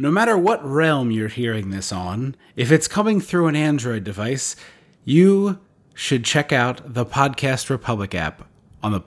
No matter what realm you're hearing this on, if it's coming through an Android device, you should check out the Podcast Republic app on the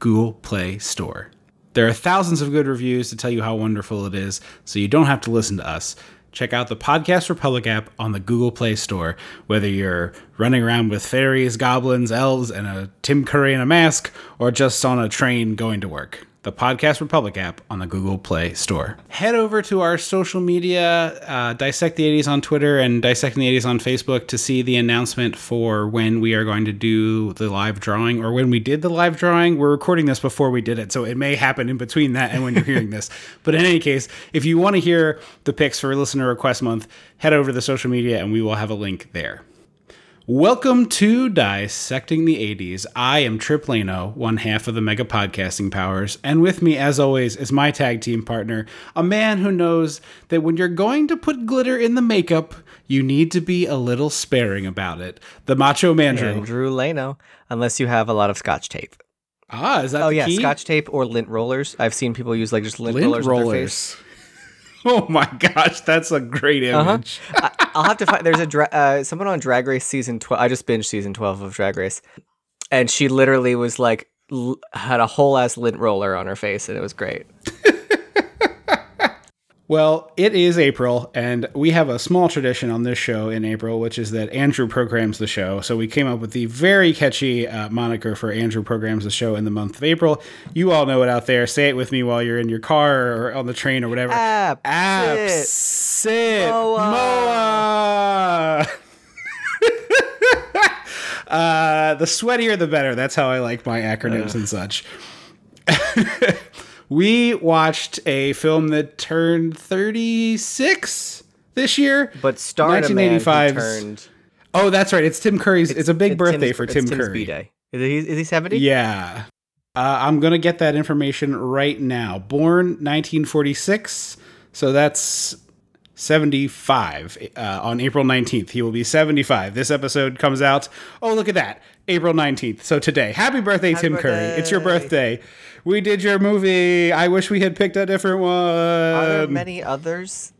Google Play Store. There are thousands of good reviews to tell you how wonderful it is, so you don't have to listen to us. Check out the Podcast Republic app on the Google Play Store, whether you're running around with fairies, goblins, elves, and a Tim Curry in a mask, or just on a train going to work the Podcast Republic app on the Google Play Store. Head over to our social media, uh, Dissect the 80s on Twitter and Dissecting the 80s on Facebook to see the announcement for when we are going to do the live drawing or when we did the live drawing. We're recording this before we did it, so it may happen in between that and when you're hearing this. But in any case, if you want to hear the picks for Listener Request Month, head over to the social media and we will have a link there. Welcome to Dissecting the 80s. I am Trip Lano, one half of the Mega Podcasting Powers, and with me, as always, is my tag team partner, a man who knows that when you're going to put glitter in the makeup, you need to be a little sparing about it. The Macho Man Andrew Leno, unless you have a lot of scotch tape. Ah, is that Oh yeah, key? scotch tape or lint rollers. I've seen people use like just lint, lint rollers, rollers. On their face. Oh my gosh, that's a great image. I, I'll have to find. There's a dra- uh, someone on Drag Race season twelve. I just binged season twelve of Drag Race, and she literally was like l- had a whole ass lint roller on her face, and it was great. Well, it is April, and we have a small tradition on this show in April, which is that Andrew programs the show. So we came up with the very catchy uh, moniker for Andrew programs the show in the month of April. You all know it out there. Say it with me while you're in your car or on the train or whatever. App, App, sit, sit, Moa. Moa. uh, the sweatier, the better. That's how I like my acronyms and such. we watched a film that turned 36 this year. But starred a man who turned. Oh, that's right. It's Tim Curry's. It's, a big it's birthday Tim's- for it's Tim Tim's Curry. B-Day. Is he, is he seventy? Yeah. Uh, I'm going to get that information right now. Born 1946. So that's 75 uh, on April 19th. He will be 75. This episode comes out. Oh, look at that. April 19th. So today. Happy birthday, Tim Curry. It's your birthday. birthday. We did your movie. I wish we had picked a different one. Are there many others?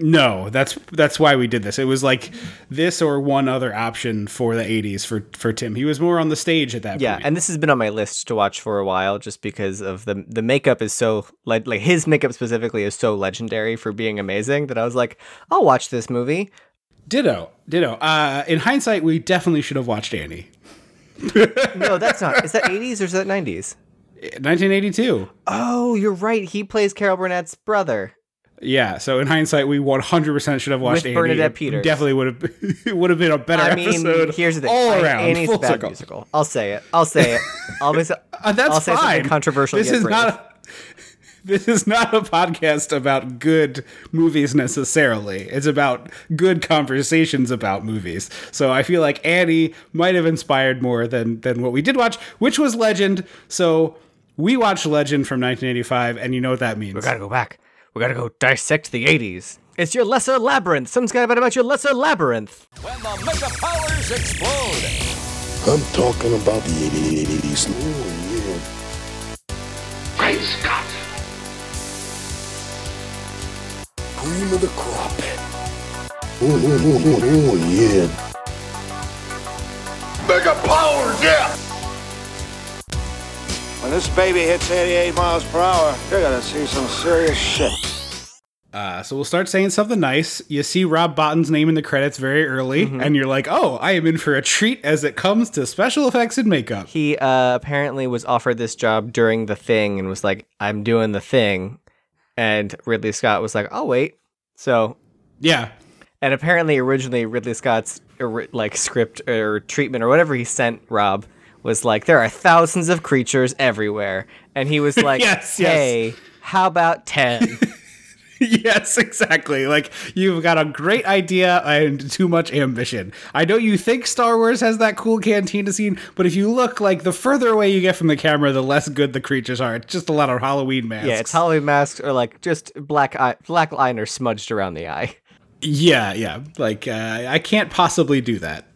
No, that's that's why we did this. It was like this or one other option for the 80s for for Tim. He was more on the stage at that Yeah, point. and this has been on my list to watch for a while, just because of the the makeup is so like like his makeup specifically is so legendary for being amazing that I was like, I'll watch this movie. Ditto, ditto. Uh, in hindsight, we definitely should have watched Annie. No, that's not. Is that eighties or is that nineties? 1982. Oh, you're right. He plays Carol Burnett's brother. Yeah, so in hindsight, we 100% should have watched With. Bernadette It Peters. Definitely would have it would have been a better I mean, episode. here's the thing. all I- around, Annie's full a bad circle. musical. I'll say it. I'll say it. I'll be. Uh, that's I'll say fine. something controversial. This is not. A, this is not a podcast about good movies necessarily. It's about good conversations about movies. So I feel like Annie might have inspired more than than what we did watch, which was Legend. So we watched Legend from 1985, and you know what that means. We gotta go back. We gotta go dissect the eighties. It's your lesser labyrinth. Someone's got about your lesser labyrinth. When the mega powers explode, I'm talking about the 80s. Oh, yeah. Great Scott! Cream of the crop. Oh, oh, oh, oh, oh, yeah. Mega powers, yeah! When this baby hits 88 miles per hour, you're gonna see some serious shit. Uh, so we'll start saying something nice. You see Rob Bottin's name in the credits very early, Mm-hmm. and you're like, "Oh, I am in for a treat as it comes to special effects and makeup." He uh, apparently was offered this job during the thing and was like, "I'm doing the thing," and Ridley Scott was like, "I'll wait." So, Yeah, and apparently, originally Ridley Scott's like script or treatment or whatever he sent Rob was like, "There are thousands of creatures everywhere," and he was like, Yes, yes. "Hey, how about 10? yes, exactly. Like you've got a great idea and too much ambition. I know you think Star Wars has that cool cantina scene, but if you look like the further away you get from the camera, the less good the creatures are. It's just a lot of Halloween masks. yeah, it's Halloween masks or like just black eye, black liner smudged around the eye." Yeah, yeah. Like uh, I can't possibly do that.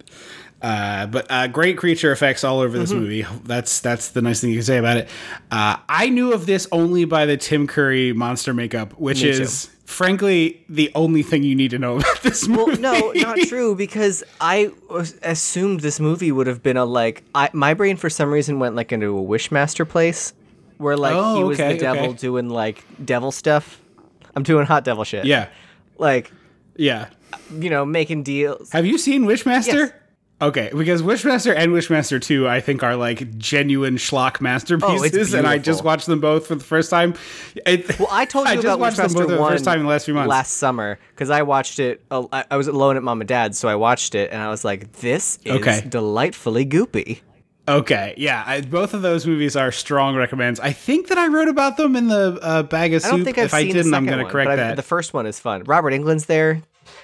Uh, but uh, great creature effects all over this Mm-hmm. movie. That's that's the nice thing you can say about it. Uh, I knew of this only by the Tim Curry monster makeup, which Me is frankly the only thing you need to know about this movie. Well, no, not true because I assumed this movie would have been a like I my brain for some reason went like into a Wishmaster place where like he Oh, was okay, the devil okay. doing like devil stuff. I'm doing hot devil shit. Yeah, Like, yeah. you know, making deals. Have you seen Wishmaster? Yes. Okay, because Wishmaster and Wishmaster 2, I think, are like genuine schlock masterpieces, and I just watched them both for the first time. It- Well, I told you just about watched them both Wishmaster for the one first time in the last few months. last summer because I watched it. uh, I I was alone at mom and dad's, so I watched it and I was like, "This is Okay. delightfully goopy." Okay, yeah, I, both of those movies are strong recommends. I think that I wrote about them in the uh, bag of I soup. don't think I've if I didn't, the I'm going to correct but that. The first one is fun. Robert Englund's there,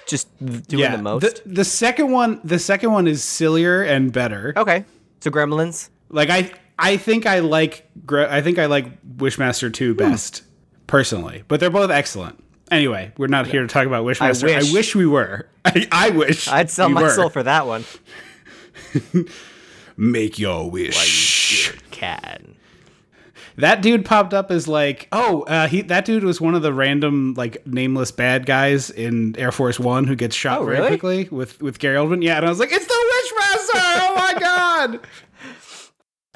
just doing yeah, the most. The, the second one, the second one is sillier and better. okay, so Gremlins. Like I, I think I like, I think I like Wishmaster two Hmm. best personally, but they're both excellent. Anyway, we're not here to talk about Wishmaster. I wish. wish, we were. I, I wish I'd sell we my were. soul for that one. Make your wish. While you shit can. That dude popped up as like, oh, uh, he that dude was one of the random like nameless bad guys in Air Force One who gets shot Oh, very really? quickly with with Gary Oldman. Yeah, and I was like, it's the Wishmaster! oh my god!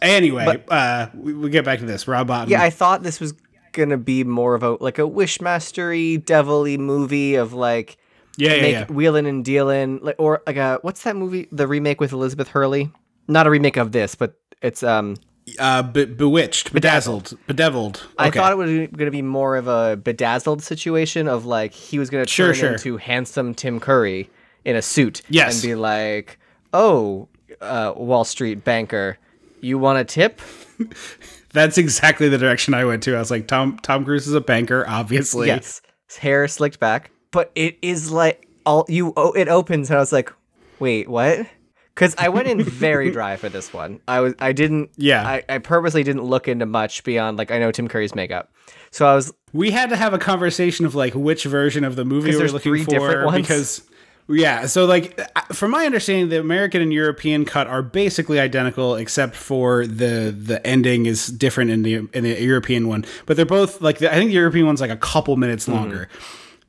Anyway, uh, we, we get back to this. Rob Bottin. Yeah, I thought this was gonna be more of a like a wishmastery, devilly movie of like yeah, yeah, make yeah. wheeling and dealing, like or like a what's that movie? The remake with Elizabeth Hurley. Not a remake of this, but it's um. Uh, be- bewitched, bedazzled, bedeviled. I thought it was going to be more of a bedazzled situation of like he was going to Sure, turn sure. into handsome Tim Curry in a suit Yes. and be like, "Oh, uh, Wall Street banker, you want a tip?" that's exactly the direction I went to. I was like, Tom Tom Cruise is a banker, obviously. Yes, his hair slicked back, but it is like all you. Oh, it opens, and I was like, "Wait, what?" Because I went in very dry for this one. I was, I didn't. Yeah. I, I purposely didn't look into much beyond like I know Tim Curry's makeup, so I was we had to have a conversation of like which version of the movie we were looking three for different ones? because yeah so like from my understanding the american and european cut are basically identical except for the the ending is different in the in the european one but they're both like the, i think the european one's like a couple minutes Mm-hmm. longer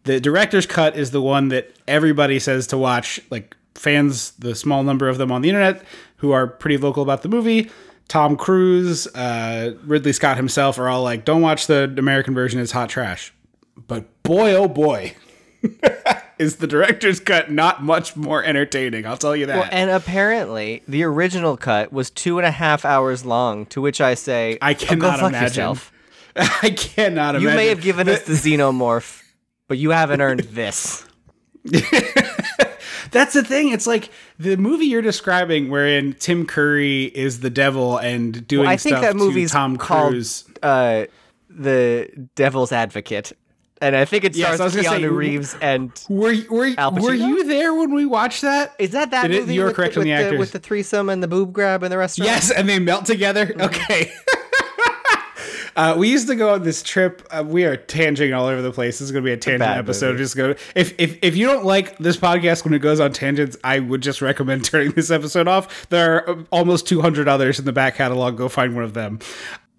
the director's cut is the one that everybody says to watch like fans the small number of them on the internet who are pretty vocal about the movie tom cruise uh, ridley scott himself are all like don't watch the american version it's hot trash but boy oh boy is the director's cut not much more entertaining i'll tell you that And apparently, the original cut was two and a half hours long. To which I say, I "Oh, cannot fuck imagine. yourself." i cannot You imagine You may have given us the xenomorph, but you haven't earned this. That's the thing. It's like the movie you're describing, wherein Tim Curry is the devil and doing Well, I think stuff that movie's to Tom called Cruise. uh, the Devil's Advocate, and I think it Yes, stars was gonna say, Keanu Reeves. And Were you- were were you there when we watched that? is that that It movie? you're correct the, on the with actors. with the threesome and the boob grab in the restaurant. Yes, and they melt together. Mm-hmm. Okay. Uh, we used to go on this trip. Uh, we are tanging all over the place. This is going to be a tangent bad episode. movie. Just go. If, if if you don't like this podcast when it goes on tangents, I would just recommend turning this episode off. There are uh, almost 200 others in the back catalog. Go find one of them.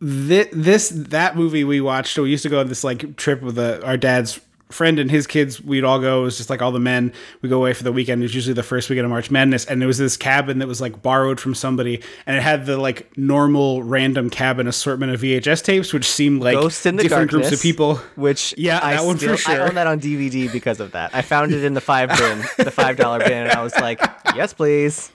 This, this that movie we watched. We used to go on this like trip with uh our dad's friend and his kids. We'd all go. It was just like all the men. We go away for the weekend. It was usually the first weekend of March Madness, and there was this cabin that was like borrowed from somebody, and it had the like normal random cabin assortment of VHS tapes, which seemed like Ghost in the different Darkness, groups of people. Which Yeah, I that one for still- I sure. own that on DVD because of that. I found it in the five bin, the five dollar bin, and I was like, "Yes, please."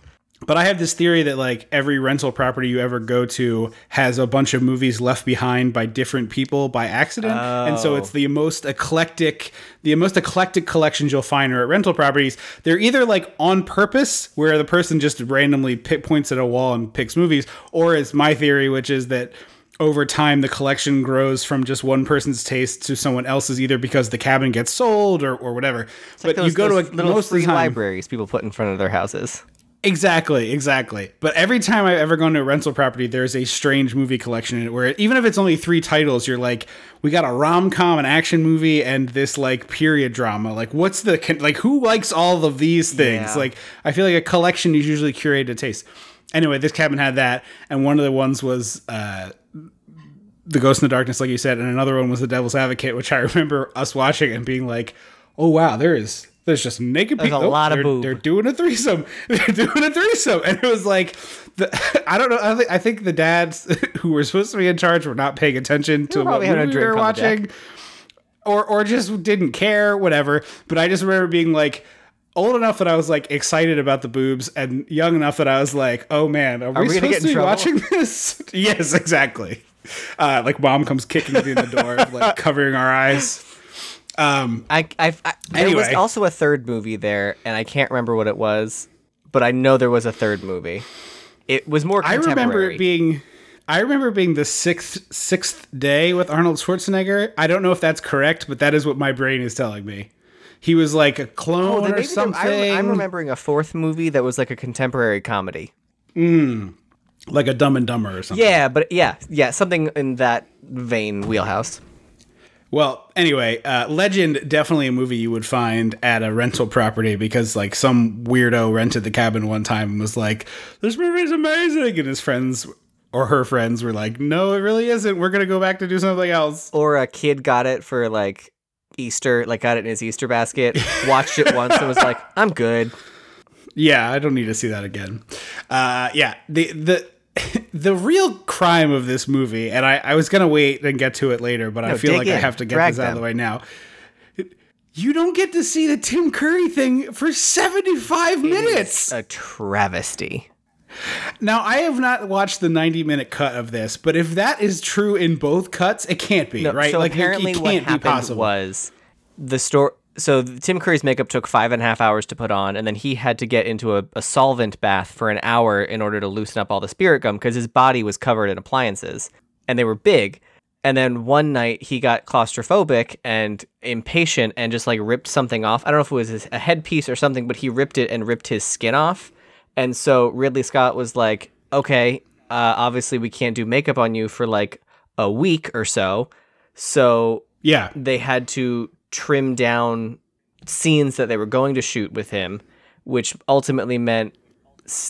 But I have this theory that like every rental property you ever go to has a bunch of movies left behind by different people by accident, and so Oh. it's the most eclectic, the most eclectic collections you'll find are at rental properties. They're either like on purpose, where the person just randomly pick, points at a wall and picks movies, or it's my theory, which is that over time the collection grows from just one person's taste to someone else's, either because the cabin gets sold or, or whatever. but Those- you go to a little most free time, libraries people put in front of their houses. Exactly, exactly. But every time I've ever gone to a rental property, there's a strange movie collection in it where even if it's only three titles, you're like, we got a rom com, an action movie, and this like period drama. Like, what's the like? Who likes all of these things? Yeah. Like, I feel like a collection is usually curated to taste. Anyway, this cabin had that, and one of the ones was uh, the Ghost in the Darkness, like you said, and another one was the Devil's Advocate, which I remember us watching and being like, "Oh wow, there is there's just naked There's people. a oh, lot of they're, boob. They're doing a threesome. They're doing a threesome, and it was like, the, I don't know. I think I think the dads who were supposed to be in charge were not paying attention to what movie we were on the deck. watching, or or just didn't care, whatever. But I just remember being like. Old enough that I was like excited about the boobs, and young enough that I was like, "Oh man, are, we, we gonna supposed get to be trouble? watching this?" yes, exactly. Uh, like mom comes kicking in the door, like covering our eyes. Um, I, I, I there was also a third movie there, and I can't remember what it was, but I know there was a third movie. It was more I remember it being I remember being the sixth sixth day with Arnold Schwarzenegger. I don't know if that's correct, but that is what my brain is telling me. He was like a clone Oh, or something. I I'm remembering a fourth movie that was like a contemporary comedy. like a Dumb and Dumber or something. Yeah, but yeah, yeah, something in that vein wheelhouse. Well, anyway, uh, Legend definitely a movie you would find at a rental property because like some weirdo rented the cabin one time and was like, "This movie is amazing," and his friends or her friends were like, "No, it really isn't. We're gonna go back to do something else." Or a kid got it for like Easter, like got it in his Easter basket, watched it once and was like, "I'm good." Yeah, I don't need to see that again. Uh, yeah, the the the real crime of this movie, and I, I was gonna wait and get to it later, but I feel like I have to get Drag this out of the way now. You don't get to see the Tim Curry thing for seventy five minutes. A travesty. Now I have not watched the ninety minute cut of this, but if that is true in both cuts, it can't be No, right. So like apparently, what can't be happened possible. was the store. So Tim Curry's makeup took five and a half hours to put on, and then he had to get into a, a solvent bath for an hour in order to loosen up all the spirit gum because his body was covered in appliances, and they were big. And then one night he got claustrophobic and impatient and just like ripped something off. I don't know if it was his, a headpiece or something, but he ripped it and ripped his skin off. And so Ridley Scott was like, okay, uh, obviously we can't do makeup on you for like a week or so. So yeah, they had to trim down scenes that they were going to shoot with him, which ultimately meant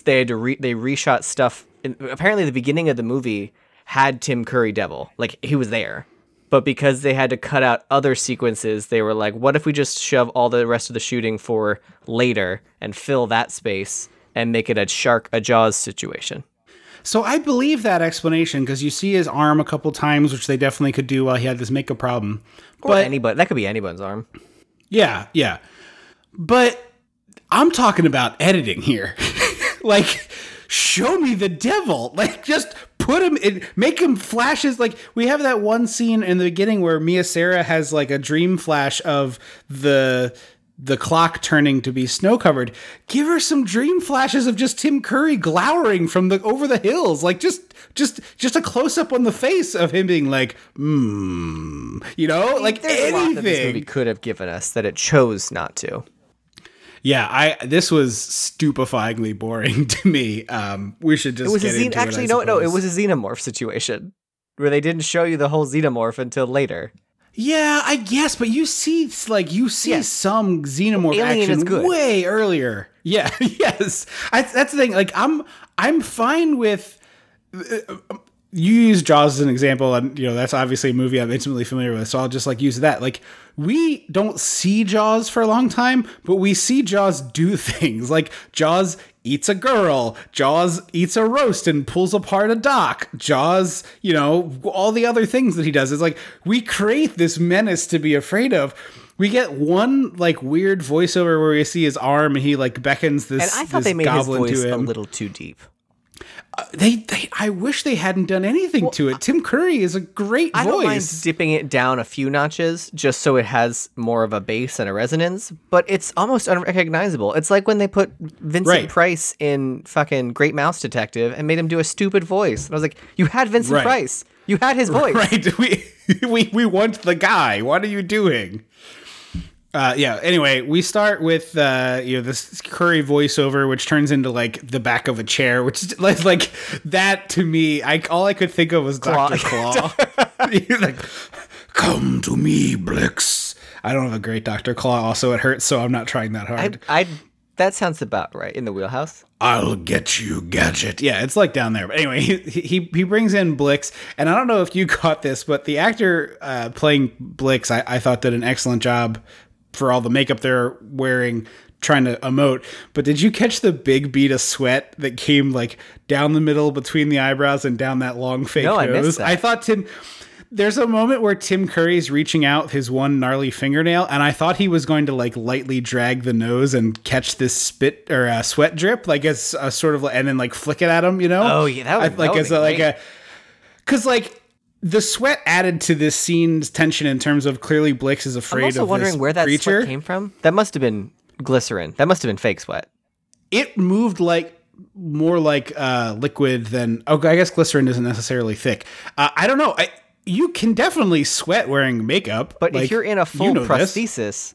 they had to re- they reshot stuff. Apparently, the beginning of the movie had Tim Curry Devil, like he was there, but because they had to cut out other sequences, they were like, "What if we just shove all the rest of the shooting for later and fill that space and make it a shark a Jaws situation?" So I believe that explanation because you see his arm a couple times, which they definitely could do while he had this makeup problem. Or anybody that could be anyone's arm. Yeah, yeah. But I'm talking about editing here. like, show me the devil. Like, just put him in, make him flashes. Like, we have that one scene in the beginning where Mia Sara has like a dream flash of the the clock turning to be snow covered. Give her some dream flashes of just Tim Curry glowering from the over the hills. Like just just just a close up on the face of him being like, hmm, you know, like There's a lot that this movie anything. could have given us that it chose not to. Yeah, I this was stupefyingly boring to me. Um, we should just It was a xen- into it, actually I no no it was a xenomorph situation where they didn't show you the whole xenomorph until later. Yeah, I guess, but you see, like you see Yeah. some xenomorph Alien action is good. way earlier. Yeah, yes, I, that's the thing. Like I'm, I'm fine with. uh, You use Jaws as an example, and you know that's obviously a movie I'm intimately familiar with. So I'll just like use that. Like we don't see Jaws for a long time, but we see Jaws do things. Like Jaws eats a girl. Jaws eats a roast and pulls apart a dock. Jaws, you know, all the other things that he does. It's like we create this menace to be afraid of. We get one like weird voiceover where we see his arm and he like beckons this. And I thought they made his goblin voice a little too deep. They, they, I wish they hadn't done anything to it. Tim Curry is a great I don't mind voice. dipping it down a few notches just so it has more of a bass and a resonance, but it's almost unrecognizable. It's like when they put Vincent Right. Price in fucking Great Mouse Detective and made him do a stupid voice. And I was like, you had Vincent Right. Price. You had his voice. Right. We, we we want the guy. What are you doing? Uh, yeah. Anyway, we start with uh, you know this Curry voiceover, which turns into like the back of a chair, which is like, like that to me. I all I could think of was Doctor Claw. Like, come to me, Blix. I don't have a great Doctor Claw. Also, it hurts, so I'm not trying that I, hard. I that sounds about right in the wheelhouse. I'll get you, gadget. Yeah, it's like down there. But anyway, he he, he brings in Blix, and I don't know if you caught this, but the actor uh, playing Blix, I, I thought did an excellent job for all the makeup they're wearing, trying to emote. But did you catch the big bead of sweat that came like down the middle between the eyebrows and down that long fake No, I missed that. I thought Tim. There's a moment where Tim Curry's reaching out his one gnarly fingernail, and I thought he was going to like lightly drag the nose and catch this spit or uh, sweat drip, like as a sort of, and then like flick it at him, you know? Oh, yeah, that would- I- that like would as a, like a, because like the sweat added to this scene's tension in terms of clearly Blix is afraid of the sweat. I'm also of wondering this where that creature. sweat came from. That must have been glycerin. That must have been fake sweat. it moved like more like uh, liquid than okay. I guess glycerin isn't necessarily thick. Uh, I don't know. I, you can definitely sweat wearing makeup, But Like, if you're in a you full know this. prosthesis,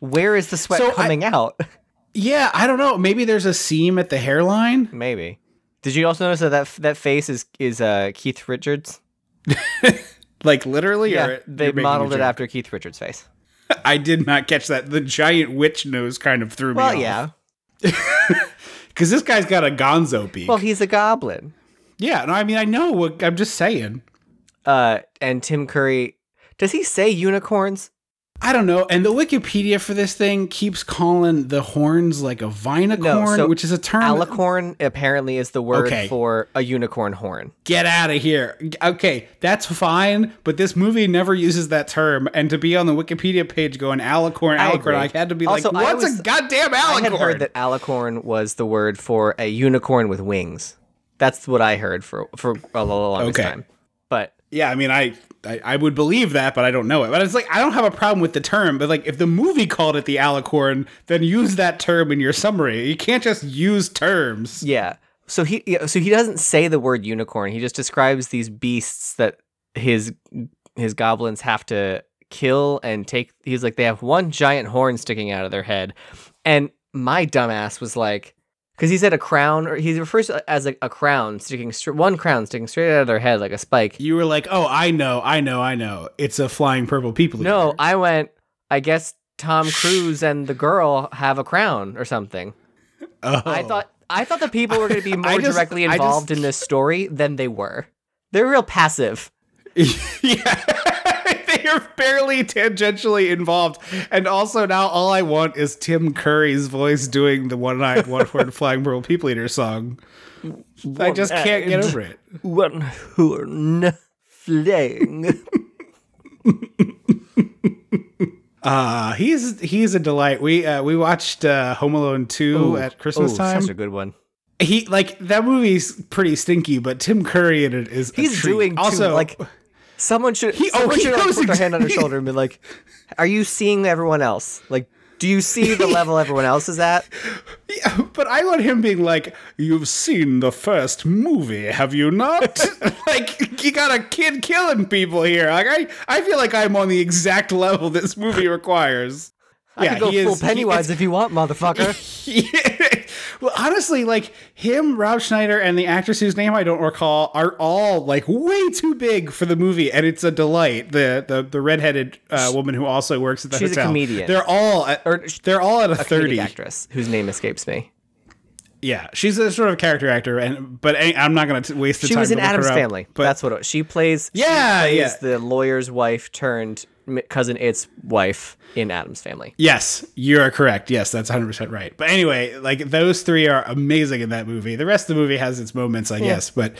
where is the sweat So I- coming out? yeah, I don't know. Maybe there's a seam at the hairline. Maybe. Did you also notice that that, that face is is uh, Keith Richards? Like literally, Yeah, or they you're making a modeled it after Keith Richards' face. I did not catch that. The giant witch nose kind of threw me Well, yeah. because this guy's got a Gonzo beak. Well, he's a goblin. yeah, no, I mean I know. what- I'm just saying. Uh, and Tim Curry, does he say unicorns? I don't know. And the Wikipedia for this thing keeps calling the horns like a vinicorn, so which is a term. Alicorn apparently is the word Okay. for a unicorn horn. Get out of here. Okay, that's fine, but this movie never uses that term. And to be on the Wikipedia page going alicorn, I alicorn, agree. I, had to be Also, like, what's a goddamn alicorn? I had heard that alicorn was the word for a unicorn with wings. That's what I heard for for a lo- longest Okay. time. Yeah, I mean, I, I I would believe that, but I don't know it. But it's like I don't have a problem with the term, but like if the movie called it the alicorn, then use that term in your summary. You can't just use terms. yeah, so he so he doesn't say the word unicorn. He just describes these beasts that his his goblins have to kill and take. He's like they have one giant horn sticking out of their head, and my dumbass was like. Because he said a crown, or he refers to it as a, a crown sticking, str- one crown sticking straight out of their head like a spike. You were like, oh, I know, I know, I know. It's a flying purple people. No, eater." I went. I guess Tom Cruise and the girl have a crown or something. Oh. I thought I thought the people were going to be more just- directly I just- involved in this story than they were. They're real passive. yeah. they are barely tangentially involved. And also now all I want is Tim Curry's voice doing the one-eyed, one-horned flying purple people eater song. I just can't get over it. One horn flying. Uh he's he's a delight. We uh we watched uh Home Alone 2 at Christmas time. Such a good one. he like that movie's pretty stinky, but Tim Curry in it is a He's doing too, also like someone should He- oh, someone he should like, put their hand on exactly- shoulder and be like, "Are you seeing everyone else? Like, do you see the level everyone else is at?" Yeah, but I want him being like, "You've seen the first movie, have you not? like, you got a kid killing people here. Like, I, I feel like I'm on the exact level this movie requires." I could go full is- Pennywise if you want, motherfucker. Yeah. Well, honestly, like him, Rob Schneider, and the actress whose name I don't recall are all like way too big for the movie, and it's a delight. The the the redheaded uh, woman who also works at the She's a comedian. They're all at, Or- they're all at a, Comedic thirty. actress whose name escapes me. Yeah, she's a sort of character actor, and but I- I'm not going to waste the She time. was in Addams up, Family. But That's what it, she plays. she Yeah, plays yeah. the lawyer's wife turned cousin It's wife in Addams Family. yes, you are correct. Yes, that's 100 percent right. But anyway, like those three are amazing in that movie. The rest of the movie has its moments, I guess, but.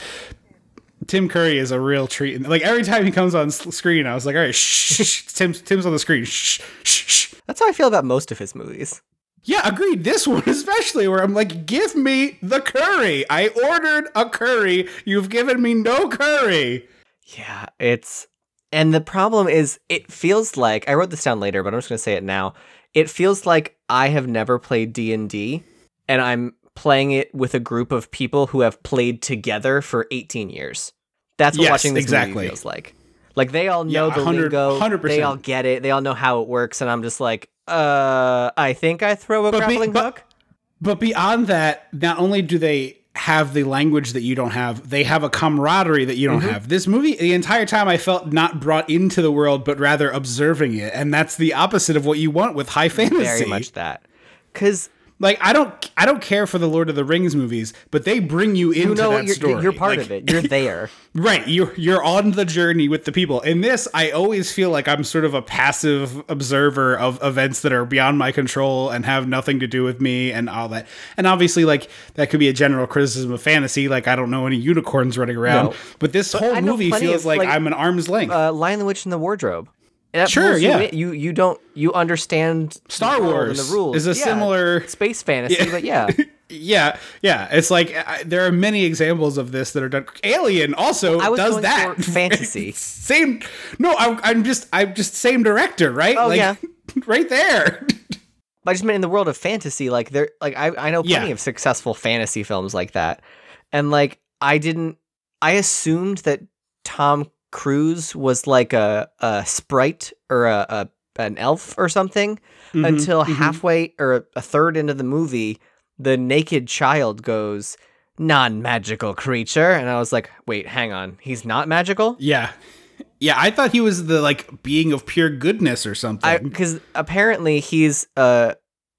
Tim Curry is a real treat. Like every time he comes on screen, I was like, "All right, shh, shh, Tim's Tim's on the screen." Shh, shh, shh. That's how I feel about most of his movies. Yeah, agreed. This one especially, where I'm like, "Give me the curry. I ordered a curry. You've given me no curry." Yeah, it's and the problem is it feels like I wrote this down later, but I'm just going to say it now. It feels like I have never played D&D and I'm playing it with a group of people who have played together for 18 years. That's what Yes, watching this exactly. movie feels like. Like they all know Yeah, the 100 lingo, 100%. they all get it, they all know how it works and I'm just like, "Uh, I think I throw a But be- grappling but- hook." But beyond that, not only do they have the language that you don't have, they have a camaraderie that you don't Mm-hmm. have. This movie, the entire time, I felt not brought into the world, but rather observing it, and that's the opposite of what you want with high fantasy. Very much that. Cuz Like I don't I don't care for the Lord of the Rings movies, but they bring you into You know, that you're, story. you're part Like, of it. You're there. Right, you're you're on the journey with the people. In this, I always feel like I'm sort of a passive observer of events that are beyond my control and have nothing to do with me and all that. And obviously, like that could be a general criticism of fantasy. Like I don't know any unicorns running around, No. but this whole movie feels of, like, like, I'm an arm's length. Uh, Lion the Witch in the Wardrobe. That Sure, pulls you yeah. You you don't you understand Star Wars and the rules is a Yeah, similar- space fantasy, but yeah. yeah, yeah. It's like I, there are many examples of this that are done. Alien also does that. fantasy. same. No, I, I'm just I'm just same director, right? Oh, like, yeah. right there. But I just meant in the world of fantasy, like there, like I, I know plenty Yeah. of successful fantasy films like that, and like I didn't, I assumed that Tom Cruise was like a a sprite or a, a an elf or something Mm-hmm, until halfway or a third into the movie, the naked child goes non-magical creature, and I was like, wait, hang on, he's not magical. Yeah. Yeah, I thought he was the like being of pure goodness or something. because apparently he's uh,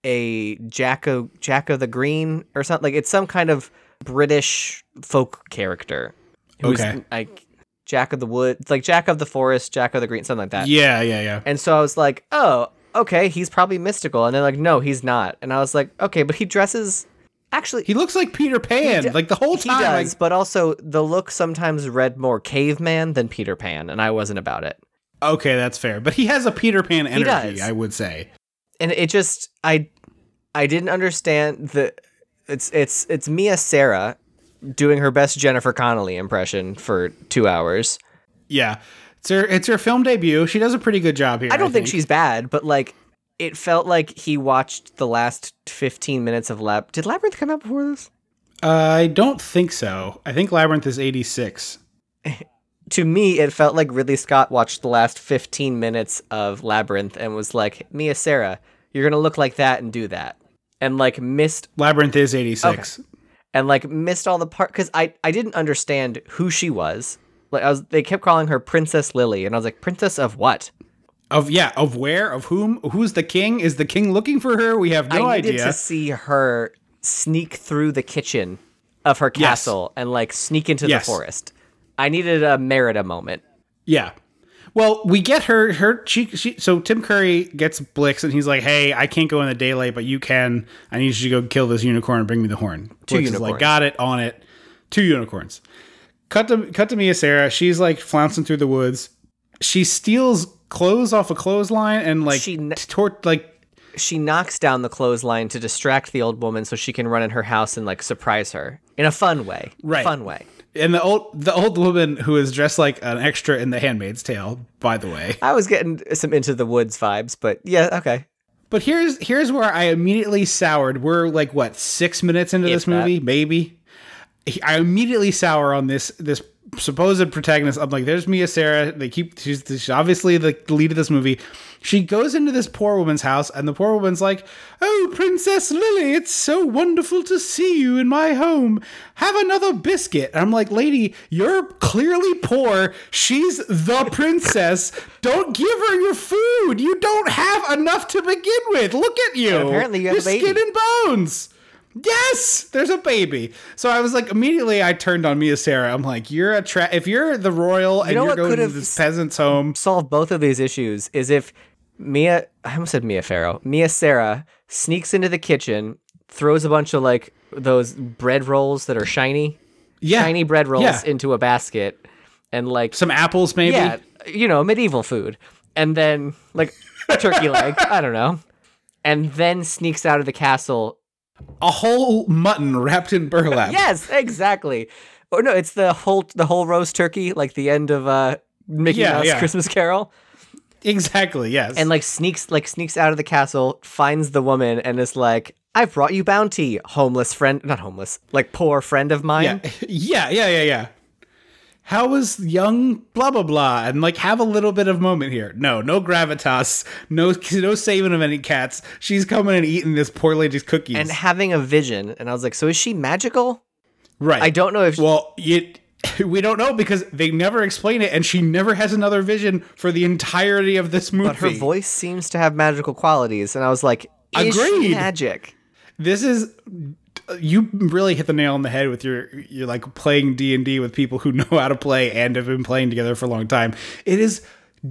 a Jack of Jack of the Green or something. Like it's some kind of British folk character. who's, Okay. like Jack of the Wood, it's like Jack of the Forest, Jack of the Green, something like that. yeah, yeah, yeah. And so I was like, oh, okay, he's probably mystical. And they're like, no, he's not. And I was like, okay, but he dresses. Actually, He looks like Peter Pan, d- like the whole he time. I- does, but also the look sometimes read more caveman than Peter Pan, and I wasn't about it. okay, that's fair. But he has a Peter Pan energy. I would say. and it just I I didn't understand the it's it's it's Mia Sara doing her best Jennifer Connelly impression for 2 hours. Yeah. It's her it's her film debut. She does a pretty good job here. I don't think. she's bad, but like it felt like he watched the last 15 minutes of Lab Did Labyrinth come out before this? Uh, I don't think so. I think Labyrinth is 86. To me, it felt like Ridley Scott watched the last 15 minutes of Labyrinth and was like, "Mia Sara, you're going to look like that and do that." And like missed Labyrinth is 86. And like missed all the part because I I didn't understand who she was. Like I was, they kept calling her Princess Lily, and I was like, Princess of what? Of yeah, of where, of whom, who's the king? Is the king looking for her? We have no idea. I needed idea. to see her sneak through the kitchen of her Yes. castle and like sneak into Yes. the forest. I needed a Merida moment. Yeah. Well, we get her her she, she so Tim Curry gets Blix and he's like, "Hey, I can't go in the daylight, but you can. I need you to go kill this unicorn and bring me the horn." Two Blix is like, "Got it, on it." Two unicorns. Cut to cut to Mia Sara. She's like flouncing through the woods. She steals clothes off a clothesline and like She kn- tort like She knocks down the clothesline to distract the old woman so she can run in her house and like surprise her in a fun way. Right. Fun way. And the old the old woman who is dressed like an extra in The Handmaid's Tale, by the way. I was getting some into the woods vibes, but yeah, okay. But here's here's where I immediately soured. We're like what six minutes into If this that. movie, maybe. I immediately sour on this this supposed protagonist. I'm like, there's Mia Sara. They keep she's, she's obviously the lead of this movie. She goes into this poor woman's house, and the poor woman's like, "Oh, Princess Lily, it's so wonderful to see you in my home. Have another biscuit." And I'm like, "Lady, you're clearly poor. She's the princess. Don't give her your food. You don't have enough to begin with. Look at you. And apparently you have You're a baby. skin and bones." Yes, there's a baby. So I was like, immediately I turned on Mia Sara. I'm like, you're a tra- if you're the royal and know you're going to this peasant's home, solve both of these issues is if Mia, I almost said Mia Farrow, Mia Sara sneaks into the kitchen, throws a bunch of like those bread rolls that are shiny, yeah, shiny bread rolls Yeah. into a basket, and like some apples maybe. yeah, you know, medieval food, and then like a turkey leg, I don't know, and then sneaks out of the castle. A whole mutton wrapped in burlap. Yes, exactly. Or no, it's the whole the whole roast turkey, like the end of uh Mickey Yeah, Mouse yeah. Christmas Carol. exactly. Yes, and like sneaks like sneaks out of the castle, finds the woman, and is like, "I've brought you bounty, homeless friend, not homeless, like poor friend of mine." yeah, yeah, yeah, yeah, yeah. How was young blah blah blah and like have a little bit of moment here? No, no gravitas, no no saving of any cats. She's coming and eating this poor lady's cookies. And having a vision, and I was like, "So is she magical?" right, I don't know if Well, it we don't know because they never explain it, and she never has another vision for the entirety of this movie. but her voice seems to have magical qualities, and I was like, "Is she Agreed. magic?" this is you really hit the nail on the head with your you're like playing D&D with people who know how to play and have been playing together for a long time. It is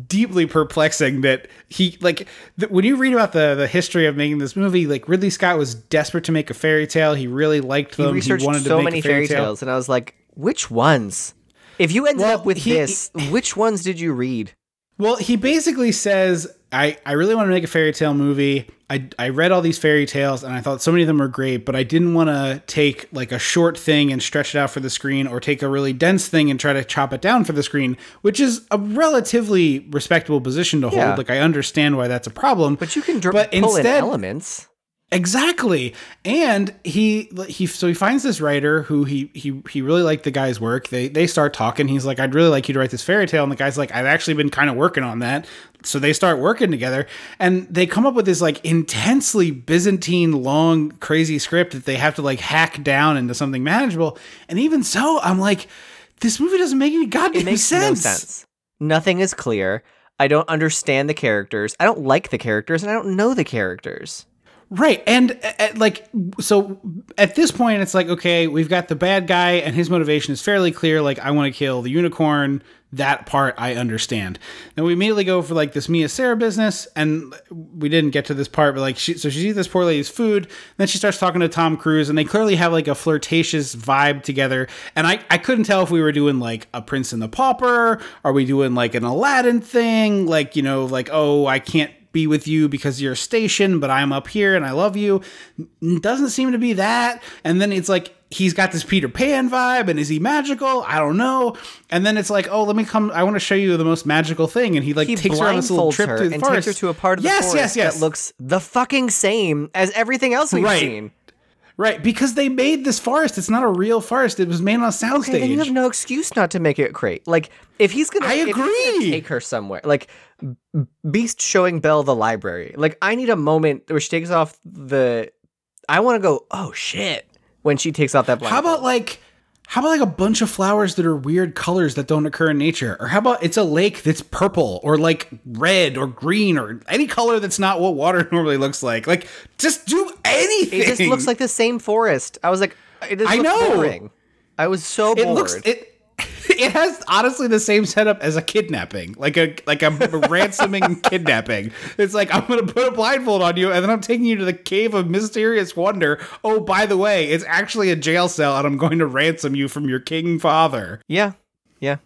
deeply perplexing that he like th- when you read about the the history of making this movie like Ridley Scott was desperate to make a fairy tale. He really liked He them. researched wanted to so make many a fairy, fairy tale. tales, and I was like, which ones? If you ended Well, up with he- this, which ones did you read? Well, he basically says, I, I really want to make a fairy tale movie. I, I read all these fairy tales and I thought so many of them were great, but I didn't want to take like a short thing and stretch it out for the screen or take a really dense thing and try to chop it down for the screen, which is a relatively respectable position to hold. Yeah. Like, I understand why that's a problem. But you can dr- But pull in instead- elements. Exactly. And he he so he finds this writer who he he he really liked the guy's work. They they start talking. He's like, I'd really like you to write this fairy tale. And the guy's like, I've actually been kind of working on that. So they start working together and they come up with this like intensely Byzantine long crazy script that they have to like hack down into something manageable. And even so, I'm like, this movie doesn't make any goddamn It makes sense. no sense. Nothing is clear. I don't understand the characters. I don't like the characters, and I don't know the characters. Right. And uh, uh, like, so at this point, it's like, okay, we've got the bad guy, and his motivation is fairly clear. Like, I want to kill the unicorn. That part I understand. Then we immediately go for like this Mia Sara business, and we didn't get to this part, but like, she, so she eats this poor lady's food. Then she starts talking to Tom Cruise, and they clearly have like a flirtatious vibe together. And I, I couldn't tell if we were doing like a Prince and the Pauper. Are we doing like an Aladdin thing? Like, you know, like, oh, I can't be with you because you're stationed, but I'm up here and I love you. Doesn't seem to be that. And then it's like he's got this Peter Pan vibe, and is he magical? I don't know. And then it's like, oh, let me come. I want to show you the most magical thing, and he like He takes her on this little trip her to the and forest. takes her to a part of the yes, forest yes, yes, that looks the fucking same as everything else we've Right. seen. Right because they made this forest. It's not a real forest. It was made on a soundstage. Okay, then you have no excuse not to make it great. Like if he's gonna, I if he's gonna agree. take her somewhere. Like Beast showing Belle the library. Like I need a moment where she takes off the. I want to go. Oh shit! When she takes off that. How about like how about like a bunch of flowers that are weird colors that don't occur in nature? Or how about it's a lake that's purple or like red or green or any color that's not what water normally looks like? Like just do anything. It just looks like the same forest. I was like, I know. boring. I was so bored. it looks it it has honestly the same setup as a kidnapping, like a like a ransoming kidnapping. It's like I'm gonna put a blindfold on you, and then I'm taking you to the cave of mysterious wonder. Oh, by the way, it's actually a jail cell, and I'm going to ransom you from your king father. yeah, yeah.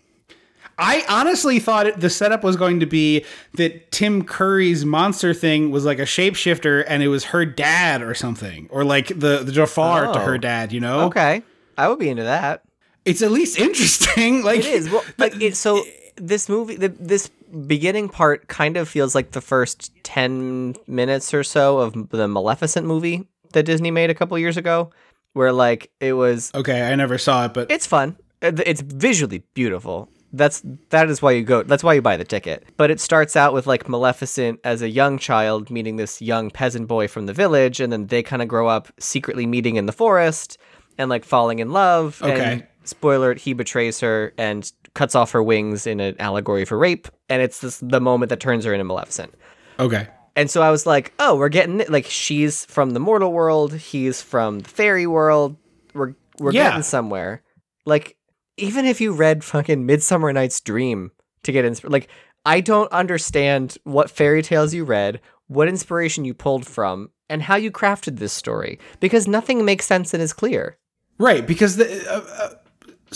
I honestly thought it, the setup was going to be that Tim Curry's monster thing was like a shapeshifter, and it was her dad or something, or like the the Jafar to Oh. her dad. You know? Okay, I would be into that. It's at least interesting. Like It is. Well, like it, so this movie, the, this beginning part kind of feels like the first 10 minutes or so of the Maleficent movie that Disney made a couple years ago, where like it was, Okay, I never saw it, but it's fun. Uh, It's visually beautiful. That's that is why you go. That's why you buy the ticket. But it starts out with like Maleficent as a young child meeting this young peasant boy from the village, and then they kind of grow up secretly meeting in the forest and like falling in love. Okay. And spoiler: he betrays her and cuts off her wings in an allegory for rape, and it's this the moment that turns her into Maleficent. okay. And so I was like, oh, we're getting it. Like she's from the mortal world, he's from the fairy world. We're we're Yeah. getting somewhere. Like even if you read fucking Midsummer Night's Dream to get inspired, like I don't understand what fairy tales you read, what inspiration you pulled from, and how you crafted this story because nothing makes sense and is clear. Right, because the uh, uh,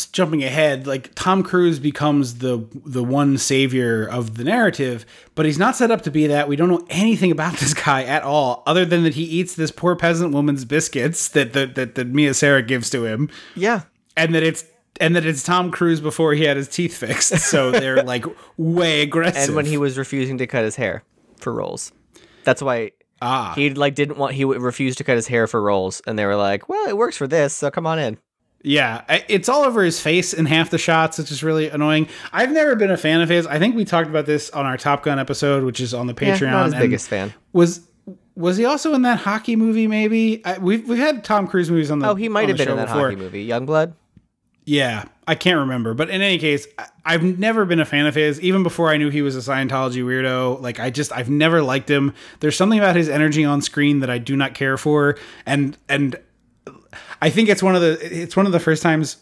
jumping ahead, like Tom Cruise becomes the the one savior of the narrative, but he's not set up to be that. We don't know anything about this guy at all, other than that he eats this poor peasant woman's biscuits that that that, that Mia Sara gives to him, Yeah. and that it's and that it's Tom Cruise before he had his teeth fixed, so they're like way aggressive. And when he was refusing to cut his hair for roles. That's why ah he like didn't want he would refused to cut his hair for roles and they were like, "Well, it works for this, so come on in." Yeah, it's all over his face in half the shots, which is really annoying. I've never been a fan of his. I think we talked about this on our Top Gun episode, which is on the Yeah, Patreon. not his and biggest fan. Was was he also in that hockey movie? Maybe I, we've we've had Tom Cruise movies on the. Oh, he might have been in that before. hockey movie, Youngblood. Yeah, I can't remember, but in any case, I've never been a fan of his. Even before I knew he was a Scientology weirdo, like I just I've never liked him. There's something about his energy on screen that I do not care for, and and I think it's one of the it's one of the first times,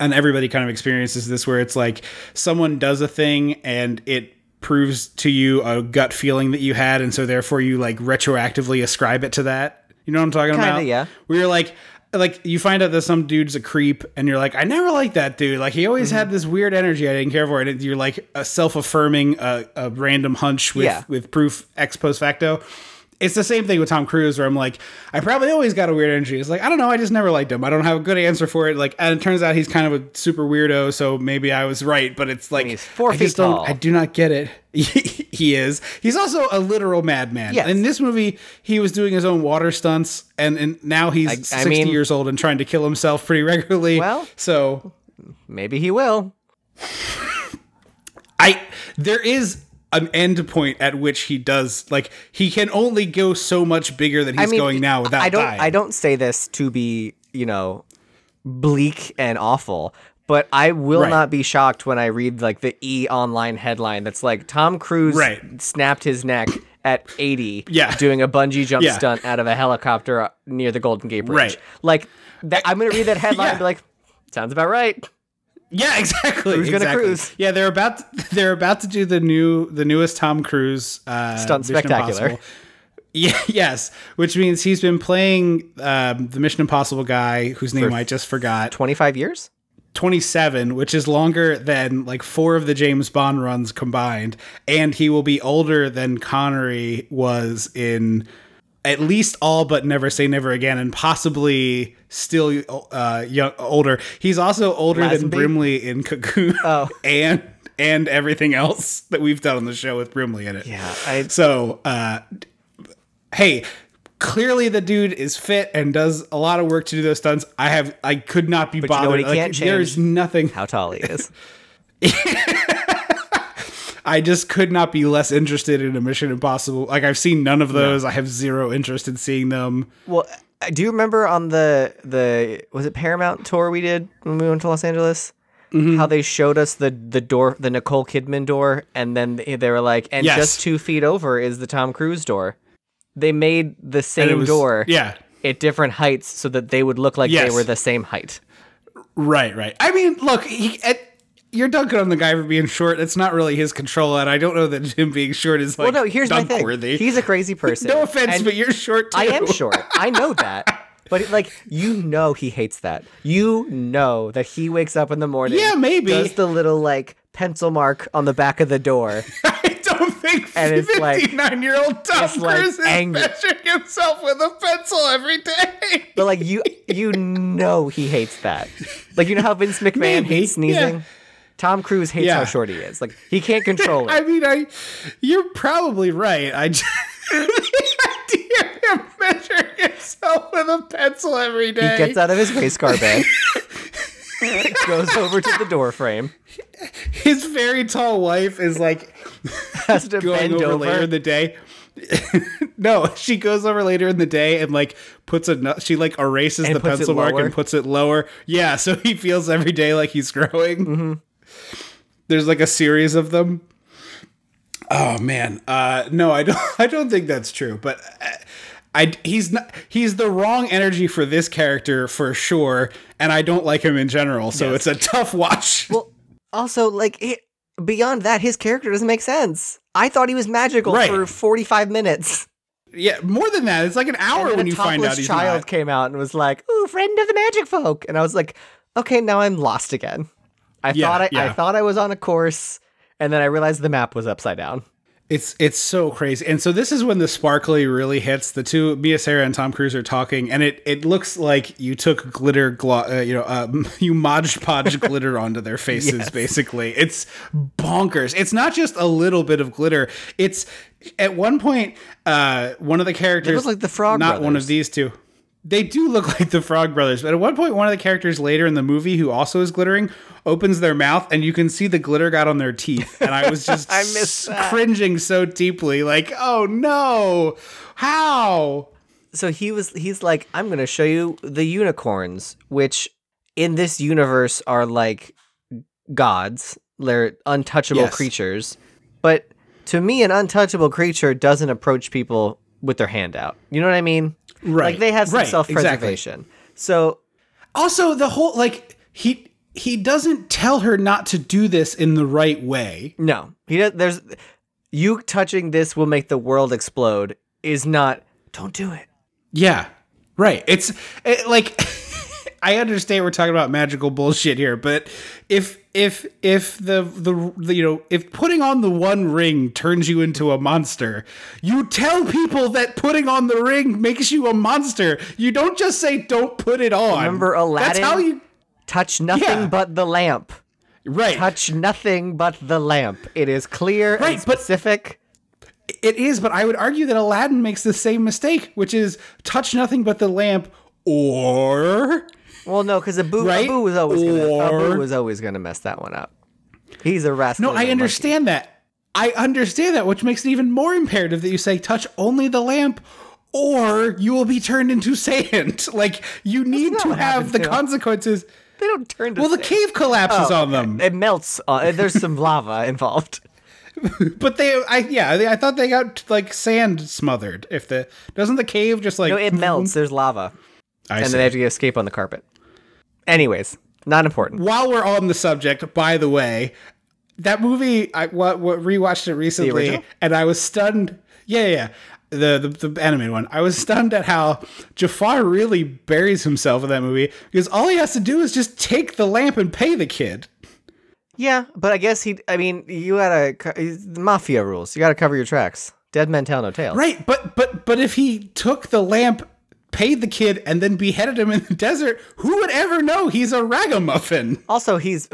and everybody kind of experiences this where it's like someone does a thing and it proves to you a gut feeling that you had, and so therefore you like retroactively ascribe it to that. You know what I'm talking Kinda, about? yeah. Where you're like, like you find out that some dude's a creep, and you're like, I never liked that dude. Like he always Mm-hmm. had this weird energy I didn't care for, and you're like a self-affirming, uh, a random hunch with Yeah. with proof ex post facto. It's the same thing with Tom Cruise, where I'm like, I probably always got a weird energy. It's like I don't know, I just never liked him. I don't have a good answer for it. Like, and it turns out he's kind of a super weirdo, so maybe I was right. But it's like he's four I feet tall. I do not get it. he is. He's also a literal madman. Yes. In this movie, he was doing his own water stunts, and, and now he's I- I 60 mean- years old and trying to kill himself pretty regularly. Well- so Maybe he will. I there is an end point at which he does like he can only go so much bigger than he's I mean, going now without I don't. dying. I don't say this to be, you know, bleak and awful, but I will Right. not be shocked when I read like the E online headline that's like Tom Cruise Right. snapped his neck at 80, Yeah. doing a bungee jump Yeah. stunt out of a helicopter near the Golden Gate Bridge. Right. Like that, I'm gonna read that headline Yeah. and be like, sounds about right. Yeah, exactly. Cruise gonna cruise. Yeah, they're about to, they're about to do the new the newest Tom Cruise uh, Stunt Mission spectacular. Impossible. Yeah, yes, which means he's been playing um, the Mission Impossible guy whose name I just forgot. 25 years. 27, which is longer than like four of the James Bond runs combined, and he will be older than Connery was in at least all but Never Say Never Again, and possibly still uh, young, older. He's also older than Brimley in Cocoon, Oh. and and everything else that we've done on the show with Brimley in it. Yeah, I So, uh, hey, clearly the dude is fit and does a lot of work to do those stunts. I have, I could not be But you know bothered. what he Like? There's nothing. how tall he is. I just could not be less interested in a Mission Impossible. Like I've seen none of those. I have zero interest in seeing them. Well, uh, do you remember on the the was it Paramount tour we did when we went to Los Angeles? Mm-hmm. How they showed us the the door, the Nicole Kidman door, and then they, they were like, and Yes. just two feet over is the Tom Cruise door. They made the same was, door Yeah. at different heights so that they would look like Yes. they were the same height. Right. Right. I mean, look, he, it, you're dunking on the guy for being short. It's not really his control, and I don't know that him being short is like well, no, here's my thing. dunk-worthy. He's a crazy person. no offense, and but you're short too. I am short. I know that. But like you know he hates that. You know that he wakes up in the morning. Yeah, maybe. Does the little like pencil mark on the back of the door. I don't think And it's like- 59 year old Tom like is measuring himself with a pencil every day. But like you you know he hates that. Like you know how Vince McMahon Maybe, hates sneezing? yeah. Tom Cruise hates Yeah. how short he is. Like he can't control it. I mean, I you're probably right. I just, the idea of him measuring himself with a pencil every day. He gets out of his race car bed. goes over to the door frame. His very tall wife is like Has to going bend over, over. later in the day. no, she goes over later in the day and like puts a she like erases And the pencil mark and puts it lower. Yeah, so he feels every day like he's growing. Mm-hmm. There's like a series of them. Oh man, uh, no, I don't. I don't think that's true. But uh, I, he's not. He's the wrong energy for this character for sure, and I don't like him in general. So it's a tough watch. Well, also like it, beyond that, his character doesn't make sense. I thought he was magical Right. for 45 minutes. yeah, more than that, it's like an hour when you find out he's child not. came out and was like, "Ooh, friend of the magic folk," and I was like, "Okay, now I'm lost again." I Yeah, thought I, I thought I was on a course, and then I realized the map was upside down. It's it's so crazy, and so this is when the sparkly really hits. The two Mia Sara and Tom Cruise are talking, and it it looks like you took glitter, glo- uh, you know, um, you modge podge glitter onto their faces. Yes. Basically, it's bonkers. It's not just a little bit of glitter. It's at one point, uh, one of the characters was like the Frog not one of these two. They do look like the Frog Brothers, but at one point, one of the characters later in the movie, who also is glittering, opens their mouth, and you can see the glitter got on their teeth. And I was just I missed that. cringing so deeply, like, oh no, how? So he was he's like, "I'm going to show you the unicorns," which in this universe are like gods. They're untouchable Yes. creatures. But to me, an untouchable creature doesn't approach people with their hand out. You know what I mean? Right. Like they have some Right, self-preservation. So Also, the whole like he he doesn't tell her not to do this in the right way. no, he does. There's you touching this will make the world explode. Is not. Don't do it. Yeah, right. It's it, like I understand we're talking about magical bullshit here, but if if if the, the the you know if putting on the one ring turns you into a monster, you tell people that putting on the ring makes you a monster. You don't just say don't put it on. Remember Aladdin? That's how you Touch nothing Yeah. but the lamp. right. Touch nothing but the lamp. It is clear Right, and specific. It is, but I would argue that Aladdin makes the same mistake, which is touch nothing but the lamp or Well, no, because Abu, Right? Abu was always gonna, Or- Abu was always going to mess that one up. He's a rascal. No, I monkey. understand that. I understand that, which makes it even more imperative that you say touch only the lamp or you will be turned into sand. like you need to have the to consequences. They don't turn. Well, the cave collapses Oh, on them, It melts. Uh, there's some lava involved. but they, I yeah, they, I thought they got like sand smothered. If the doesn't the cave just like No, it melts. There's lava, I and see. then they have to escape on the carpet. Anyways, not important. While we're on the subject, by the way, that movie I what, what rewatched it recently, and I was stunned. Yeah, yeah. The, the the animated one. I was stunned at how Jafar really buries himself in that movie because all he has to do is just take the lamp and pay the kid. Yeah, but I guess he. I mean, you gotta. The mafia rules. You gotta cover your tracks. Dead men tell no tales. Right, but but but if he took the lamp, paid the kid, and then beheaded him in the desert, who would ever know he's a ragamuffin? Also, he's.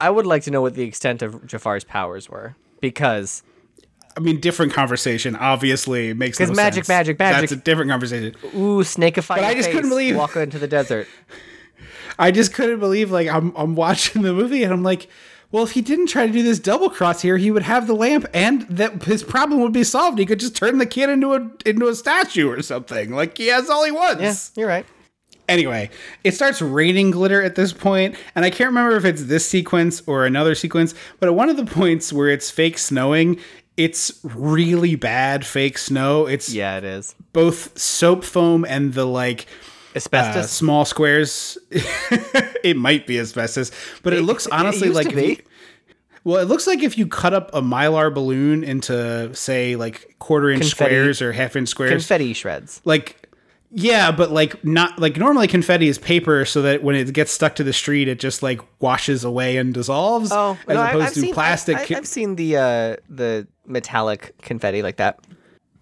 I would like to know what the extent of Jafar's powers were because I mean, different conversation. Obviously, makes 'Cause no magic, sense. magic, magic. That's a different conversation. ooh, snakeify. But I just couldn't believe- walk into the desert. I just couldn't believe like I'm I'm watching the movie and I'm like, well, if he didn't try to do this double cross here, he would have the lamp and that his problem would be solved. He could just turn the kid into a into a statue or something. Like he has all he wants. Yeah, you're right. Anyway, it starts raining glitter at this point, and I can't remember if it's this sequence or another sequence, but at one of the points where it's fake snowing, it's really bad fake snow. It's Yeah, it is. both soap foam and the like uh, Asbestos. small squares. it might be asbestos, but it, looks honestly used like to if you- be. well, it looks like if you cut up a mylar balloon into say like quarter inch Confetti. squares or half inch squares, Confetti shreds. like yeah, but like not like normally confetti is paper, so that when it gets stuck to the street, it just like washes away and dissolves. Oh, as no, opposed I've to seen, plastic. I, have seen the uh, the metallic confetti like that.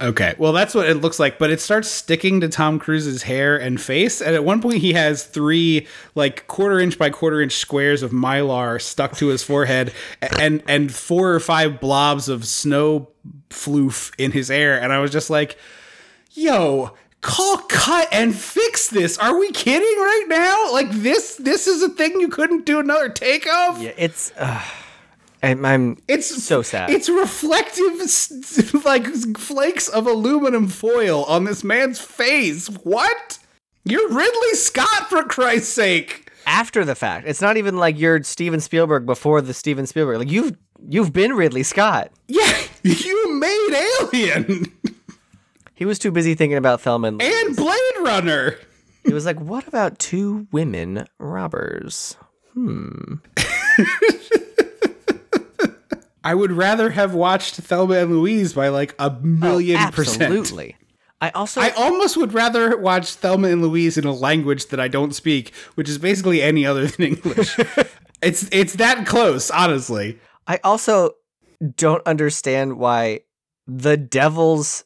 Okay, well that's what it looks like, but it starts sticking to Tom Cruise's hair and face, and at one point he has three like quarter inch by quarter inch squares of mylar stuck to his forehead, and and four or five blobs of snow floof in his hair, and I was just like, "Yo." Call cut and fix this. Are we kidding right now? Like this this is a thing you couldn't do another take of? Yeah, it's. Uh, I'm, I'm. It's so sad. It's reflective, like flakes of aluminum foil on this man's face. What? You're Ridley Scott, for Christ's sake. after the fact. It's not even like you're Steven Spielberg before the Steven Spielberg. Like you've you've been Ridley Scott. Yeah, you made Alien He was too busy thinking about Thelma and and Blade Runner. He was like, "What about two women robbers?" Hmm. I would rather have watched Thelma and Louise by like a oh, million percent. Absolutely. I also I almost would rather watch Thelma and Louise in a language that I don't speak, which is basically any other than English. it's it's that close, honestly. I also don't understand why the devil's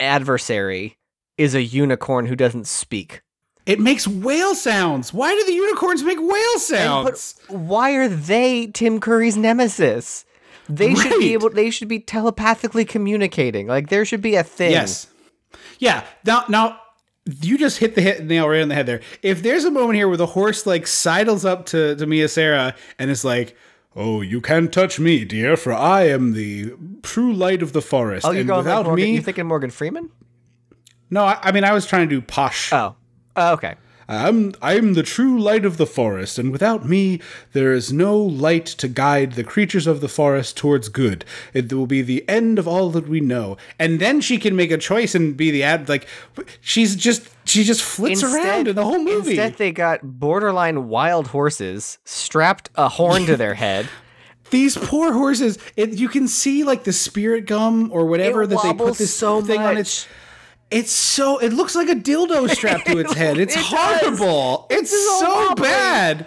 adversary is a unicorn who doesn't speak. It makes whale sounds. Why do the unicorns make whale sounds? But why are they Tim Curry's nemesis? They should be able. They should be telepathically communicating. Like there should be a thing. Yes. Yeah. Now, now you just hit the hit nail right on the head there. If there's a moment here where the horse like sidles up to to Mia Sara and is like, "Oh, you can't touch me, dear, for I am the true light of the forest." Oh, you're and going without like Morgan, me, You thinking Morgan Freeman? no. I, I mean, I was trying to do posh. Oh. Oh, okay. I'm I'm the true light of the forest, and without me there is no light to guide the creatures of the forest towards good. It will be the end of all that we know. And then she can make a choice and be the ad like she's just she just flits around in the whole movie. Instead, they got borderline wild horses strapped a horn to their head. These poor horses, it, you can see like the spirit gum or whatever It that they put this so thing on much. its it's so it looks like a dildo strapped to its head. It's It does. horrible. It's, so bad.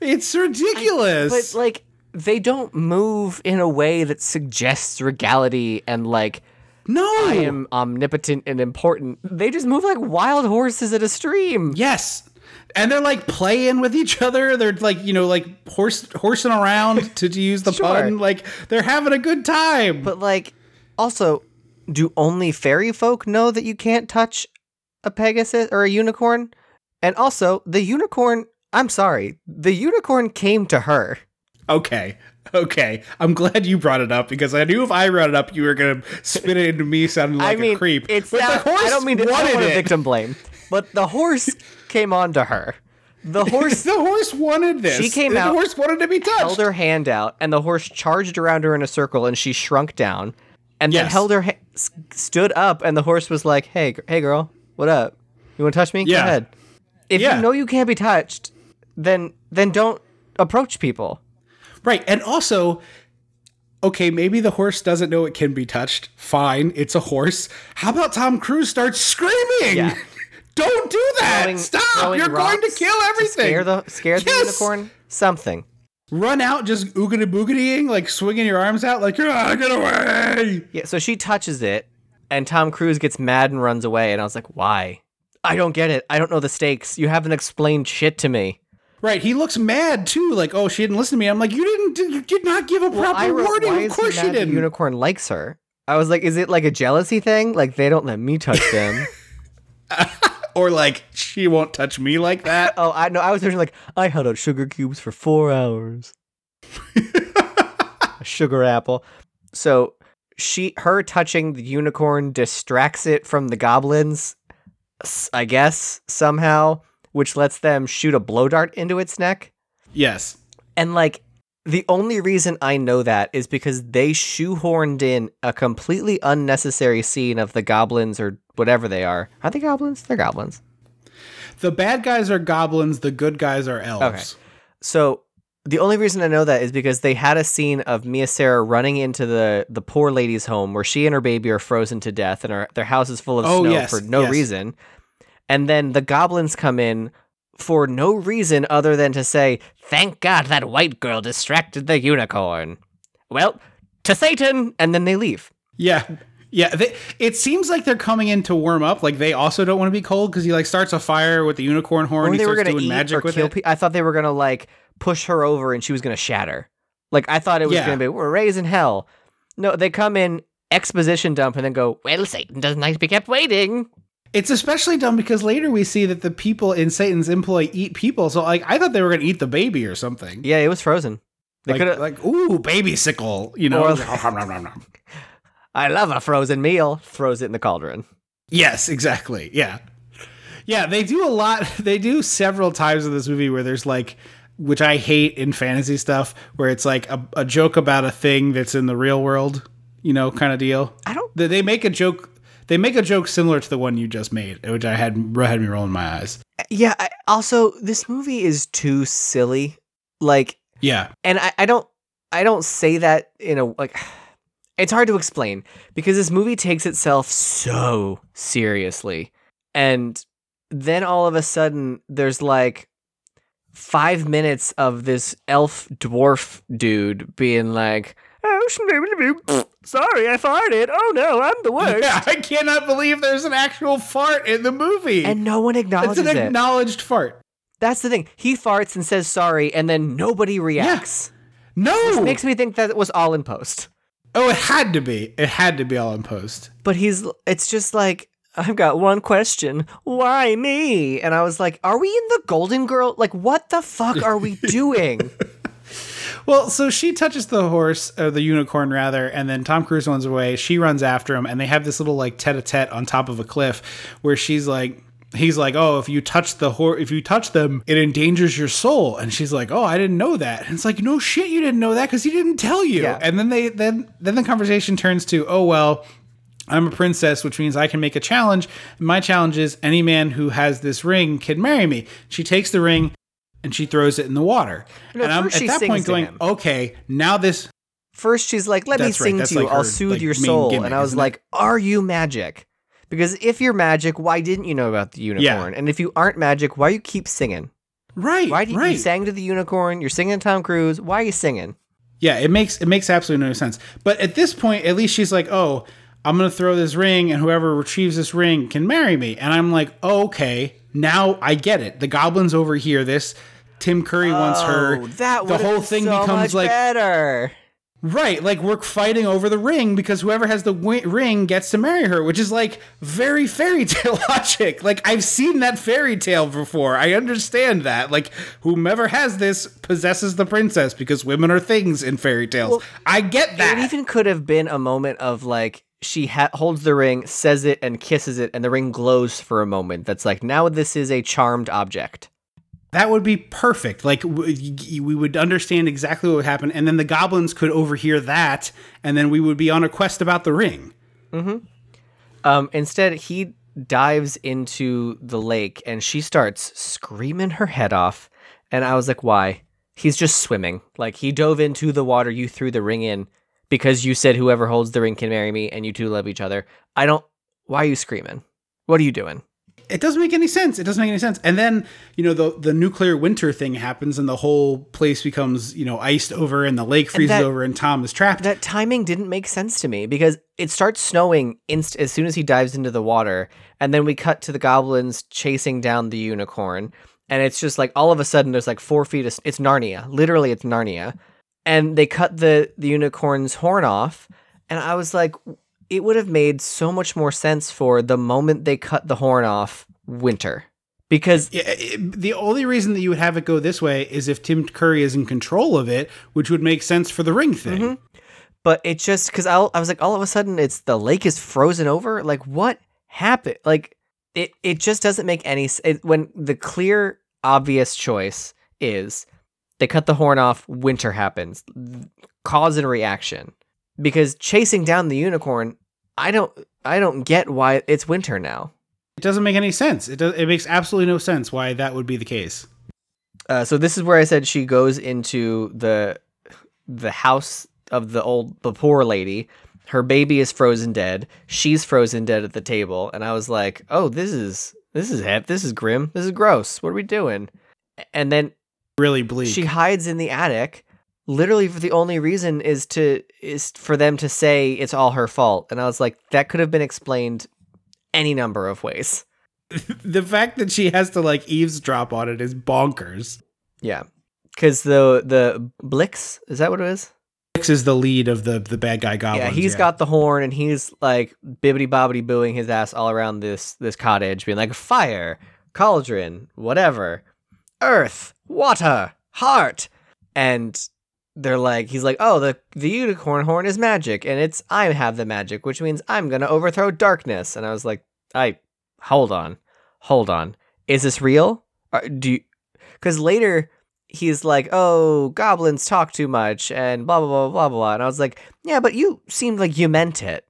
It's ridiculous. But like they don't move in a way that suggests regality and like no. I am omnipotent and important. They just move like wild horses at a stream. Yes. And they're like playing with each other. They're like, you know, like horse horsing around to, to use the Sure. pun. Like they're having a good time. But like also do only fairy folk know that you can't touch a pegasus or a unicorn? And also, the unicorn, I'm sorry, the unicorn came to her. Okay. Okay. I'm glad you brought it up because I knew if I brought it up, you were going to spin it into me sounding like I mean, a creep. It's but not, the horse I don't mean to, I don't victim blame, but the horse came on to her. The horse the horse wanted this. She came the out, horse wanted to be touched. held her hand out, and the horse charged around her in a circle, and she shrunk down, and then held her, ha- stood up, and the horse was like, "Hey, gr- hey, girl, what up? You want to touch me? Yeah. Go ahead. If Yeah. you know you can't be touched, then then don't approach people. Right. And also, okay, maybe the horse doesn't know it can be touched. Fine. It's a horse. How about Tom Cruise starts screaming? Yeah. Don't do that. Throwing- Stop. throwing You're going to kill everything. scare the scare the Yes! unicorn. Something. Run out just oogity boogitying, like swinging your arms out, like, you're ah, get away. Yeah. So she touches it, and Tom Cruise gets mad and runs away. And I was like, why? I don't get it. I don't know the stakes. You haven't explained shit to me. Right. He looks mad too. Like, oh, she didn't listen to me. I'm like, you didn't, you did not give a proper I wrote, warning. why Of course the didn't. unicorn likes her? I was like, is it like a jealousy thing? Like they don't let me touch them. or like, she won't touch me like that. oh, I know. I was thinking like I held out sugar cubes for four hours. a sugar apple. So she, her touching the unicorn distracts it from the goblins. I guess somehow, which lets them shoot a blow dart into its neck. yes. And like the only reason I know that is because they shoehorned in a completely unnecessary scene of the goblins or whatever they are. Are they goblins? They're goblins. The bad guys are goblins. The good guys are elves. Okay. So the only reason I know that is because they had a scene of Mia Sara running into the the poor lady's home where she and her baby are frozen to death and her, their house is full of Oh, snow yes, for no yes. reason. And then the goblins come in for no reason other than to say, "Thank God that white girl distracted the unicorn." Well, to Satan, and then they leave. Yeah. Yeah, they, it seems like they're coming in to warm up. Like they also don't want to be cold because he like starts a fire with the unicorn horn. Or he they were starts gonna doing eat magic or with kill it. people. I thought they were gonna like push her over and she was gonna shatter. Like I thought it was Yeah. gonna be we're raising hell. No, they come in exposition dump and then go. Well, Satan doesn't like to be kept waiting. It's especially dumb because later we see that the people in Satan's employ eat people. So like I thought they were gonna eat the baby or something. Yeah, it was frozen. They like, could have. like ooh baby sickle, you know. I love a frozen meal. Throws it in the cauldron. yes, exactly. Yeah, yeah. They do a lot. They do several times in this movie where there's like. Which I hate in fantasy stuff, where it's like a, a joke about a thing that's in the real world, you know, kind of deal. I don't. They make a joke. They make a joke similar to the one you just made, which I had had me rolling my eyes. Yeah. I, also, this movie is too silly. Like, Yeah, and I, I don't. I don't say that in a like. It's hard to explain because this movie takes itself so seriously, and then all of a sudden there's like five minutes of this elf dwarf dude being like, "Oh, sorry, I farted. Oh no, I'm the worst." yeah. I cannot believe there's an actual fart in the movie, And no one acknowledges it. it's an it. acknowledged fart. That's the thing. He farts and says sorry, and then nobody reacts. No, This Makes me think that it was all in post. oh, it had to be. It had to be all in post. But he's, it's just like, I've got one question. Why me? And I was like, are we in the Golden Girl? Like, what the fuck are we doing? Well, so she touches the horse, or the unicorn rather, and then Tom Cruise runs away. She runs after him, and they have this little like tete-a-tete on top of a cliff, where she's like, he's like, "Oh, if you touch the hor- if you touch them, it endangers your soul." And she's like, "Oh, I didn't know that." And it's like, "No shit, you didn't know that because he didn't tell you." Yeah. And then they then then the conversation turns to, "Oh well." I'm a princess, which means I can make a challenge. My challenge is any man who has this ring can marry me. She takes the ring and she throws it in the water. No, and I'm at that point going, him. okay, now this First, she's like, "Let me sing that's to you. like I'll her, soothe like, your soul." gimmick, and I was isn't it? like, "Are you magic?" Because if you're magic, why didn't you know about the unicorn? And if you aren't magic, why do you keep singing? right, Why do you, right. you sang to the unicorn? You're singing Tom Cruise. Why are you singing? Yeah, it makes it makes absolutely no sense. But at this point, at least she's like, "Oh, I'm gonna throw this ring, and whoever retrieves this ring can marry me." And I'm like, oh, "Okay, now I get it. The goblins overhear this. Tim Curry wants her. Oh, that the whole thing so becomes much like better. right, like we're fighting over the ring because whoever has the wi- ring gets to marry her, which is like very fairy tale logic. Like I've seen that fairy tale before. I understand that. Like whomever has this possesses the princess because women are things in fairy tales. I get that. It even could have been a moment of like she ha- holds the ring, says it, and kisses it, and the ring glows for a moment. That's like now this is a charmed object. That would be perfect. Like we would understand exactly what would happen, and then the goblins could overhear that, and then we would be on a quest about the ring. Um, instead, he dives into the lake, and she starts screaming her head off. And I was like, "Why?" He's just swimming. Like he dove into the water. You threw the ring in because you said whoever holds the ring can marry me, and you two love each other. I don't. Why are you screaming? What are you doing? It doesn't make any sense. It doesn't make any sense. And then you know the the nuclear winter thing happens, and the whole place becomes you know iced over, and the lake freezes that- over, and Tom is trapped. that timing didn't make sense to me because it starts snowing inst- as soon as he dives into the water and then we cut to the goblins chasing down the unicorn and it's just like all of a sudden there's like four feet of it's narnia literally it's narnia and they cut the the unicorn's horn off and i was like it would have made so much more sense for the moment they cut the horn off winter because Yeah, it- the only reason that you would have it go this way is if Tim Curry is in control of it, which would make sense for the ring thing. Mm-hmm. but it just because I, I was like all of a sudden it's the lake is frozen over like what happened like it it just doesn't make any it, when the clear obvious choice is they cut the horn off winter happens cause and reaction because chasing down the unicorn i don't i don't get why it's winter now It doesn't make any sense. It does. It makes absolutely no sense why that would be the case. Uh, so this is where I said she goes into the the house of the old the poor lady. Her baby is frozen dead. She's frozen dead at the table, and I was like, "Oh, this is this is hep. This is grim. This is gross. What are we doing?" And then Really bleak. she hides in the attic, literally for the only reason is to is for them to say it's all her fault. And I was like, that could have been explained any number of ways. the fact that she has to like eavesdrop on it is bonkers. Yeah, because the the Blix is that what it is? blix is the lead of the the bad guy goblins. yeah, he's got the horn and he's like bibbity bobbity booing his ass all around this this cottage, being like fire, cauldron, whatever, earth, water, heart, and they're like, he's like, oh, the the unicorn horn is magic, and it's I have the magic, which means I'm gonna overthrow darkness. And I was like, I hold on, hold on, is this real? Or do you? Because later he's like, "Oh, goblins talk too much," and blah blah blah blah blah. And I was like, "Yeah, but you seemed like you meant it."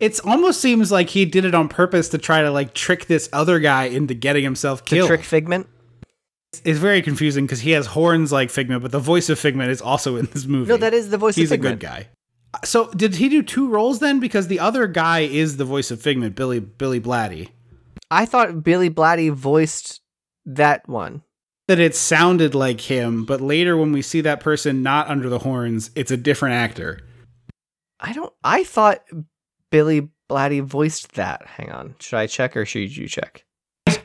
It almost seems like he did it on purpose to try to like trick this other guy into getting himself To killed. trick Figment. It's very confusing because he has horns like Figment, but the voice of Figment is also in this movie. No, that is the voice. He's a good guy. So did he do two roles then? Because the other guy is the voice of Figment, Billy Billy Barty. I thought Billy Barty voiced that one. That it sounded like him, but later when we see that person not under the horns, it's a different actor. I don't. I thought Billy Barty voiced that. Hang on. Should I check or should you check?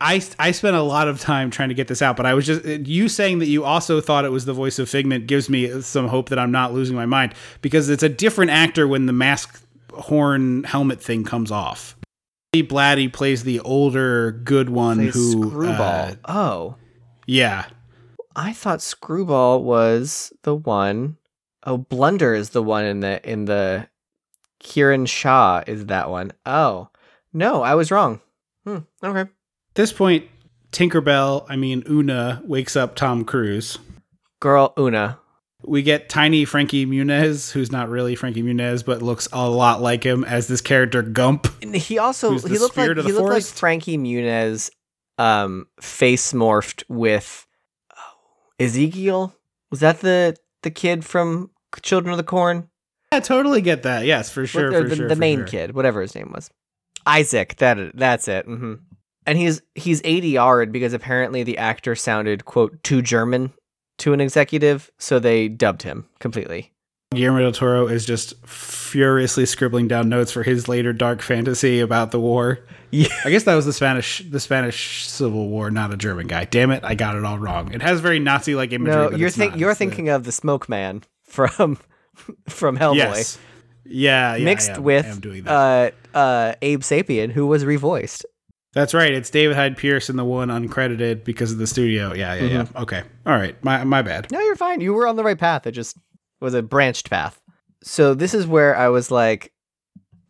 I, I spent a lot of time trying to get this out, but I was just you saying that you also thought it was the voice of Figment gives me some hope that I'm not losing my mind because it's a different actor when the mask horn helmet thing comes off. Barty plays the older good one Plays who Screwball. uh, oh, yeah, I thought Screwball was the one oh Blunder is the one in the in the Kiran Shah is that one. Oh no, I was wrong. Hmm, okay. This point, Tinkerbell, I mean Oona, wakes up Tom Cruise. Girl, Oona. We get tiny Frankie Muniz, who's not really Frankie Muniz, but looks a lot like him as this character Gump. And he also he looked like he looked like? Frankie Muniz, um, face morphed with oh, Ezekiel. Was that the the kid from Children of the Corn? I totally get that. Yes, for sure. What- for the, sure, the main sure. kid, whatever his name was, Isaac. That that's it. hmm And he's he's ADR'd because apparently the actor sounded quote too German to an executive, so they dubbed him completely. Guillermo del Toro is just furiously scribbling down notes for his later dark fantasy about the war. Yeah. I guess that was the Spanish the Spanish Civil War, not a German guy. Damn it, I got it all wrong. It has very Nazi like imagery. No, you're it's think not. you're It's the- thinking of the Smoke Man from from Hellboy. yes, yeah, yeah, mixed I am- I am with uh, uh, Abe Sapien, who was revoiced. That's right. It's David Hyde Pierce in the one uncredited because of the studio. Yeah, yeah, yeah. Mm-hmm. Okay, all right. My my bad. No, you're fine. You were on the right path. It just was a branched path. So this is where I was like,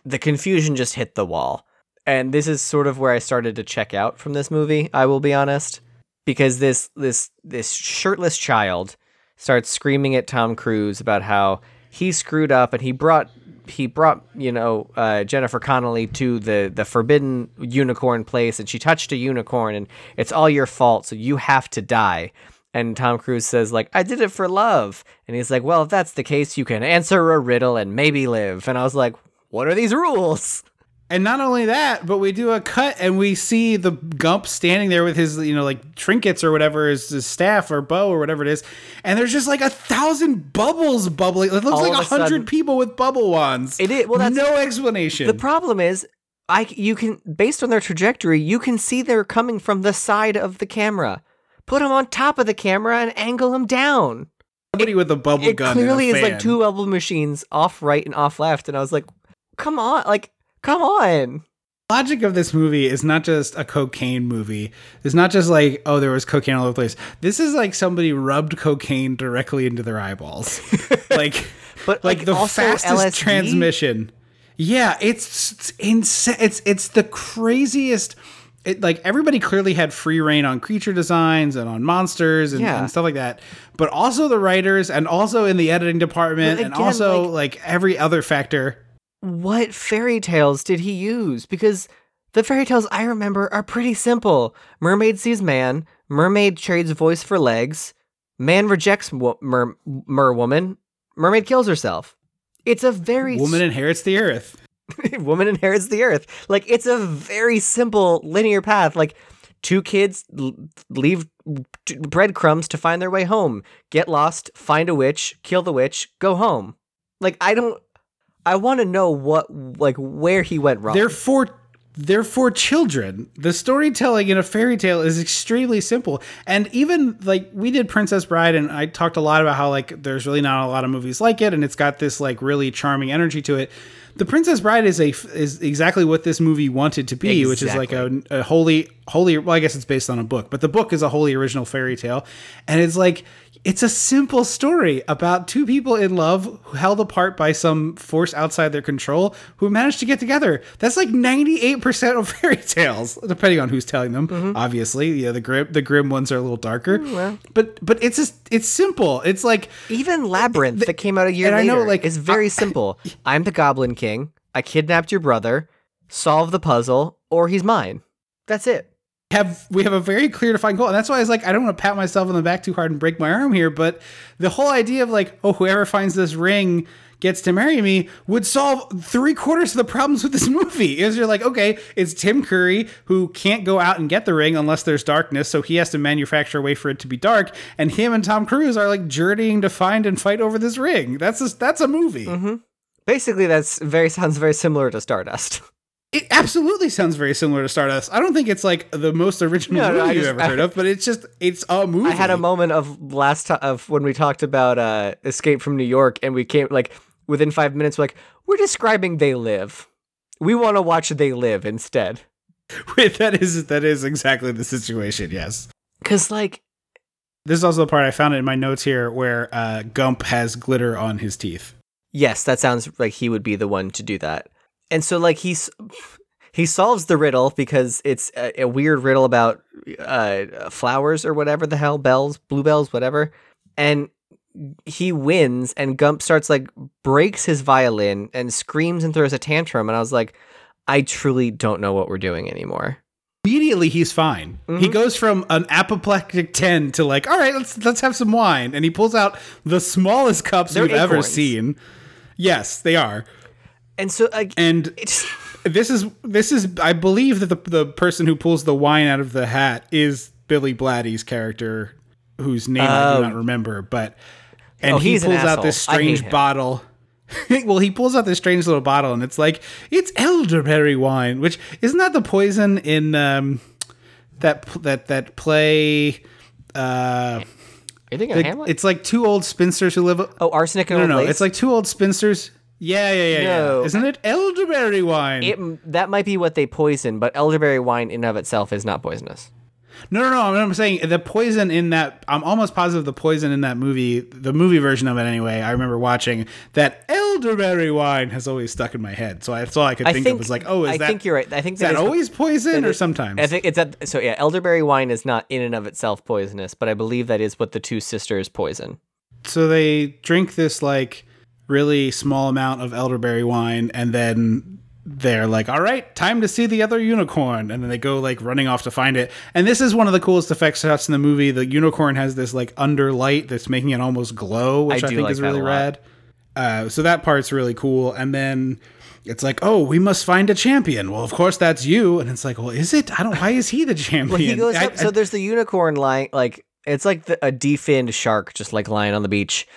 the confusion just hit the wall, and this is sort of where I started to check out from this movie. I will be honest, because this this this shirtless child starts screaming at Tom Cruise about how he screwed up and he brought he brought you know uh, Jennifer Connelly to the the forbidden unicorn place and she touched a unicorn and it's all your fault so you have to die. And Tom Cruise says like I did it for love. And he's like well if that's the case you can answer a riddle and maybe live. And I was like what are these rules And not only that, but we do a cut and we see the Gump standing there with his, you know, like trinkets or whatever, his, his staff or bow or whatever it is. And there's just like a thousand bubbles bubbling. It looks All like a hundred people with bubble wands. It is- well, that's- no explanation. The problem is, I you can based on their trajectory, you can see they're coming from the side of the camera. Put them on top of the camera and angle them down. Somebody with a bubble It gun. clearly and a is like two bubble machines off right and off left, and I was like, "Come on, like, come on!" logic of this movie is not just a cocaine movie. It's not just like, oh, there was cocaine all over the place. This is like somebody rubbed cocaine directly into their eyeballs. like, But, like, like, the fastest LSD? transmission. Yeah, it's, it's insane. It's it's the craziest. It, like everybody clearly had free rein on creature designs and on monsters and, Yeah. and stuff like that, but also the writers and also in the editing department But and also like- like every other factor. What fairy tales did he use? Because the fairy tales I remember are pretty simple. Mermaid sees man, mermaid trades voice for legs, man rejects wo- mer, mer woman, mermaid kills herself. It's a very Woman inherits the earth. woman inherits the earth. Like it's a very simple linear path. Like two kids l- leave breadcrumbs to find their way home, get lost, find a witch, kill the witch, go home. Like I don't I want to know what like where he went wrong. They're for they're for children. The storytelling in a fairy tale is extremely simple. And even like we did Princess Bride and I talked a lot about how like there's really not a lot of movies like it and it's got this like really charming energy to it. The Princess Bride is a is exactly what this movie wanted to be, which is like a, a holy wholly well I guess it's based on a book, but the book is a wholly original fairy tale and it's like it's a simple story about two people in love who held apart by some force outside their control who managed to get together. That's like 98% of fairy tales, depending on who's telling them. Mm-hmm. Obviously, yeah, the grim the grim ones are a little darker. Mm, But but it's just it's simple. It's like Even Labyrinth that came out a year and I later know, like, is very I- simple. I'm the Goblin King. I kidnapped your brother. Solve the puzzle, or he's mine. That's it. Have we have a very clear defined goal. And that's why i was like i don't want to pat myself on the back too hard and break my arm here but the whole idea of like oh whoever finds this ring gets to marry me would solve three quarters of the problems with this movie. Is you're like okay it's tim curry who can't go out and get the ring unless there's darkness so he has to manufacture a way for it to be dark. And him and tom cruise are like journeying to find and fight over this ring. That's a, that's a movie. Mm-hmm. Basically, that's very sounds very similar to Stardust. it absolutely sounds very similar to stardust i don't think it's like the most original No, no, movie I you've ever heard of but it's just it's a movie I had a moment of last time of when we talked about uh, Escape from New York, and we came like within five minutes, we're like we're describing They Live. We want to watch They Live instead, Wait, that is that is exactly the situation. Yes. because like This is also the part I found it in my notes here where uh, Gump has glitter on his teeth. yes, that sounds like he would be the one to do that. And so like he's he solves the riddle because it's a, a weird riddle about uh, flowers or whatever the hell, bells, bluebells, whatever. And he wins, and Gump starts like breaks his violin and screams and throws a tantrum. And I was like, I truly don't know what we're doing anymore. Immediately he's fine. He Mm-hmm. goes from an apoplectic 10 to like, all right, let's let's have some wine. And he pulls out the smallest cups They're you've ever seen. Yes, they are. And so like, And it's this is this is I believe that the the person who pulls the wine out of the hat is Billy Barty's character, whose name I Oh. do not remember, but and Oh, he he's an pulls out this asshole. I hate strange bottle. well, he pulls out this strange little bottle, and it's like it's elderberry wine, which isn't that the poison in um, that that that play. Uh, you thinking of like, Hamlet? it's like two old spinsters who live. oh, arsenic and no, old no, no. lace? It's like two old spinsters. Yeah, yeah, yeah, No. yeah. Isn't it elderberry wine? it, that might be what they poison, but elderberry wine in and of itself is not poisonous. No, no, no. I'm, saying the poison in that. I'm almost positive the poison in that movie, the movie version of it anyway. I remember watching that elderberry wine has always stuck in my head. So that's all I could I think, think of was like, oh, is I that? think you're right. I think Is that is- always poison that or is- sometimes? I think it's that. So yeah, elderberry wine is not in and of itself poisonous, but I believe that is what the two sisters poison. so they drink this like really small amount of elderberry wine, and then they're like, "All right, time to see the other unicorn," and then they go like running off to find it. And this is one of the coolest effect shots in the movie. The unicorn has this like under light that's making it almost glow, which I, do think like is really rad. Uh, so that part's really cool. And then it's like, oh, we must find a champion. Well, of course that's you. And it's like, well, is it? I don't. Why is he the champion? Well, he goes I- up. so there's the unicorn lying, like it's like the, a definned shark just like lying on the beach.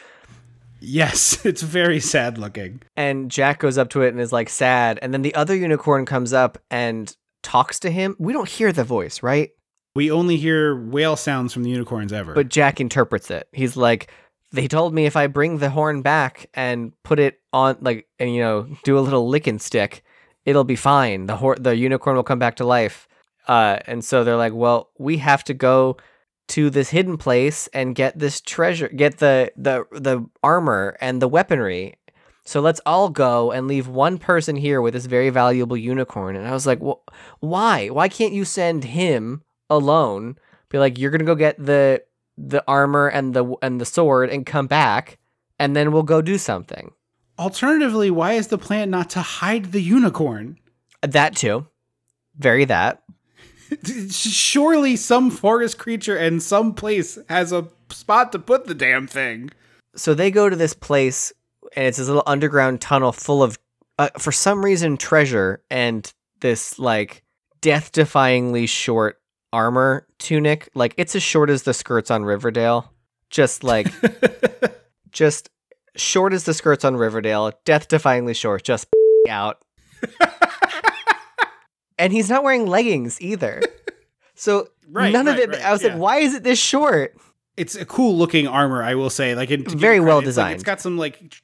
Yes, it's very sad looking. And Jack goes up to it and is like sad. And then the other unicorn comes up and talks to him. We don't hear the voice, right? We only hear whale sounds from the unicorns ever. But Jack interprets it. He's like, they told me if I bring the horn back and put it on, like, and you know, do a little lick and stick, it'll be fine. The hor- the unicorn will come back to life. Uh, and so they're like, well, we have to go to this hidden place and get this treasure, get the the the armor and the weaponry. So let's all go and leave one person here with this very valuable unicorn. And I was like, well, why? Why can't you send him alone? Be like, you're gonna go get the the armor and the and the sword and come back, and then we'll go do something. Alternatively, why is the plan not to hide the unicorn? That too, very that. Surely some forest creature and some place has a spot to put the damn thing. So they go to this place, and it's this little underground tunnel full of, uh, for some reason, treasure and this like death-defyingly short armor tunic. Like it's as short as the skirts on Riverdale. Just like, just short as the skirts on Riverdale. Death-defyingly short. Just out. and he's not wearing leggings either. So Right, none of it. right, I was yeah. like, why is it this short? It's a cool looking armor, I will say. Like, it, Very well credit, it's like- designed. it's got some like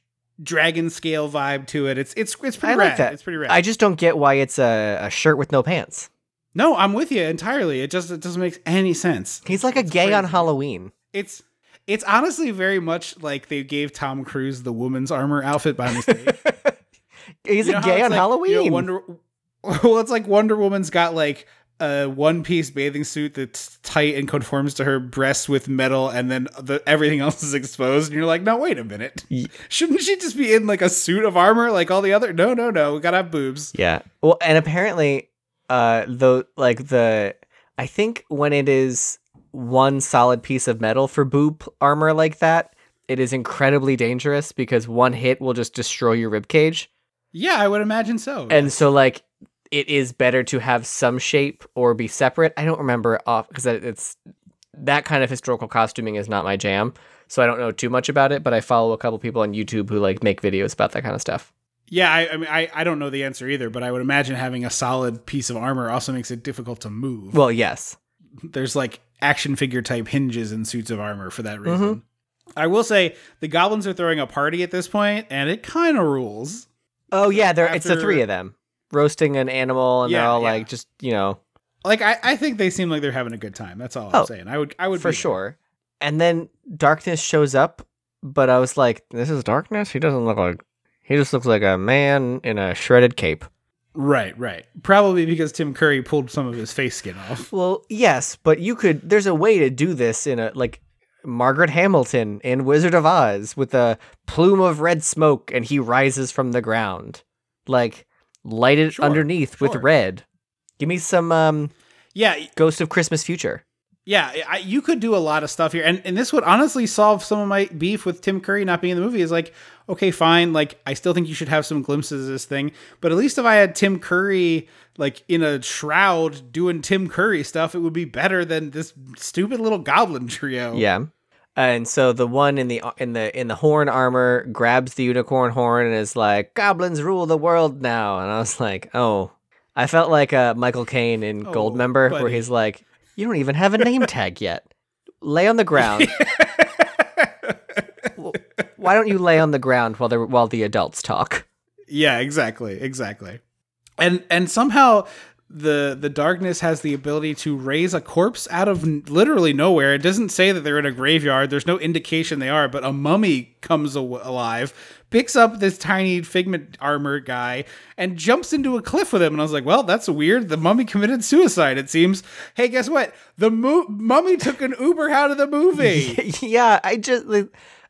dragon scale vibe to it. It's it's it's pretty I rad. like that. It's pretty rad. I just don't get why it's a, a shirt with no pants. no, I'm with you entirely. It just it doesn't make any sense. He's like a gay on. Halloween. It's it's honestly very much like they gave Tom Cruise the woman's armor outfit by mistake. He's You know a gay on like, Halloween. you know, Wonder, well, it's like Wonder Woman's got like a one piece bathing suit that's tight and conforms to her breasts with metal, and then the everything else is exposed. And you're like, no, wait a minute. Shouldn't she just be in like a suit of armor like all the other? No, no, no. We gotta have boobs. yeah. Well, and apparently, uh, though, like the, I think when it is one solid piece of metal for boob armor like that, it is incredibly dangerous because one hit will just destroy your rib cage. Yeah, I would imagine so. And so, like, it is better to have some shape or be separate. I don't remember off because it's that kind of historical costuming is not my jam. So I don't know too much about it, but I follow a couple people on YouTube who like make videos about that kind of stuff. yeah, I, I mean, I, I don't know the answer either, but I would imagine having a solid piece of armor also makes it difficult to move. Well, yes. there's like action figure type hinges in suits of armor for that Mm-hmm. reason. I will say the goblins are throwing a party at this point, and it kind of rules. Oh yeah, there it's the three of them roasting an animal, and they're all yeah. like just you know Like I, I think they seem like they're having a good time. That's all Oh, I'm saying. I would, I would for be there. sure. And then darkness shows up, but I was like, this is darkness. He doesn't look like. He just looks like a man in a shredded cape. Right, right. Probably because Tim Curry pulled some of his face skin off. Well, yes, but you could. There's a way to do this in a like Margaret Hamilton in Wizard of Oz with a plume of red smoke, and he rises from the ground. Like light it Sure, underneath with red. Give me some um, Yeah, Ghost of Christmas Future. yeah. I, you could do a lot of stuff here, and and this would honestly solve some of my beef with Tim Curry not being in the movie. Is like, okay, fine. Like, I still think you should have some glimpses of this thing, but at least if I had Tim Curry like in a shroud doing Tim Curry stuff, it would be better than this stupid little goblin trio. Yeah. And so the one in the in the in the horn armor grabs the unicorn horn and is like, "Goblins rule the world now." And I was like, "Oh." I felt like uh, Michael Caine in Oh, Goldmember, where buddy. he's like, "You don't even have a name tag yet. Lay on the ground. Why don't you lay on the ground while the while the adults talk?" Yeah, exactly, exactly. And and somehow the the darkness has the ability to raise a corpse out of literally nowhere. It doesn't say that they're in a graveyard. There's no indication they are, but a mummy comes alive, picks up this tiny figment armor guy, and jumps into a cliff with him. And I was like, well, that's weird. The mummy committed suicide. It seems. Hey, guess what? The mo- mummy took an Uber out of the movie. yeah, I just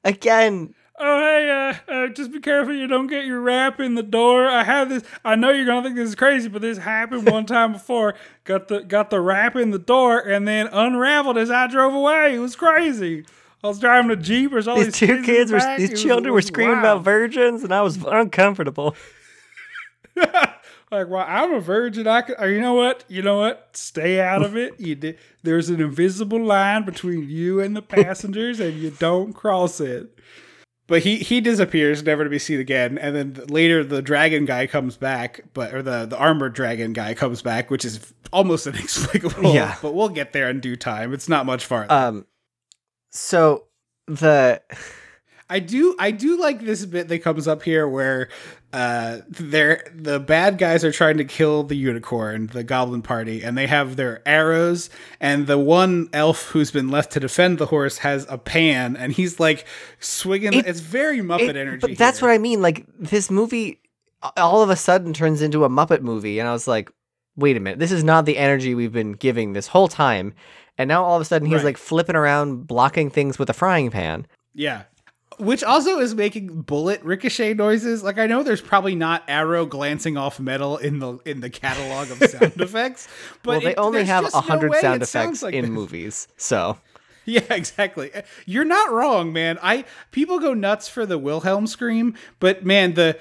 again. Oh hey, uh, uh, just be careful you don't get your rap in the door. I have this. I know you're gonna think this is crazy, but this happened one time before. Got the got the rap in the door and then unraveled as I drove away. It was crazy. I was driving a jeep. There's all These these, two kids, were back. It these was- children were screaming wild. about virgins, and I was uncomfortable. like, well, I'm a virgin. I could, you know what? You know what? Stay out of it. You did. There's an invisible line between you and the passengers, and you don't cross it. But he he disappears, never to be seen again. And then later, the dragon guy comes back, but or the the armored dragon guy comes back, which is almost inexplicable. Yeah. But we'll get there in due time. It's not much farther. Um, so the I do I do like this bit that comes up here where uh they're the bad guys are trying to kill the unicorn, the goblin party, and they have their arrows and the one elf who's been left to defend the horse has a pan and he's like swinging It- it's very Muppet it- energy. But that's here. what I mean. Like this movie, all of a sudden turns into a Muppet movie, and I was like, wait a minute, this is not the energy we've been giving this whole time. And now all of a sudden he's Right. like flipping around, blocking things with a frying pan. Yeah. Which also is making bullet ricochet noises. Like I know there's probably not arrow glancing off metal in the in the catalog of sound effects, but well, they it- only have a no hundred sound effects like in this. movies, so Yeah, exactly. You're not wrong, man. I people go nuts for the Wilhelm scream, but man, the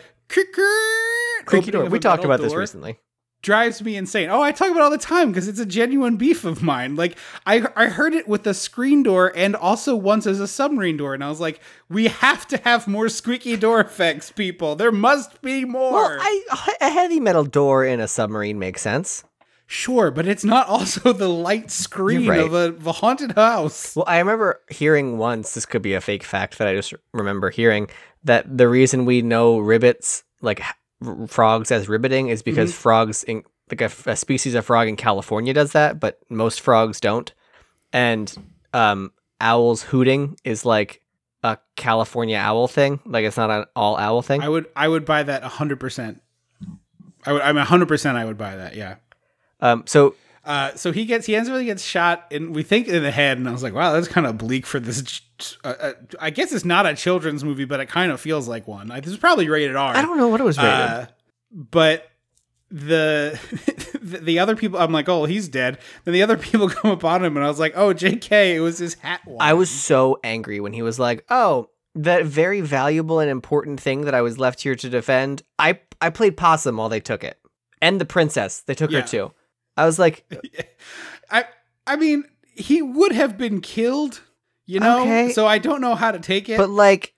creaky door. We talked about this recently. Drives me insane. Oh, I talk about it all the time because it's a genuine beef of mine. Like I I heard it with the screen door and also once as a submarine door, and I was like, we have to have more squeaky door effects, people. There must be more. Well, I, a heavy metal door in a submarine makes sense. sure, but it's not also the light screen right. of, a, of a haunted house. Well, I remember hearing once, this could be a fake fact that I just remember hearing, that the reason we know ribbits, like r- frogs as ribbiting, is because Mm-hmm. frogs, in, like a species of frog in California does that, but most frogs don't. And um, owls hooting is like a California owl thing. Like it's not an all owl thing. I would I would buy that hundred percent. I would I'm hundred percent I would buy that, yeah. Um, so Uh, so he gets he ends up he gets shot and we think in the head and I was like wow that's kind of bleak for this uh, uh, I guess it's not a children's movie but it kind of feels like one I, this is probably rated R I don't know what it was rated. uh, but the the other people I'm like oh he's dead then the other people come upon him and I was like oh JK it was his hat I was so angry when he was like, "Oh, that very valuable and important thing that I was left here to defend. I I played possum while they took it, and the princess. They took Yeah. her too. I was like, I I mean he would have been killed you know Okay. so I don't know how to take it but like,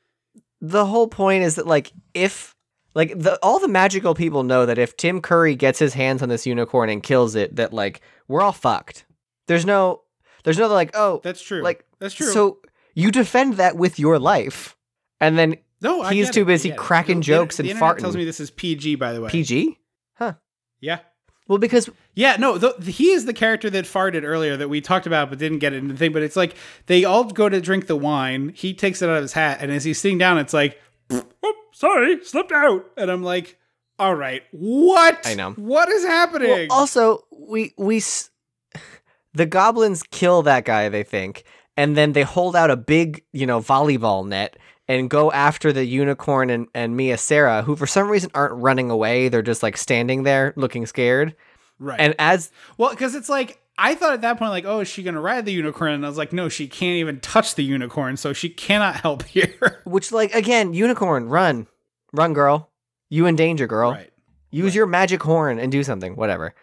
the whole point is that like if like the all the magical people know that if Tim Curry gets his hands on this unicorn and kills it, that like we're all fucked. There's no, there's no like, oh, that's true like that's true So you defend that with your life, and then No, He's too busy it. cracking The- jokes the and internet farting. Tells me this is PG, by the way. PG. Huh? Yeah, Well, because yeah. No, the, he is the character that farted earlier that we talked about, but didn't get into the thing. But it's like they all go to drink the wine. He takes it out of his hat, and as he's sitting down, it's like, oh, sorry, slipped out. And I'm like, All right. What? I know. What is happening? Well, also, we we s- the goblins kill that guy. They think, and then they hold out a big, you know, volleyball net and go after the unicorn and and Mia Sara, who for some reason aren't running away. They're just like standing there, looking scared. right. And as well, because it's like I thought at that point, like, oh, is she gonna ride the unicorn? And I was like, no, she can't even touch the unicorn, so she cannot help here. which, like, again, unicorn, run, run, girl. You in danger, girl. right. Use your magic horn and do something, whatever.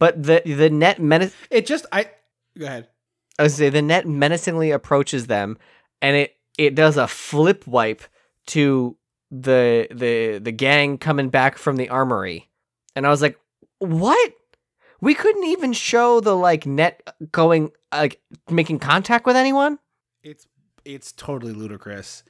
But the the net menace. It just I go ahead. I was say the net menacingly approaches them, and it it does a flip wipe to the the the gang coming back from the armory, and I was like, "What? We couldn't even show the like net going like making contact with anyone." It's it's totally ludicrous.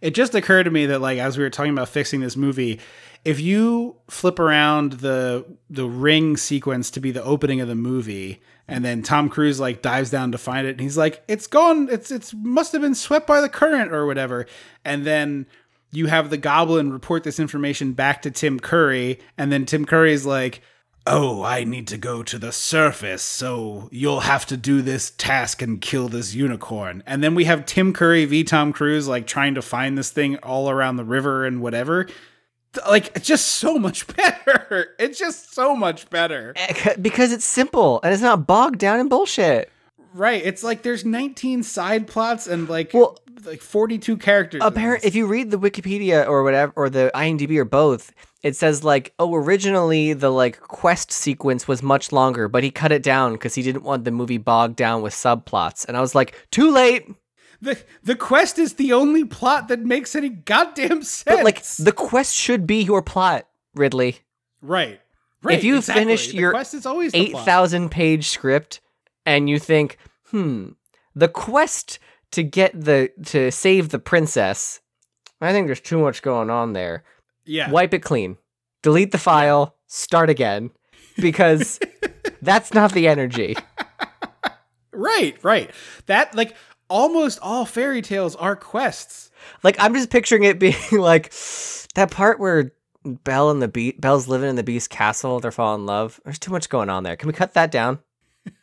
It just occurred to me that like as we were talking about fixing this movie, if you flip around the the ring sequence to be the opening of the movie and then Tom Cruise like dives down to find it and he's like it's gone it's it's must have been swept by the current or whatever and then you have the goblin report this information back to Tim Curry and then Tim Curry's like oh, I need to go to the surface, so you'll have to do this task and kill this unicorn. And then we have Tim Curry v. Tom Cruise, like trying to find this thing all around the river and whatever. Like, it's just so much better. It's just so much better. Eh, Because it's simple and it's not bogged down in bullshit. Right. It's like there's 19 side plots and like, Well, like 42 characters. in apparent this. if you read the wikipedia or whatever or the imdb or both it says like oh originally the like quest sequence was much longer but he cut it down because he didn't want the movie bogged down with subplots and i was like too late the, the quest is the only plot that makes any goddamn sense. but like the quest should be your plot ridley right. Right. if you exactly. finish The your quest is always 8000 page script and you think hmm the quest to get the to save the princess i think there's too much going on there Yeah. wipe it clean, delete the file, start again, because that's not the energy. Right, right. That like almost all fairy tales are quests. Like I'm just picturing it being like that part where Belle and the Beast, Belle's living in the Beast castle, they're falling in love. There's too much going on there. Can we cut that down?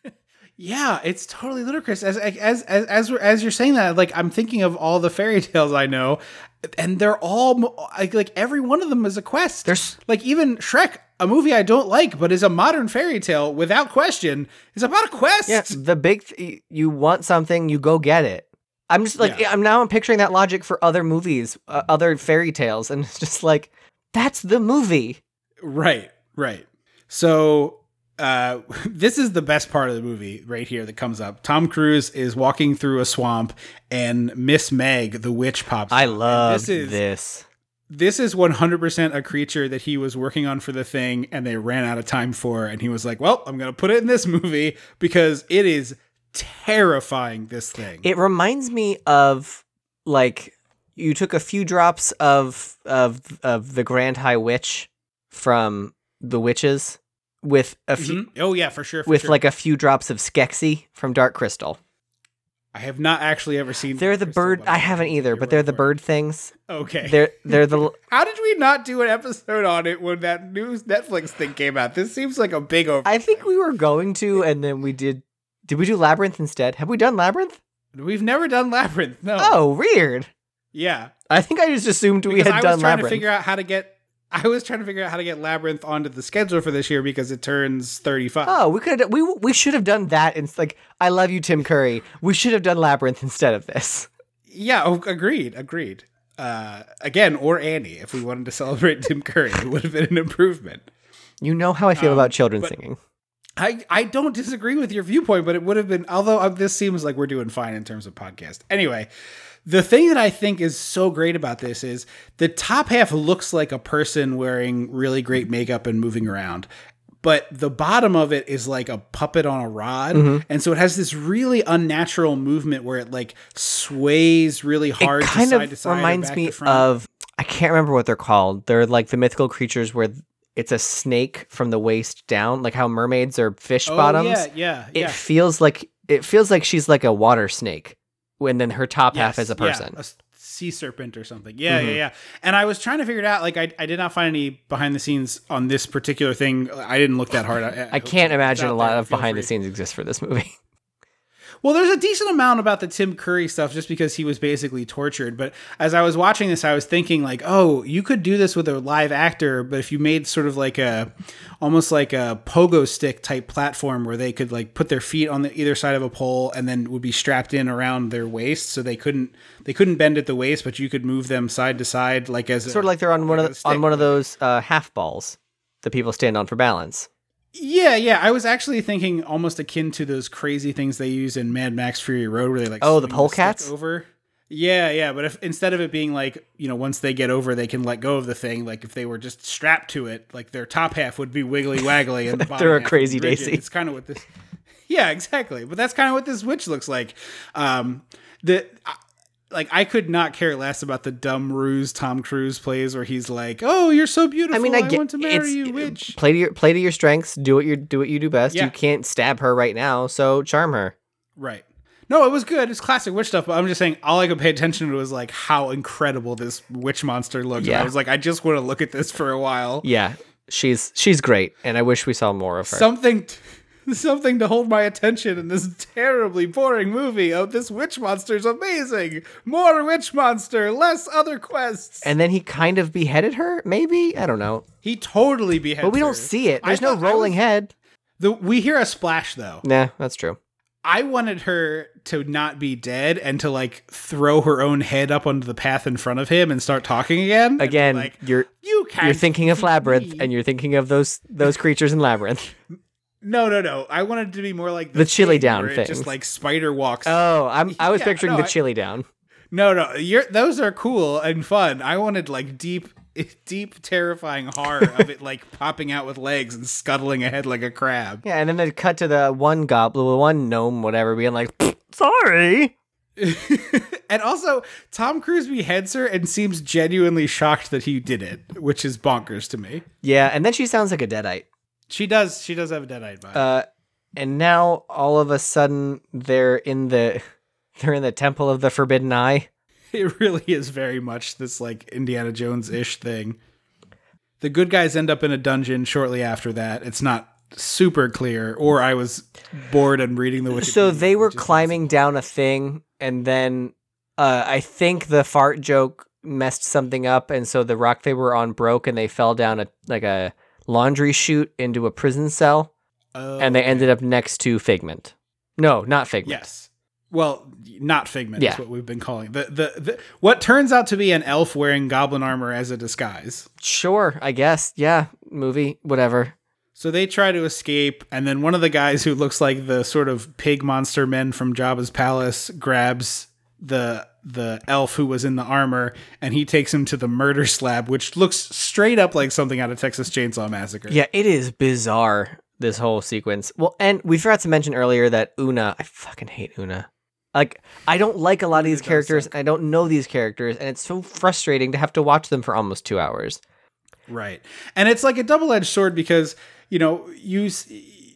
Yeah, it's totally ludicrous. As as as as we're, as you're saying that, like I'm thinking of all the fairy tales I know, and they're all like like every one of them is a quest. There's- like even Shrek, a movie I don't like, but is a modern fairy tale without question, is about a quest. Yeah, the big th- you want something, you go get it. I'm just like Yeah. I'm now I'm picturing that logic for other movies, uh, other fairy tales, and it's just like that's the movie. Right, right. So uh this is the best part of the movie right here that comes up. Tom Cruise is walking through a swamp and Miss Meg, the witch, pops. I love this. Is, this. This is 100% a creature that he was working on for the thing and they ran out of time for and he was like, "Well, I'm going to put it in this movie because it is terrifying this thing." It reminds me of like you took a few drops of of of the Grand High Witch from the Witches with a few Mhm. Oh yeah, for sure. For with sure. like a few drops of Skeksis from Dark Crystal. I have not actually ever seen They're the bird. I haven't either, but they're the bird things. Okay. They're they're the How did we not do an episode on it when that new Netflix thing came out? This seems like a big over. I think we were going to, and then we did. Did we do Labyrinth instead? Have we done Labyrinth? We've never done Labyrinth. No. Oh, weird. Yeah. I think I just assumed we Because had I was done trying Labyrinth. to figure out how to get. I was trying to figure out how to get Labyrinth onto the schedule for this year because it turns 35. Oh, we could we we should have done that. It's like I love you, Tim Curry. We should have done Labyrinth instead of this. Yeah, oh, agreed, agreed. Uh, again, or Annie, if we wanted to celebrate Tim Curry, it would have been an improvement. You know how I feel about children Um, but- singing. I, I don't disagree with your viewpoint, but it would have been, although uh, this seems like we're doing fine in terms of podcast. Anyway, the thing that I think is so great about this is the top half looks like a person wearing really great makeup and moving around. But the bottom of it is like a puppet on a rod. Mm-hmm. And so it has this really unnatural movement where it like sways really hard it kind to side of reminds me of I can't remember what they're called. They're like the mythical creatures where it's a snake from the waist down, like how mermaids are fish Oh, bottoms. Yeah, yeah, It yeah. feels like it feels like she's like a water snake, when then her top half Yes, is a yeah, person. a s- sea serpent or something. Yeah, yeah, mm-hmm. yeah. And I was trying to figure it out. Like, I, I did not find any behind the scenes on this particular thing. I didn't look that hard. I, I can't imagine a lot there, of feel behind the scenes exists for this movie. Well, there's a decent amount about the Tim Curry stuff just because he was basically tortured. But as I was watching this, I was thinking like, oh, you could do this with a live actor, but if you made sort of like a, almost like a pogo stick type platform where they could like put their feet on the either side of a pole and then would be strapped in around their waist, so they couldn't they couldn't bend at the waist, but you could move them side to side like as sort of like they're on one like of a the, on one of those uh, half balls that people stand on for balance. Yeah, yeah. I was actually thinking almost akin to those crazy things they use in Mad Max Fury Road, where they like Oh, the polecats? over. Yeah, yeah. But if instead of it being like you know once they get over, they can let go of the thing. Like if they were just strapped to it, like their top half would be wiggly waggly and the bottom They're a crazy daisy. It's kind of what this. Yeah, exactly. But that's kind of what this witch looks like. Um, the. I- like I could not care less about the dumb ruse Tom Cruise plays, where he's like, "Oh, you're so beautiful. I mean, I get want to marry you, witch." play to your play to your strengths. Do what you do what you do best. Yeah. You can't stab her right now, so charm her. Right. No, it was good. It's classic witch stuff, but I'm just saying all I could pay attention to was like how incredible this witch monster looked. And Yeah. I was like, I just want to look at this for a while. Yeah, she's she's great, and I wish we saw more of her. Something something to hold my attention in this terribly boring movie. Oh, this witch monster's amazing. More witch monster, less other quests. and then he kind of beheaded her. Maybe I don't know, he totally beheads but we don't see it. I There's no rolling was- head. The, we hear a splash though. Nah, that's true. I wanted her to not be dead and to like throw her own head up onto the path in front of him and start talking again. Again, like, you're you can't you're thinking of labyrinth, me." and you're thinking of those those creatures in labyrinth. no, no, no. I wanted it to be more like The chili down things. just like spider walks. Oh, I'm I was Yeah, picturing no, the I- chili down. no, no. You're those are cool and fun. I wanted like deep, deep, terrifying horror of it like popping out with legs and scuttling ahead like a crab. Yeah, and then they cut to the one goblin, one gnome, whatever, being like, "Sorry." And also, Tom Cruise beheads her and seems genuinely shocked that he did it, which is bonkers to me. Yeah, and then she sounds like a deadite. She does. She does have a deadite vibe. Uh, and now all of a sudden they're in the they're in the temple of the forbidden eye. It really is very much this like Indiana Jones ish thing. The good guys end up in a dungeon shortly after that. It's not super clear, or I was bored and reading the Wikipedia. So they were climbing down a thing, and then uh, I think the fart joke messed something up, and so the rock they were on broke, and they fell down a like a laundry chute into a prison cell, Oh, and they ended up next to Figment. No, not Figment. yes. Well, not Figment Yeah. is what we've been calling the, the the what turns out to be an elf wearing goblin armor as a disguise. Sure, I guess. Yeah, movie, whatever. So they try to escape, and then one of the guys who looks like the sort of pig monster men from Jabba's palace grabs the the elf who was in the armor, and he takes him to the murder slab, which looks straight up like something out of Texas Chainsaw Massacre. Yeah, it is bizarre this whole sequence. Well, and we forgot to mention earlier that Oona, I fucking hate Oona. Like, I don't like a lot of these characters. I don't know these characters, and it's so frustrating to have to watch them for almost two hours. Right. And it's like a double-edged sword because, you know, you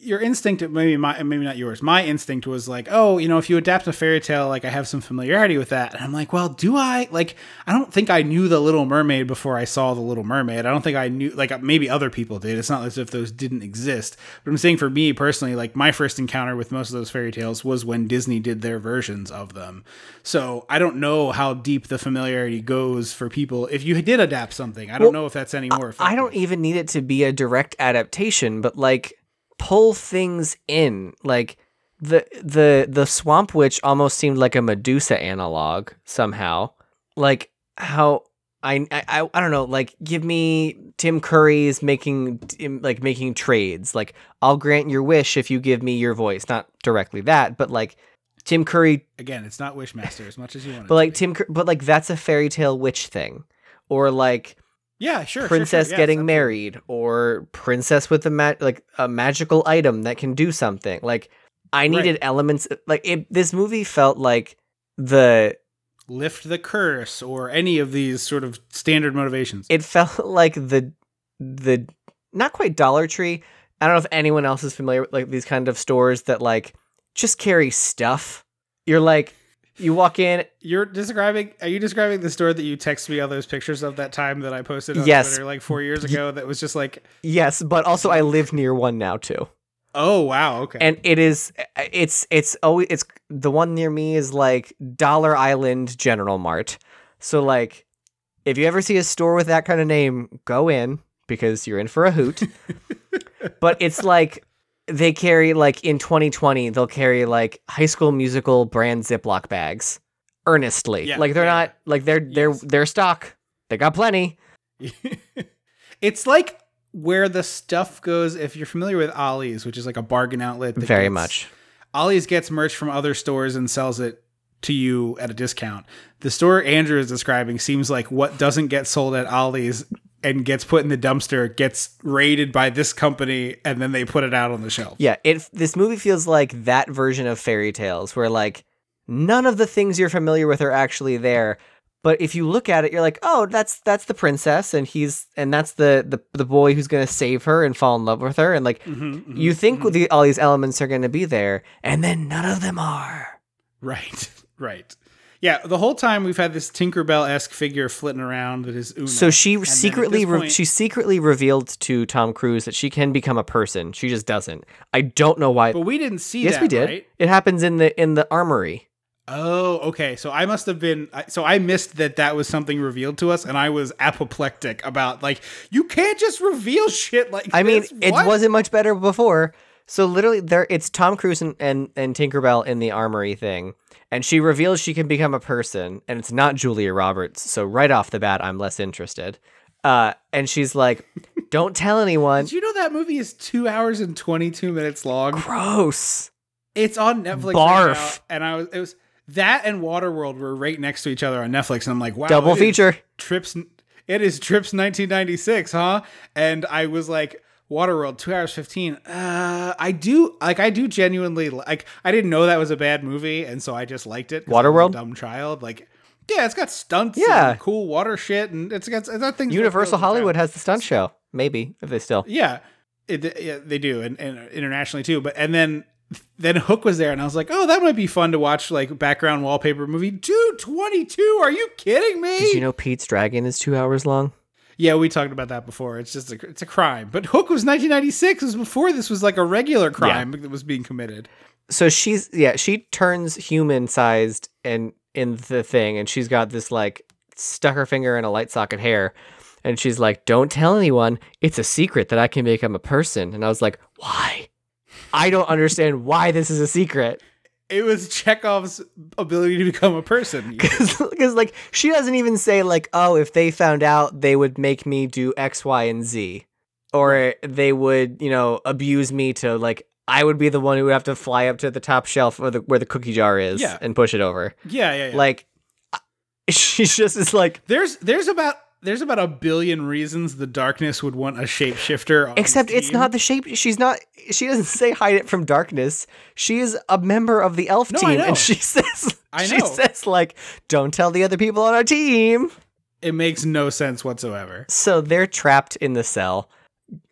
your instinct maybe my maybe not yours. My instinct was like, "Oh, you know, if you adapt a fairy tale, like I have some familiarity with that." And I'm like, "Well, do I? Like I don't think I knew the Little Mermaid before I saw the Little Mermaid. I don't think I knew like maybe other people did. It's not as if those didn't exist. But I'm saying for me personally, like my first encounter with most of those fairy tales was when Disney did their versions of them. So, I don't know how deep the familiarity goes for people if you did adapt something. I don't know if that's any more effective. I don't even need it to be a direct adaptation, but like pull things in. Like the the the Swamp Witch almost seemed like a Medusa analog somehow. Like how I I I don't know. Like give me Tim Curry's making like making trades. Like I'll grant your wish if you give me your voice. Not directly that, but like Tim Curry Again, it's not Wishmaster as much as you want. but like. Tim, but like that's a fairy tale witch thing, or like yeah, sure, sure, princess sure, yes, getting married, or princess with a ma- like a magical item that can do something. Like I needed elements. Like it, this movie felt like the lift the curse or any of these sort of standard motivations. it felt like the the not quite Dollar Tree. I don't know if anyone else is familiar with like these kind of stores that like just carry stuff. You're like You walk in. You're describing. Are you describing the store that you text me all those pictures of that time that I posted on Yes. Twitter like four years ago? That was just like, Yes, but also I live near one now too. oh wow, okay. and it is it's it's always it's the one near me is like dollar island general mart so like if you ever see a store with that kind of name go in because you're in for a hoot but it's like they carry like in 2020 they'll carry like high school musical brand ziploc bags earnestly Yeah, like they're yeah, not like they're they're Yes. they're stock they got plenty it's like where the stuff goes. If you're familiar with Ollie's, which is like a bargain outlet, that very gets- much Ollie's gets merch from other stores and sells it to you at a discount. The store Andrew is describing seems like what doesn't get sold at Ollie's and gets put in the dumpster gets raided by this company and then they put it out on the shelf. Yeah, it this movie feels like that version of fairy tales where like none of the things you're familiar with are actually there. But if you look at it, you're like, oh, that's that's the princess, and he's and that's the the, the boy who's gonna save her and fall in love with her, and like Mm-hmm, you think the, all these elements are gonna be there, and then none of them are. Right. Right. Yeah, the whole time we've had this Tinkerbell esque figure flitting around that is Oona. So she at secretly re- point- she secretly revealed to Tom Cruise that she can become a person. She just doesn't. I don't know why. but we didn't see that. yes, that. we did. right? It happens in the in the armory. Oh, okay. So I must have been. So I missed that that was something revealed to us, and I was apoplectic about like you can't just reveal shit like. This. I mean, this. it wasn't much better before. So literally, there it's Tom Cruise and, and and Tinkerbell in the armory thing, and she reveals she can become a person, and it's not Julia Roberts. So right off the bat, I'm less interested. Uh, and she's like, "Don't tell anyone." Did you know that movie is two hours and twenty two minutes long? Gross. It's on Netflix. right Barf. now, and I was it was that and Waterworld were right next to each other on Netflix, and I'm like, wow, Double feature. Trips. It is Trips 1996, huh? And I was like. Waterworld, two hours fifteen. Uh, I do like. I do genuinely like. I didn't know that was a bad movie, and so I just liked it. Waterworld? dumb child. Like, yeah, it's got stunts. Yeah. and cool water shit, and it's got it's got things. Universal Hollywood has the stunt show. Maybe if they still. Yeah, it, yeah, they do, and, and internationally too. But and then then Hook was there, and I was like, oh, that might be fun to watch, like background wallpaper movie. Dude, twenty two? Are you kidding me? Did you know Pete's Dragon is two hours long? Yeah, we talked about that before. It's just a, it's a crime. But Hook was nineteen ninety six. It Was before this was like a regular crime that was being committed. so she's yeah she turns human sized and in the thing and she's got this like stuck her finger in a light socket hair and she's like don't tell anyone it's a secret that i can become a person and i was like why i don't understand why this is a secret It was Chekhov's ability to become a person. because like she doesn't even say like oh if they found out they would make me do x y and z or they would you know abuse me to like i would be the one who would have to fly up to the top shelf where the, where the cookie jar is Yeah. and push it over yeah, yeah, yeah. like she's just is like there's there's about there's about a billion reasons the darkness would want a shapeshifter. On except its not the shape she's not she doesn't say hide it from darkness she is a member of the elf No, I team know. and she says I know she know. says like don't tell the other people on our team It makes no sense whatsoever. so they're trapped in the cell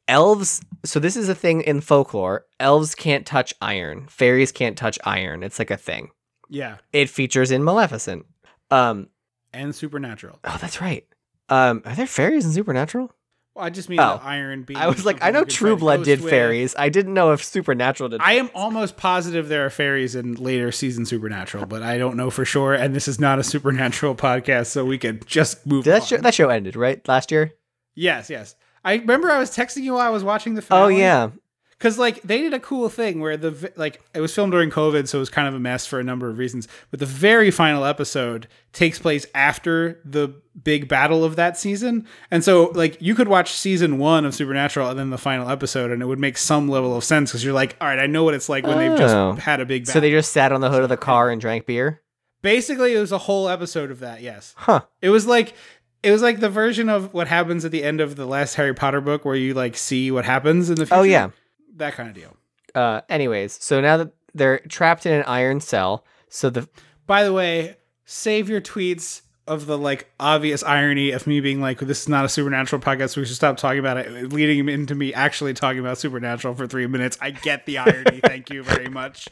elves so this is a thing in folklore elves can't touch iron fairies can't touch iron it's like a thing Yeah, it features in maleficent um and supernatural. oh that's right um are there fairies in supernatural Well, I just mean Oh. the iron i was like i know you could try true blood did with. fairies i didn't know if supernatural did I am almost positive there are fairies in later season Supernatural, but I don't know for sure. And this is not a supernatural podcast, so we could just move. Did that on. show that show ended right last year? Yes, yes. I remember I was texting you while I was watching the. Oh yeah, because like they did a cool thing where the like it was filmed during covid so it was kind of a mess for a number of reasons but the very final episode takes place after the big battle of that season and so like you could watch season one of supernatural and then the final episode and it would make some level of sense because you're like all right i know what it's like when they've Oh. just had a big battle so they just sat on the hood of the car and drank beer. basically it was a whole episode of that yes Huh? it was like it was like the version of what happens at the end of the last harry potter book where you like see what happens in the oh, future Oh yeah. That kind of deal Uh, anyways, so now that they're trapped in an iron cell, so the By the way, save your tweets of the like obvious irony of me being like, "This is not a supernatural podcast. So we should stop talking about it." Leading him into me actually talking about supernatural for three minutes. I get the irony. Thank you very much.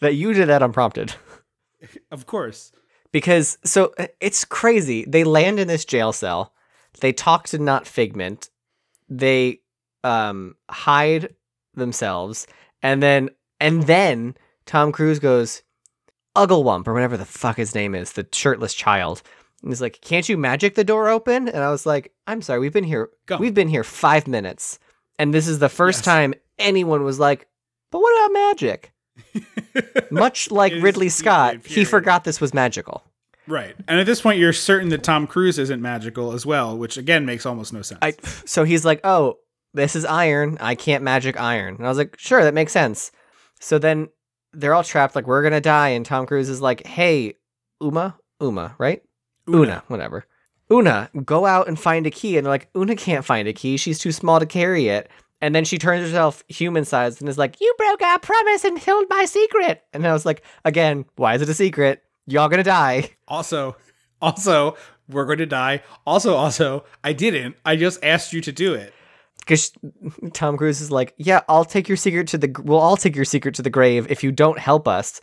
that you did that unprompted. Of course. because so uh, it's crazy. They land in this jail cell. They talk to not Figment. They um hide themselves, and then and then Tom Cruise goes Ugglewump or whatever the fuck his name is, the shirtless child. And he's like, "Can't you magic the door open?" And I was like, "I'm sorry, we've been here. Go. We've been here five minutes, and this is the first Yes. time anyone was like, but what about magic?" Much like Ridley Scott, he forgot this was magical. Right. And at this point, you're certain that Tom Cruise isn't magical as well, which again makes almost no sense. I so he's like, "Oh, this is iron. I can't magic iron." And I was like, "Sure, that makes sense." So then they're all trapped like we're going to die and Tom Cruise is like, "Hey, Uma, Uma, right? Oona, whatever. Oona, go out and find a key." And they're like, "Oona can't find a key. She's too small to carry it." And then she turns herself human sized and is like, "You broke our promise and killed my secret." And I was like, "Again, why is it a secret? Y'all going to die." Also, also, we're going to die. Also, also, I didn't. I just asked you to do it. Because Tom Cruise is like, "Yeah, I'll take your secret to the. We'll all take your secret to the grave if you don't help us."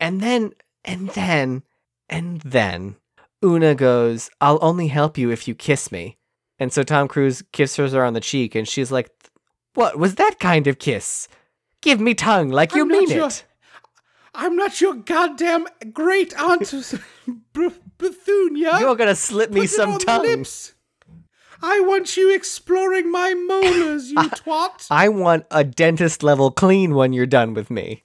And then, and then, and then, Oona goes, "I'll only help you if you kiss me." And so Tom Cruise kisses her on the cheek, and she's like, "What was that kind of kiss? Give me tongue, like you I'm mean your- it." I'm not your goddamn great aunt Bethunia. You're gonna slip me Put some tongue. I want you exploring my molars, you twat. I want a dentist level clean when you're done with me.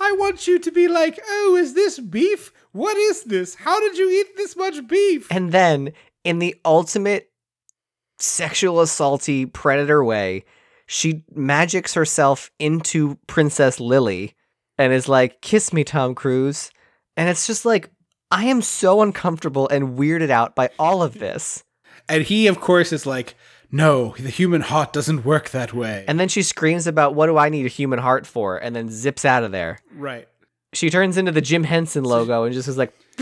I want you to be like, oh, is this beef? What is this? How did you eat this much beef? And then, in the ultimate sexual assaulty predator way, she magics herself into Princess Lili and is like, "Kiss me, Tom Cruise." And it's just like, I am so uncomfortable and weirded out by all of this. And he, of course, is like, no, the human heart doesn't work that way. And then she screams about what do I need a human heart for, and then zips out of there. right. She turns into the Jim Henson logo and just is like,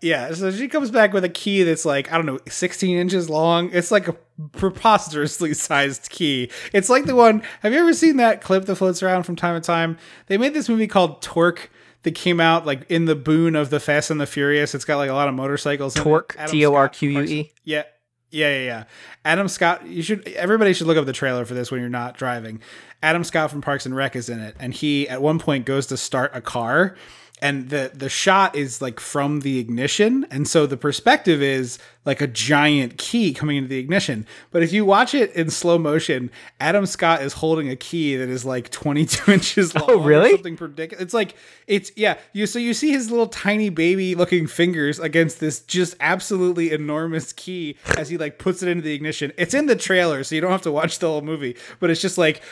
yeah, so she comes back with a key that's like, I don't know, 16 inches long. It's like a preposterously sized key. It's like the one, have you ever seen that clip that floats around from time to time? They made this movie called Torque that came out like in the boon of the Fast and the Furious. It's got like a lot of motorcycles. Torque, T O R Q U E. Yeah. Yeah, yeah, yeah. Adam Scott, you should everybody should look up the trailer for this when you're not driving. Adam Scott from Parks and Rec is in it, and he at one point goes to start a car, and the the shot is like from the ignition, and so the perspective is like a giant key coming into the ignition. But if you watch it in slow motion, Adam Scott is holding a key that is like 22 inches oh, long. Oh, really? Something ridiculous. It's like it's yeah. You so you see his little tiny baby looking fingers against this just absolutely enormous key as he like puts it into the ignition. It's in the trailer, so you don't have to watch the whole movie. But it's just like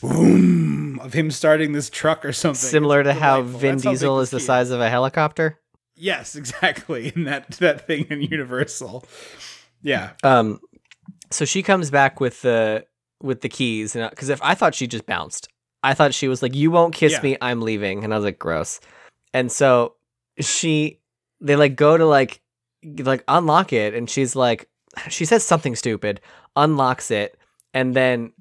boom of him starting this truck or something. Similar to how. Vin Diesel is the size of a helicopter. Yes, exactly. In that that thing in Universal. Yeah. Um, so she comes back with the with the keys, and because if I thought she just bounced, I thought she was like, "You won't kiss Yeah. me, I'm leaving," and I was like, "Gross." And so she, they like go to like like unlock it, and she's like, she says something stupid, unlocks it, and then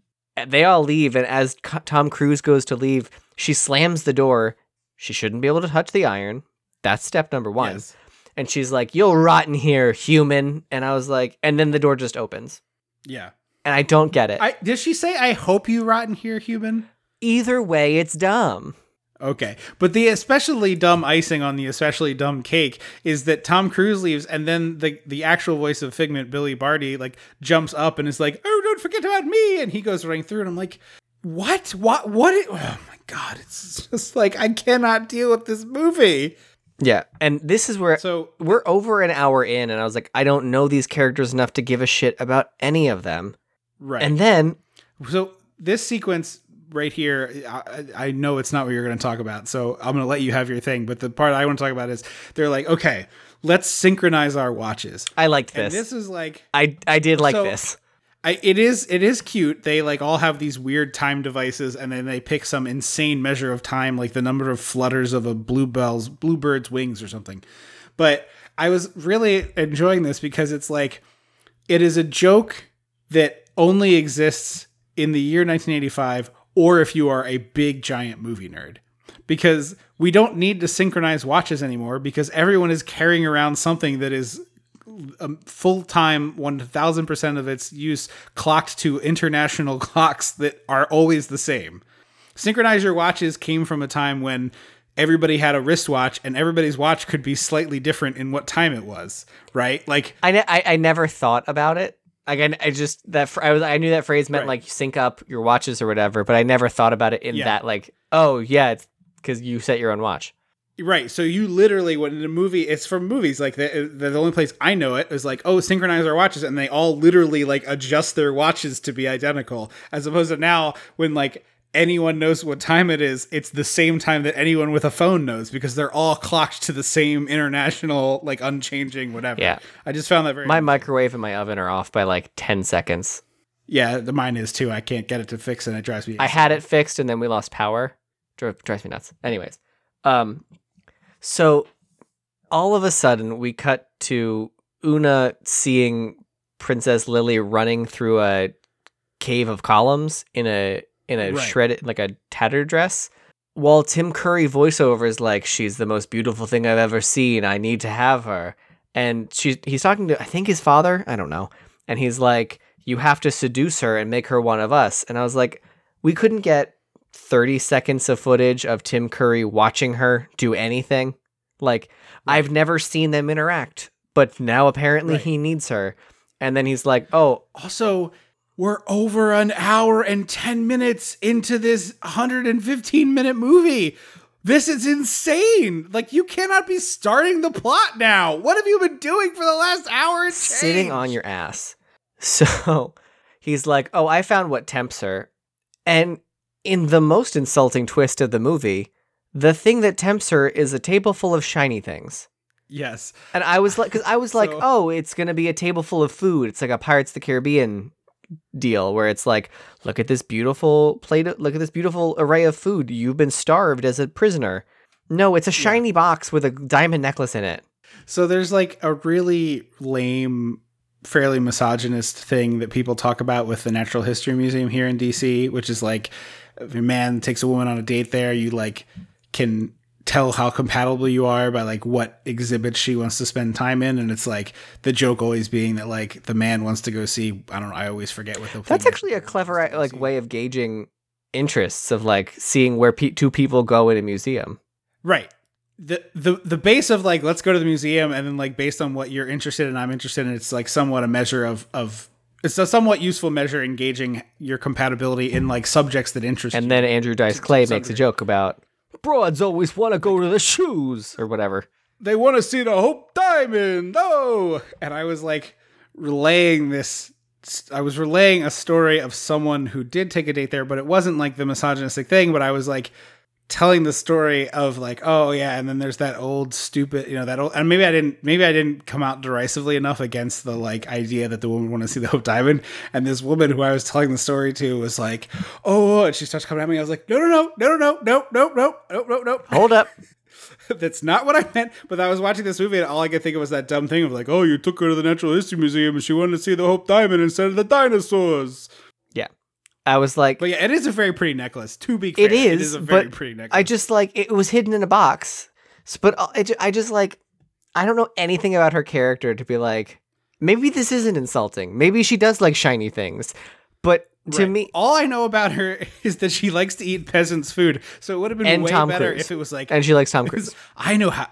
they all leave. And as Tom Cruise goes to leave, she slams the door. She shouldn't be able to touch the iron. That's step number one. Yes. And she's like, You'll rot in here, human. And I was like, and then the door just opens. Yeah. And I don't get it. I did she say I hope you rot in here, human? Either way, it's dumb. Okay. But the especially dumb icing on the especially dumb cake is that Tom Cruise leaves and then the the actual voice of Figment, Billy Barty, like jumps up and is like, Oh, don't forget about me and he goes running through and I'm like, What? What what it, oh my god, it's just like I cannot deal with this movie. Yeah. And this is where So we're over an hour in, and I was like, I don't know these characters enough to give a shit about any of them. right. And then So this sequence right here, I, I know it's not what you're going to talk about, so I'm going to let you have your thing. But the part I want to talk about is they're like, okay, let's synchronize our watches. I liked And this. this is like, I I did like So- this. I, it is it is cute. They like all have these weird time devices, and then they pick some insane measure of time, like the number of flutters of a bluebell's bluebird's wings or something. But I was really enjoying this because it's like it is a joke that only exists in the year 1985, or if you are a big giant movie nerd. because we don't need to synchronize watches anymore because everyone is carrying around something that is um, full time 1000% of its use clocked to international clocks that are always the same. Synchronize your watches came from a time when everybody had a wristwatch and everybody's watch could be slightly different in what time it was, right? Like I, ne- I I never thought about it. Like I, I just that fr- I was I knew that phrase meant Right. like sync up your watches or whatever, but I never thought about it in Yeah. that like oh yeah, it's because you set your own watch. Right. So you literally, when in a movie, it's from movies. Like the, the the only place I know it is like, oh, synchronize our watches, and they all literally like adjust their watches to be identical. As opposed to now, when like anyone knows what time it is, it's the same time that anyone with a phone knows because they're all clocked to the same international, like unchanging whatever. Yeah. I just found that very. My microwave and my oven are off by like ten seconds. yeah, the mine is too. I can't get it to fix, and it drives me. I had it fixed and then we lost power. Dri- drives me nuts. Anyways, um, so all of a sudden we cut to Oona seeing Princess Lili running through a cave of columns in a in a Right. shredded like a tattered dress. While Tim Curry voiceover is like, "She's the most beautiful thing I've ever seen. I need to have her." And she he's talking to I think his father. I don't know. And he's like, "You have to seduce her and make her one of us." And I was like, "We couldn't get 30 seconds of footage of Tim Curry watching her do anything. Like, I've never seen them interact, but now apparently Right. he needs her. And then he's like, oh, Also, we're over an hour and 10 minutes into this 115 minute movie. This is insane. Like, you cannot be starting the plot now. What have you been doing for the last hour and sitting on your ass. So he's like, oh, I found what tempts her. And in the most insulting twist of the movie, the thing that tempts her is a table full of shiny things. Yes. And I was like, because I was like, So- oh, it's gonna be a table full of food. It's like a Pirates of the Caribbean deal where it's like, look at this beautiful plate. Look at this beautiful array of food. You've been starved as a prisoner. No, it's a shiny box with a diamond necklace in it. So there's like a really lame, fairly misogynist thing that people talk about with the Natural History Museum here in DC, which is like if a man takes a woman on a date there, you like can tell how compatible you are by like what exhibits she wants to spend time in and it's like the joke always being that like the man wants to go see I don't know I always forget what the That's actually a clever like way of gauging interests of like seeing where pe- two people go in a museum. Right. The, the the base of like let's go to the museum and then like based on what you're interested in I'm interested in it's like somewhat a measure of of it's a somewhat useful measure engaging your compatibility in like subjects that interest And you. And then Andrew Dice Clay some makes a joke about broads always want to go to the shoes or whatever. they want to see the Hope Diamond. Oh, and I was like relaying this. I was relaying a story of someone who did take a date there, but it wasn't like the misogynistic thing. But I was like telling the story of like, oh yeah, and then there's that old stupid, you know, that old. And maybe I didn't, maybe I didn't come out derisively enough against the like idea that the woman want to see the Hope Diamond. And this woman who I was telling the story to was like, oh, and she starts coming at me. I was like, no, no, no, no, no, no, no, no, no, no, no. Hold up. That's not what I meant. But I was watching this movie and all I could think of was that dumb thing of like, oh, you took her to the Natural History Museum and she wanted to see the Hope Diamond instead of the dinosaurs. I was like, But yeah, it is a very pretty necklace. To be fair, it is, it is a very pretty necklace. I just like it was hidden in a box. But uh, it, I just like I don't know anything about her character to be like maybe this isn't insulting. Maybe she does like shiny things. But to Right. me all I know about her is that she likes to eat peasants' food. So it would have been way Tom better Cruise. if it was like and she likes Tom Cruise. I know how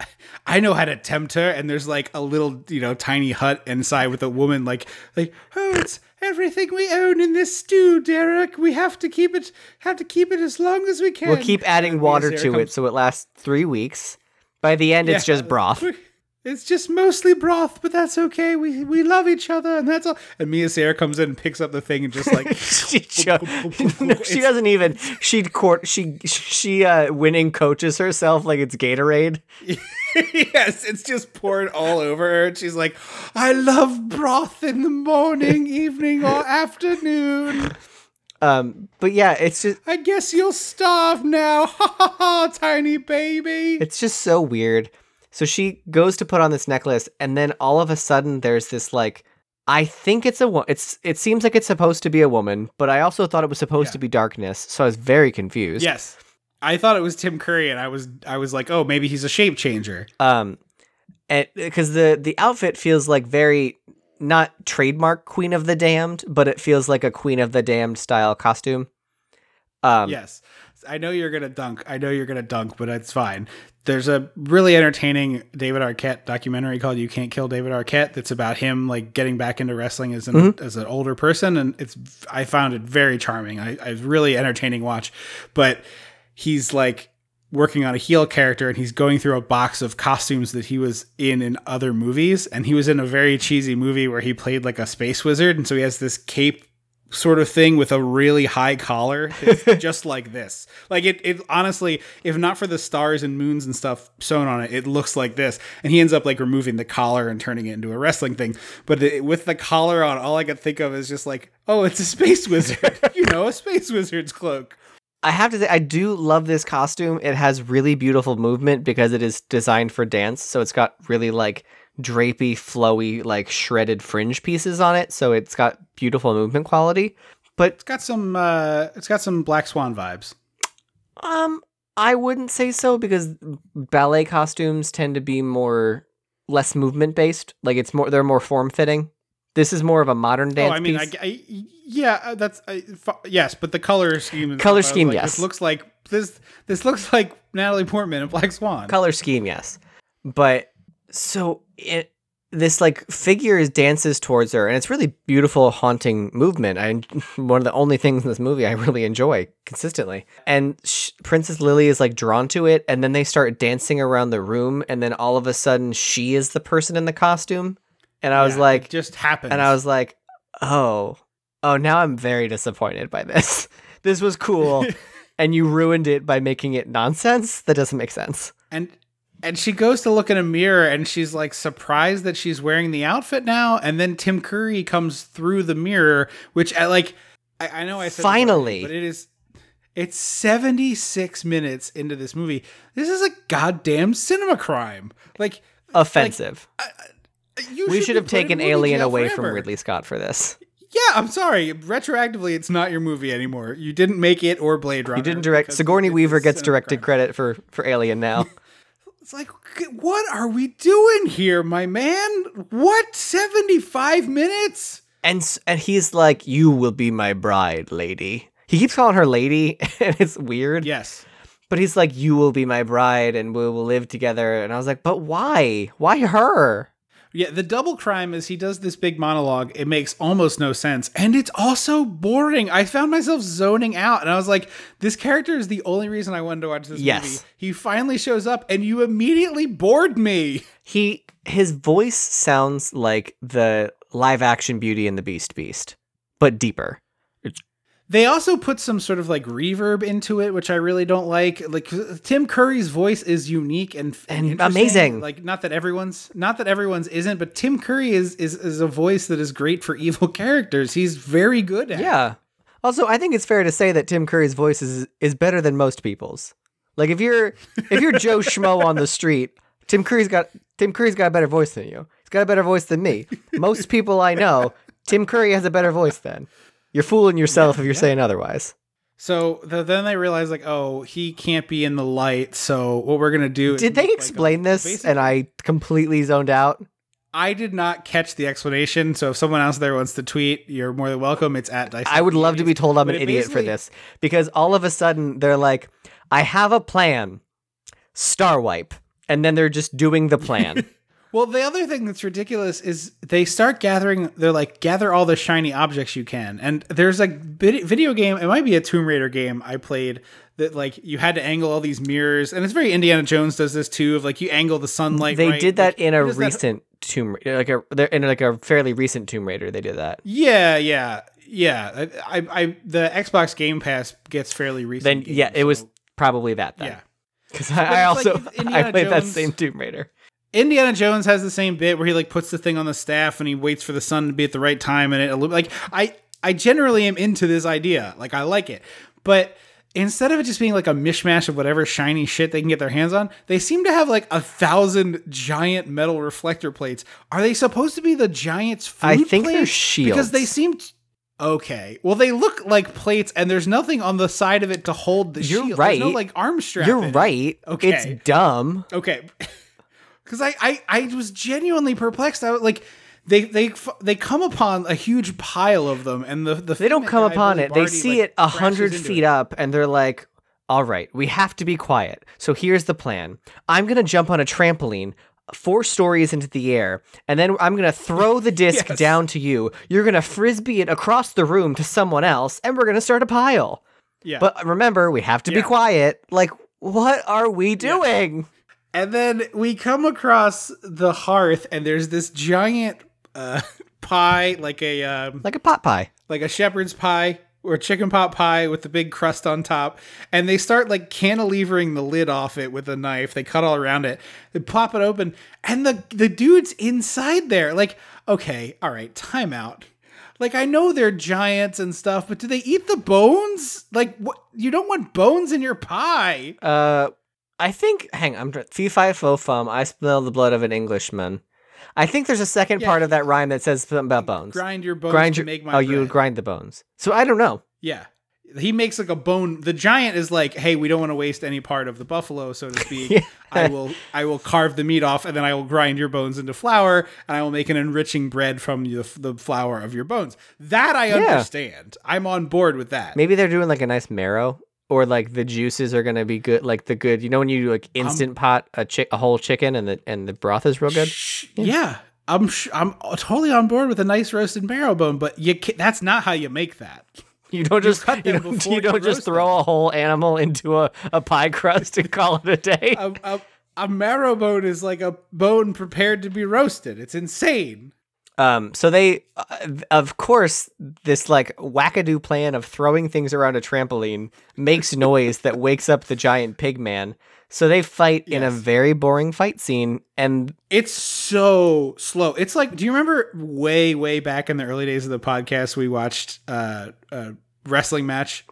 I know how to tempt her, and there's like a little, you know, tiny hut inside with a woman like like, oh, it's everything we own in this stew, Derek. We have to keep it have to keep it as long as we can. We'll keep adding water to Sarah it so it lasts 3 weeks. By the end it's just broth. It's just mostly broth, but that's okay. We we love each other, and that's all. And Mia Sara comes in and picks up the thing and just like she, cho- no, she doesn't even she court she she uh winning coaches herself like it's Gatorade. yes, it's just poured all over her. And she's like, I love broth in the morning, evening, or afternoon. Um but yeah, it's just I guess you'll starve now. Ha ha ha, tiny baby. It's just so weird. So she goes to put on this necklace, and then all of a sudden, there's this like, I think it's a wo- it's it seems like it's supposed to be a woman, but I also thought it was supposed Yeah. to be darkness, so I was very confused. yes. I thought it was Tim Curry, and I was I was like, oh, maybe he's a shape changer. Um, and because the the outfit feels like very not trademark Queen of the Damned, but it feels like a Queen of the Damned style costume. Um, yes, I know you're gonna dunk. I know you're gonna dunk, but it's fine. There's a really entertaining David Arquette documentary called "You Can't Kill David Arquette." That's about him like getting back into wrestling as an mm-hmm. as an older person, and it's I found it very charming. I, I was really entertaining watch, but he's like working on a heel character and he's going through a box of costumes that he was in in other movies and he was in a very cheesy movie where he played like a space wizard and so he has this cape sort of thing with a really high collar it's just like this. Like it, it honestly if not for the stars and moons and stuff sewn on it it looks like this. And he ends up like removing the collar and turning it into a wrestling thing. But it, with the collar on all i could think of is just like oh it's a space wizard. You know a space wizard's cloak. I have to say, I do love this costume. It has really beautiful movement because it is designed for dance. So it's got really like drapey, flowy, like shredded fringe pieces on it. So it's got beautiful movement quality. But it's got some uh it's got some black swan vibes um, I wouldn't say so because ballet costumes tend to be more less movement based. Like it's more, they're more form fitting. This is more of a modern dance oh, I mean, piece. I, I, yeah, uh, that's I, f- yes, but the color scheme. Color was scheme, like, yes. This looks like this. This looks like Natalie Portman in Black Swan. color scheme, yes. But so it this like figure is dances towards her, and it's really beautiful, haunting movement. I one of the only things in this movie I really enjoy consistently. And sh- Princess Lili is like drawn to it, and then they start dancing around the room, and then all of a sudden she is the person in the costume, and I was like, it just happens. and I was like, oh, oh, now I'm very disappointed by this. this was cool. And you ruined it by making it nonsense. That doesn't make sense. and and she goes to look in a mirror and she's like surprised that she's wearing the outfit now and then tim curry comes through the mirror which i like i, I know i said Finally. but it is it's 76 minutes into this movie this is a goddamn cinema crime like Offensive. Uh, uh, you we should should have taken Alien away forever. from Ridley Scott for this. yeah i'm sorry retroactively it's not your movie anymore you didn't make it or blade runner You didn't direct. Sigourney Weaver gets directed crime. credit for for Alien now. It's like, what are we doing here, my man? What? 75 minutes? and and he's like, "You will be my bride, lady." He keeps calling her lady, and it's weird. Yes. But he's like, "You will be my bride, and we will live together." And I was like, "But why? Why her?" Yeah, the double crime is he does this big monologue. It makes almost no sense. And it's also boring. I found myself zoning out. And I was like, this character is the only reason I wanted to watch this Yes. movie. He finally shows up and you immediately bored me. He his voice sounds like the live action Beauty and the Beast beast, but deeper. They also put some sort of like reverb into it, which I really don't like. Like Tim Curry's voice is unique and And interesting. amazing. Like not that everyone's not that everyone's isn't, but Tim Curry is is is a voice that is great for evil characters. He's very good at. it. Yeah. Also, I think it's fair to say that Tim Curry's voice is is better than most people's. Like if you're if you're Joe Schmo on the street, Tim Curry's got Tim Curry's got a better voice than you. He's got a better voice than me. Most people I know, Tim Curry has a better voice than. You're fooling yourself if you're saying otherwise. So the, then they realize like, oh, he can't be in the light. So what we're gonna do? is Did they make, like, a- explain this and I completely zoned out? I did not catch the explanation. So if someone else there wants to tweet, you're more than welcome. It's at Dice. I would love to be told I'm But an idiot for this because all of a sudden they're like, I have a plan, star wipe. And then they're just doing the plan. Well, the other thing that's ridiculous is they start gathering. They're like, gather all the shiny objects you can. And there's a video game. It might be a Tomb Raider game I played that like you had to angle all these mirrors, and it's very Indiana Jones does this too. Of like you angle the sunlight. they right. did that Like, in a does that- recent Tomb Raider, like a they're in like a fairly recent Tomb Raider. They did that. Yeah, yeah, yeah. I, I, I, the Xbox Game Pass gets fairly recent. Then games, yeah, it was probably that then. yeah. because I, I it's like also I played that same Tomb Raider. Indiana Jones has the same bit where he like puts the thing on the staff and he waits for the sun to be at the right time and it like I I generally am into this idea. Like I like it. But instead of it just being like a mishmash of whatever shiny shit they can get their hands on, they seem to have like a thousand giant metal reflector plates. Are they supposed to be the giants' food I think they're plates? Because they shields. seem t- Okay. Well, they look like plates, and there's nothing on the side of it to hold the You're shield. There's no right. like arm strap. You're it. right. Okay. It's dumb. Okay. Because I, I I was genuinely perplexed. I was like, they they they come upon a huge pile of them, and the the They don't come upon it. They see like, it a hundred feet it. up, and they're like, "All right, we have to be quiet." So here's the plan: I'm gonna jump on a trampoline. Four stories into the air, and then I'm gonna throw the disc Yes. down to you. You're gonna frisbee it across the room to someone else, and we're gonna start a pile. Yeah. But remember, we have to be quiet. Like, what are we doing? And then we come across the hearth, and there's this giant uh, pie, like a um, Like a pot pie. like a shepherd's pie or chicken pot pie with the big crust on top. And they start like cantilevering the lid off it with a knife. They cut all around it. They pop it open, and the the dude's inside there. Like, okay, all right, time out. Like I know they're giants and stuff, but do they eat the bones? Like what? You don't want bones in your pie. Uh, I think. Hang, on, I'm fee fi fo fum. I smell the blood of an Englishman. I think there's a second Yeah. part of that rhyme that says something about bones. Grind your bones Grind to your. make my oh, you bread. grind the bones. So I don't know. Yeah. He makes like a bone. The giant is like, "Hey, we don't want to waste any part of the buffalo, so to speak. Yeah. I will, I will carve the meat off, and then I will grind your bones into flour, and I will make an enriching bread from the, the flour of your bones. That I Yeah. understand. I'm on board with that. Maybe they're doing like a nice marrow, or like the juices are gonna be good. Like the good. You know when you like Um, instant pot a chick a whole chicken and the and the broth is real good. Shh, yeah. I'm, sh- I'm totally on board with a nice roasted marrow bone, but you, ca- that's not how you make that. You don't just cut you don't, you you don't just throw them. a whole animal into a, a pie crust and call it a day. A, a, a marrow bone is like a bone prepared to be roasted. It's insane. Um, so they, uh, of course, this like wackadoo plan of throwing things around a trampoline makes noise that wakes up the giant pig man. So they fight in a very boring fight scene, and It's so slow. It's like, do you remember way, way back in the early days of the podcast, we watched uh, a wrestling match,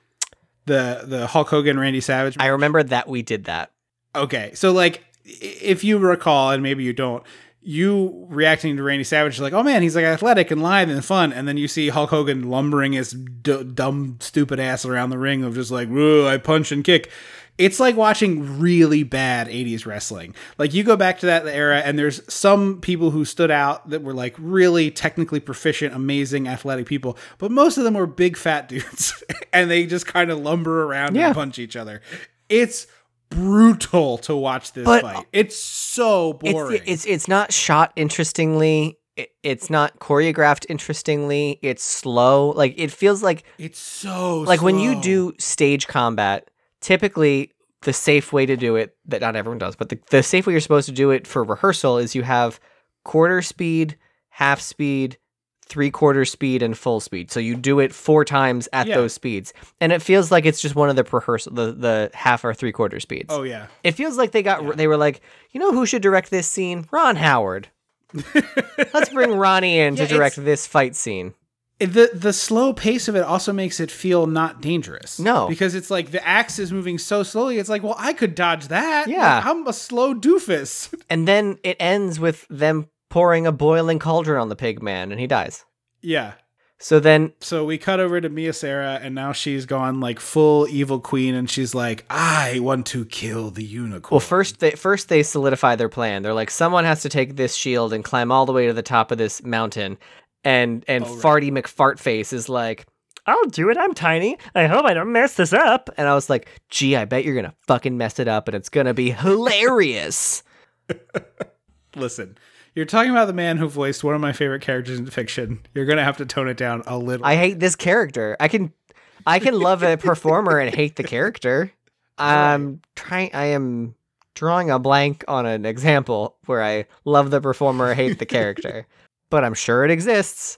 the the Hulk Hogan Randy Savage. I remember that we did that. okay, so like, if you recall, and maybe you don't, you reacting to Randy Savage like, oh man, he's like athletic and lithe and fun, and then you see Hulk Hogan lumbering his d- dumb, stupid ass around the ring of just like, whoa, I punch and kick. It's like watching really bad 80s wrestling. Like you go back to that era and there's some people who stood out that were like really technically proficient, amazing athletic people, but most of them were big fat dudes and they just kind of lumber around Yeah. and punch each other. It's brutal to watch this But- fight. It's so boring. It's it's it's not shot interestingly. It, it's not choreographed interestingly. It's slow. Like it feels like It's so like when you do stage combat, typically the safe way to do it that not everyone does, but the, the safe way you're supposed to do it for rehearsal is you have quarter speed, half speed, three quarter speed, and full speed. So you do it four times at Yeah. those speeds, and it feels like it's just one of the rehearsal, the the half or three quarter speeds. Oh yeah. It feels like they got they were like, you know who should direct this scene? Ron Howard. Let's bring Ronnie in Yeah, to direct this fight scene. the the slow pace of it also makes it feel not dangerous. No. because it's like the axe is moving so slowly. It's like, well, I could dodge that. Yeah. Like, I'm a slow doofus. And then it ends with them pouring a boiling cauldron on the pig man and he dies. yeah. So then So we cut over to Mia Sara, and now she's gone like full evil queen, and she's like, I want to kill the unicorn. well first they first they solidify their plan. They're like someone has to take this shield and climb all the way to the top of this mountain. And and Oh, right. Farty McFartface is like I'll do it. I'm tiny. I hope I don't mess this up. And I was like, gee, I bet you're going to fucking mess it up and it's going to be hilarious. listen. You're talking about the man who voiced one of my favorite characters in fiction. You're gonna have to tone it down a little. I hate this character. I can I can love a performer and hate the character. I'm trying I am drawing a blank on an example where I love the performer, hate the character. but I'm sure it exists.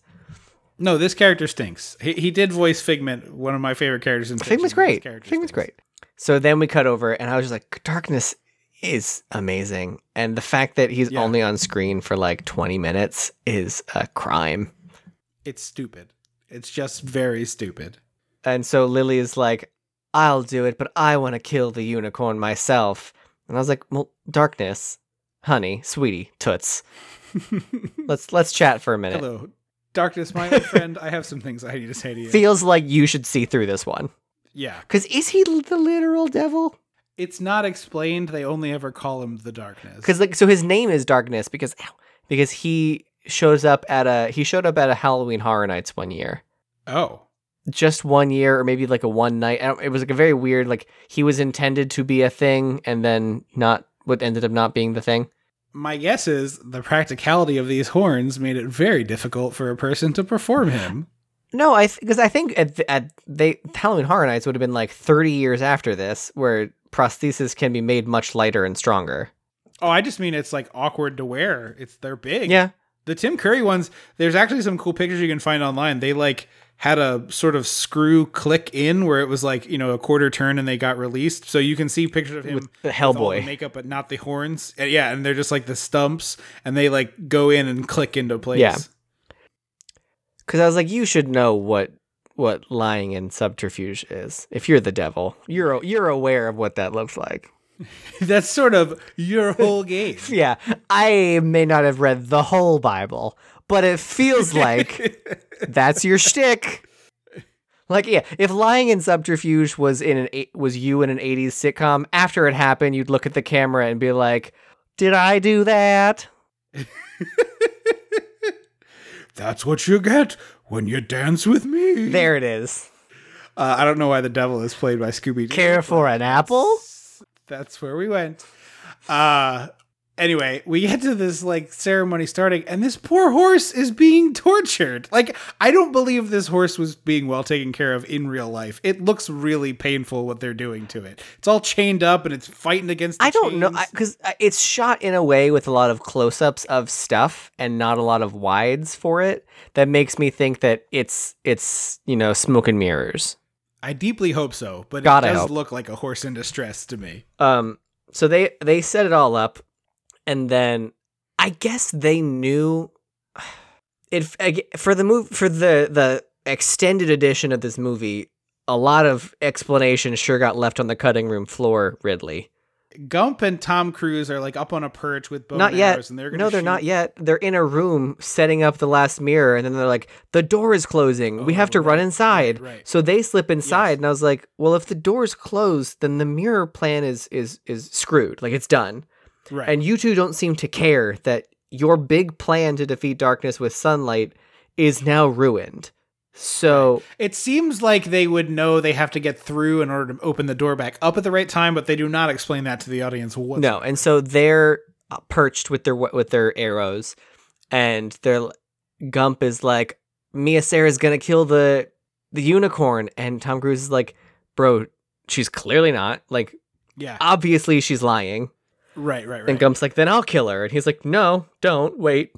no, this character stinks. He, he did voice Figment, one of my favorite characters in fiction. Figment's great. Figment's stinks. great. So then we cut over and I was just like, Darkness is amazing. And the fact that he's Yeah. only on screen for like 20 minutes is a crime. It's stupid. It's just very stupid. And so Lili is like, I'll do it, but I want to kill the unicorn myself. And I was like, well, darkness, honey, sweetie, toots. let's let's chat for a minute. Hello. Darkness, my old friend, I have some things I need to say to you. Feels like you should see through this one. yeah. Because is he the literal devil? It's not explained. They only ever call him the Darkness. Because like, so his name is Darkness because ow, because he shows up at a he showed up at a Halloween Horror Nights one year. Oh. just one year or maybe like a one night. It was like a very weird like he was intended to be a thing and then not what ended up not being the thing. My guess is the practicality of these horns made it very difficult for a person to perform him. No, I because I think at, th- at they Halloween Horror Nights would have been like 30 years after this where prosthesis can be made much lighter and stronger. Oh, I just mean it's like awkward to wear. It's they're big. Yeah. The Tim Curry ones, there's actually some cool pictures you can find online. They like had a sort of screw click in where it was like, you know, a quarter turn and they got released. So you can see pictures of him With the Hellboy. the makeup, but not the horns. And yeah, and they're just like the stumps and they like go in and click into place. Yeah. Cuz I was like you should know what what lying and subterfuge is. If you're the devil, you're you're aware of what that looks like. That's sort of your whole game. Yeah, I may not have read the whole Bible, but it feels like that's your shtick. Like, yeah, if lying in subterfuge was in an eight- was you in an '80s sitcom, after it happened, you'd look at the camera and be like, "Did I do that?" That's what you get when you dance with me. There it is. Uh, I don't know why the devil is played by Scooby Doo. Care for an apple? That's where we went. Uh anyway, we get to this like ceremony starting and this poor horse is being tortured. Like I don't believe this horse was being well taken care of in real life. It looks really painful what they're doing to it. It's all chained up and it's fighting against the I don't know because it's shot in a way with a lot of close-ups of stuff and not a lot of wides for it. That makes me think that it's it's you know smoke and mirrors. I deeply hope so, but God, it does look like a horse in distress to me. Um, so they they set it all up, and then I guess they knew it for the move for the the extended edition of this movie. A lot of explanation sure got left on the cutting room floor. Ridley, Gump and Tom Cruise are like up on a perch with bow not and yet. arrows and they're gonna no, they're shoot- not yet. They're in a room setting up the last mirror, and then they're like, "The door is closing. we Oh, have to oh, run inside." right, right. So they slip inside, Yes. and I was like, "Well, if the door's closed, then the mirror plan is is is screwed. Like it's done." Right. And you two don't seem to care that your big plan to defeat darkness with sunlight is now ruined. So It seems like they would know they have to get through in order to open the door back up at the right time, but they do not explain that to the audience whatsoever. no, and so they're uh, perched with their with their arrows, and their Gump is like, Mia Sara's gonna kill the the unicorn, and Tom Cruise is like, bro, she's clearly not. Like, Yeah. obviously she's lying. Right, right, right. And Gump's like, then I'll kill her, and he's like, no, don't wait.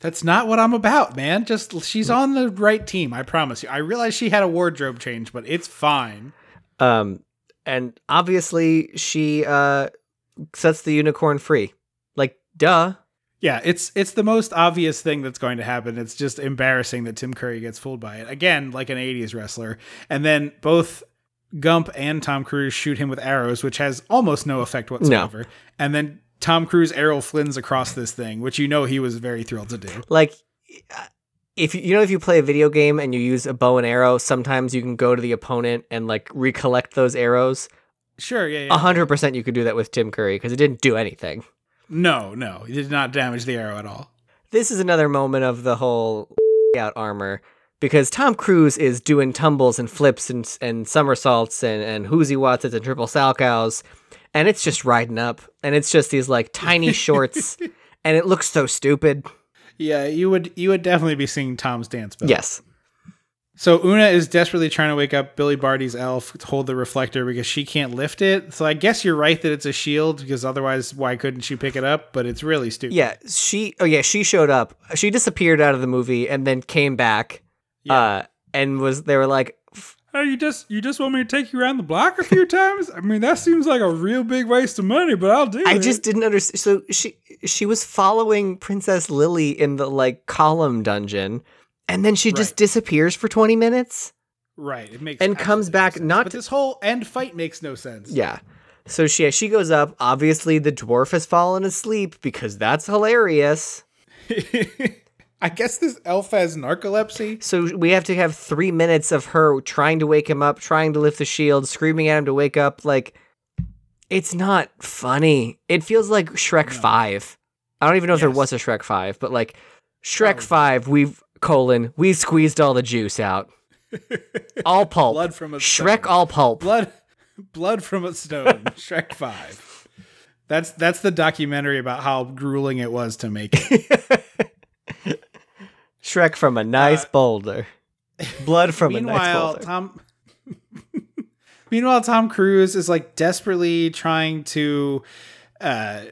That's not what I'm about, man. Just she's on the right team, I promise you. I realize she had a wardrobe change, but it's fine. Um, and obviously she uh sets the unicorn free. Like, duh. Yeah, it's it's the most obvious thing that's going to happen. It's just embarrassing that Tim Curry gets fooled by it. Again, like an 80s wrestler. And then both Gump and Tom Cruise shoot him with arrows, which has almost no effect whatsoever. And then Tom Cruise arrow flins across this thing, which you know he was very thrilled to do. Like, if you you know if you play a video game and you use a bow and arrow, sometimes you can go to the opponent and like recollect those arrows. Sure, yeah, A yeah. hundred percent, you could do that with Tim Curry because it didn't do anything. No, no, it did not damage the arrow at all. This is another moment of the whole out armor because Tom Cruise is doing tumbles and flips and and somersaults and and whoozy watsits and triple salchows, and it's just riding up, and it's just these like tiny shorts, and it looks so stupid. Yeah, you would you would definitely be seeing Tom's dance. Bill. Yes, So Oona is desperately trying to wake up Billy Barty's elf to hold the reflector because she can't lift it. So I guess you're right that it's a shield because otherwise why couldn't she pick it up? But it's really stupid. yeah, she oh yeah, she showed up. She disappeared out of the movie and then came back, uh, and was they were like. Hey, you just you just want me to take you around the block a few times? I mean, that seems like a real big waste of money, but I'll do it. I it. just didn't understand. So she she was following Princess Lili in the like column dungeon, and then she just Right. disappears for twenty minutes. right. It makes and comes back no sense. not But to- this whole end fight makes no sense. Yeah. So she she goes up. Obviously, the dwarf has fallen asleep because that's hilarious. I guess this elf has narcolepsy. So we have to have three minutes of her trying to wake him up, trying to lift the shield, screaming at him to wake up. Like, it's not funny. It feels like Shrek 5. I don't even know if there was a Shrek 5, but like, Shrek 5, we've, colon, we squeezed all the juice out. All pulp. Blood from a Shrek all pulp. Blood, blood from a stone. Shrek Five. That's that's the documentary about how grueling it was to make it. Shrek from a nice boulder. Blood from a nice Uh, Meanwhile, boulder. Tom. Meanwhile, Tom Cruise is like desperately trying to, uh,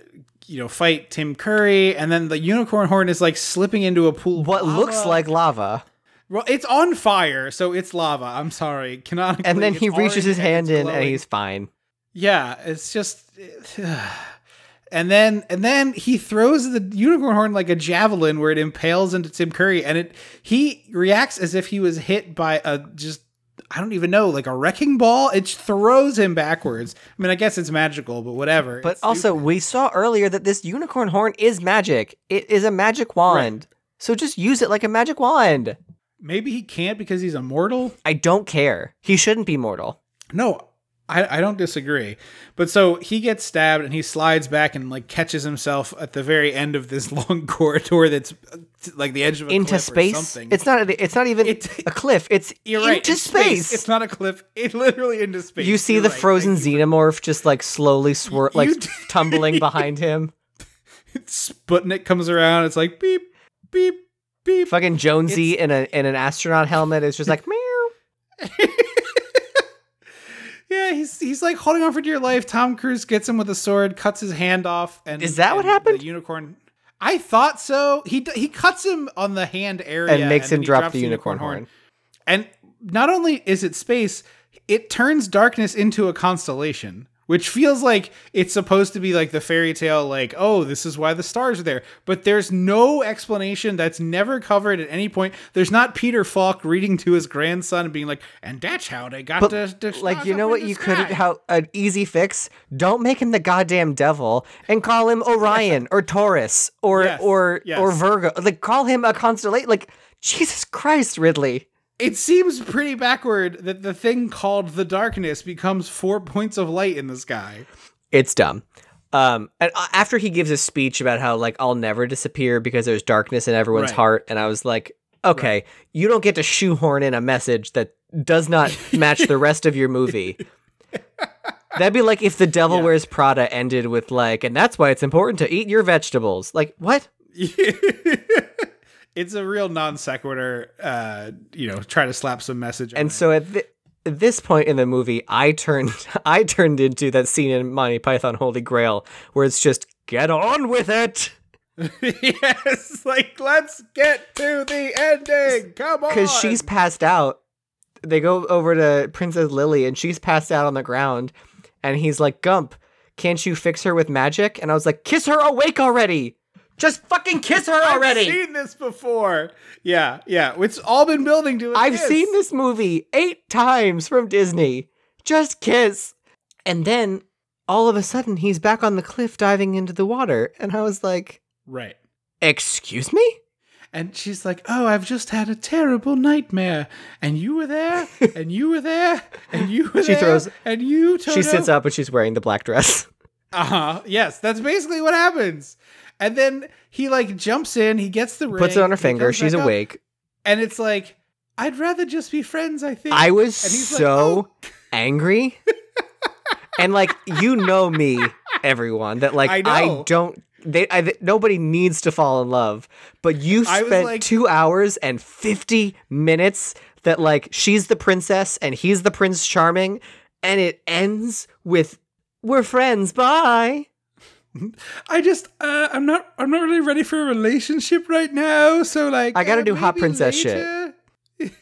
you know, fight Tim Curry, and then the unicorn horn is like slipping into a pool. what looks like lava. well, it's on fire, so it's lava. I'm sorry, canonically. And then he reaches his hand in and he's fine. Yeah, it's just and then and then he throws the unicorn horn like a javelin where it impales into Tim Curry and it he reacts as if he was hit by a just I don't even know, like a wrecking ball. It throws him backwards. I mean, I guess it's magical, but whatever. But It's also, stupid. we saw earlier that this unicorn horn is magic. It is a magic wand. So just use it like a magic wand. maybe he can't because he's immortal. I don't care. He shouldn't be mortal. No, I, I don't disagree. But so he gets stabbed and he slides back and like catches himself at the very end of this long corridor that's like the edge of a into cliff or space. something. It's not. It's not even It- a cliff. It's You're right. into in space. It's not a cliff. It literally into space. you see You're the right. frozen xenomorph just like slowly swir- like tumbling behind him. Sputnik comes around. It's like beep, beep, beep. Fucking Jonesy in a in an astronaut helmet is just like meow. Yeah, he's he's like holding on for dear life. Tom Cruise gets him with a sword, cuts his hand off, and Is that what happened? The unicorn. I thought so. He he cuts him on the hand area and makes then him drop the unicorn horn. And not only is it space, it turns darkness into a constellation, which feels like it's supposed to be like the fairy tale, like, oh, this is why the stars are there. But there's no explanation that's never covered at any point. There's not Peter Falk reading to his grandson and being like, and that's how they got But the, the like you know what you could sky." how an easy fix don't make him the goddamn devil and call him orion or taurus or Yes, or yes. or virgo like call him a constellation like jesus christ ridley It seems pretty backward that the thing called the darkness becomes four points of light in the sky. it's dumb um and after he gives a speech about how like i'll never disappear because there's darkness in everyone's Right. heart and i was like okay you don't get to shoehorn in a message that does not match the rest of your movie That'd be like if the Devil Yeah. Wears Prada ended with like, and that's why it's important to eat your vegetables. Like what? it's a real non sequitur. Uh, you know, try to slap some message. on And it. so at, thi- at this point in the movie, I turned I turned into that scene in Monty Python Holy Grail where it's just get on with it yes, like let's get to the ending. Come on, because she's passed out. They go over to Princess Lili and she's passed out on the ground, and he's like, "Gump, can't you fix her with magic?" And I was like, "Kiss her awake already! Just fucking kiss her already. I've seen this before. Yeah, yeah. It's all been building to. it. I've kiss. seen this movie eight times from Disney. Just kiss. And then all of a sudden he's back on the cliff diving into the water. And I was like, Right. Excuse me? And she's like, "Oh, I've just had a terrible nightmare, and you were there, and you were there, and you were She there, throws- and you." Toto. She sits up and she's wearing the black dress. Uh huh. Yes, that's basically what happens. And then he like jumps in, he gets the ring, Puts it on her finger. She's back up, awake. and it's like, I'd rather just be friends. I think. I was And he's like, so "Oh." angry. and like, you know me, everyone, that like I I, don't. They, I, nobody needs to fall in love, but you spent like- two hours and fifty minutes that like she's the princess and he's the prince charming, and it ends with we're friends. Bye. I just, uh, I'm not, I'm not really ready for a relationship right now. So like, I gotta uh, do hot princess shit.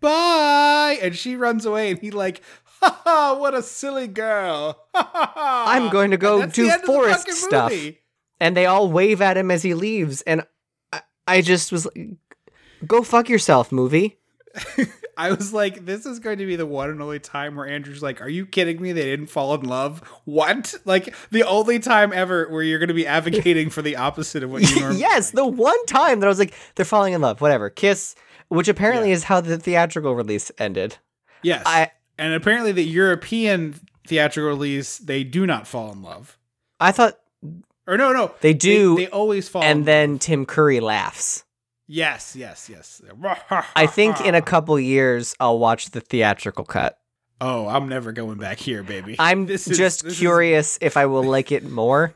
Bye. And she runs away, and he like, ha ha, what a silly girl. I'm going to go do the end of the forest stuff. movie. and they all wave at him as he leaves and i, I just was like go fuck yourself movie I was like, this is going to be the one and only time where Andrew's like, Are you kidding me? They didn't fall in love? What? Like, the only time ever where you're going to be advocating for the opposite of what you normally yes, the one time that I was like, they're falling in love, whatever. Kiss, which apparently Yeah. is how the theatrical release ended. Yes. I- and apparently, the European theatrical release, they do not fall in love. I thought, Or no, no. They do, They, always fall in and then Tim Curry laughs. Yes, yes, yes. I think in a couple years I'll watch the theatrical cut. Oh, I'm never going back here, baby. I'm This is- just is- curious if I will like it more.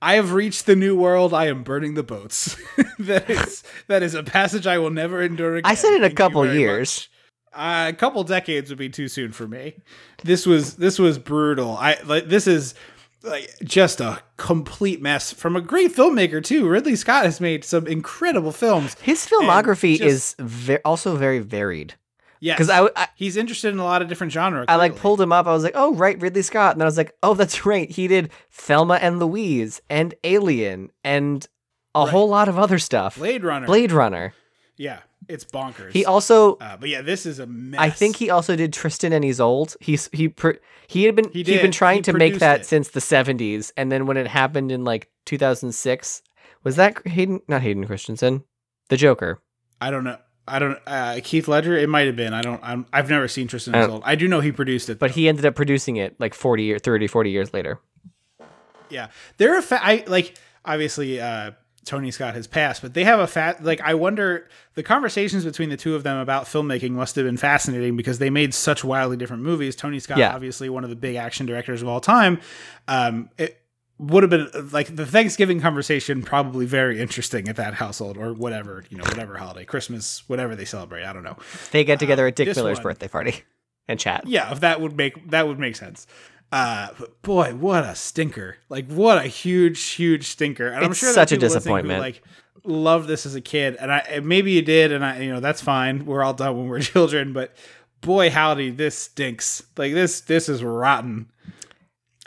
I have reached the new world. I am burning the boats. that is that is a passage I will never endure again. I said in a couple years. Uh, a couple decades would be too soon for me. This was this was brutal. I like this is like just a complete mess from a great filmmaker too. Ridley Scott has made some incredible films. His filmography just- is ve- also very varied. Yes, 'Cause I- I- he's interested in a lot of different genres. I like pulled him up. I was like, oh, right, Ridley Scott. And then I was like, oh, that's right. He did Thelma and Louise and Alien and a Right. whole lot of other stuff. Blade Runner. Blade Runner. Yeah, it's bonkers. He also, uh, but yeah, this is a mess. I think he also did Tristan and Isolde. He's he pr- he had been He had been trying He to make that it. since the 70s and then when it happened in like 2006 was that Hayden not Hayden Christensen the Joker I don't know. I don't. Uh, Keith Ledger. It might have been. I don't. I'm, I've never seen Tristan I and Isolde. I do know he produced it, but though. he ended up producing it like 40 year 30 40 years later Yeah, there are a fa- I like obviously uh Tony Scott has passed, but they have a fat like I wonder the conversations between the two of them about filmmaking must have been fascinating because they made such wildly different movies. Tony Scott, Yeah. obviously one of the big action directors of all time. Um, it would have been like the Thanksgiving conversation probably very interesting at that household or whatever you know whatever holiday, Christmas, whatever they celebrate. I don't know. they get together at Dick Miller's one- birthday party and chat Yeah, if that would make that would make sense. Uh, but boy, what a stinker! Like, what a huge, huge stinker! And I'm It's sure such a there are people listening who, disappointment. like, loved this as a kid, and I maybe you did, and I, you know, that's fine. We're all done when we're children, but boy, howdy, this stinks. Like this, this is rotten.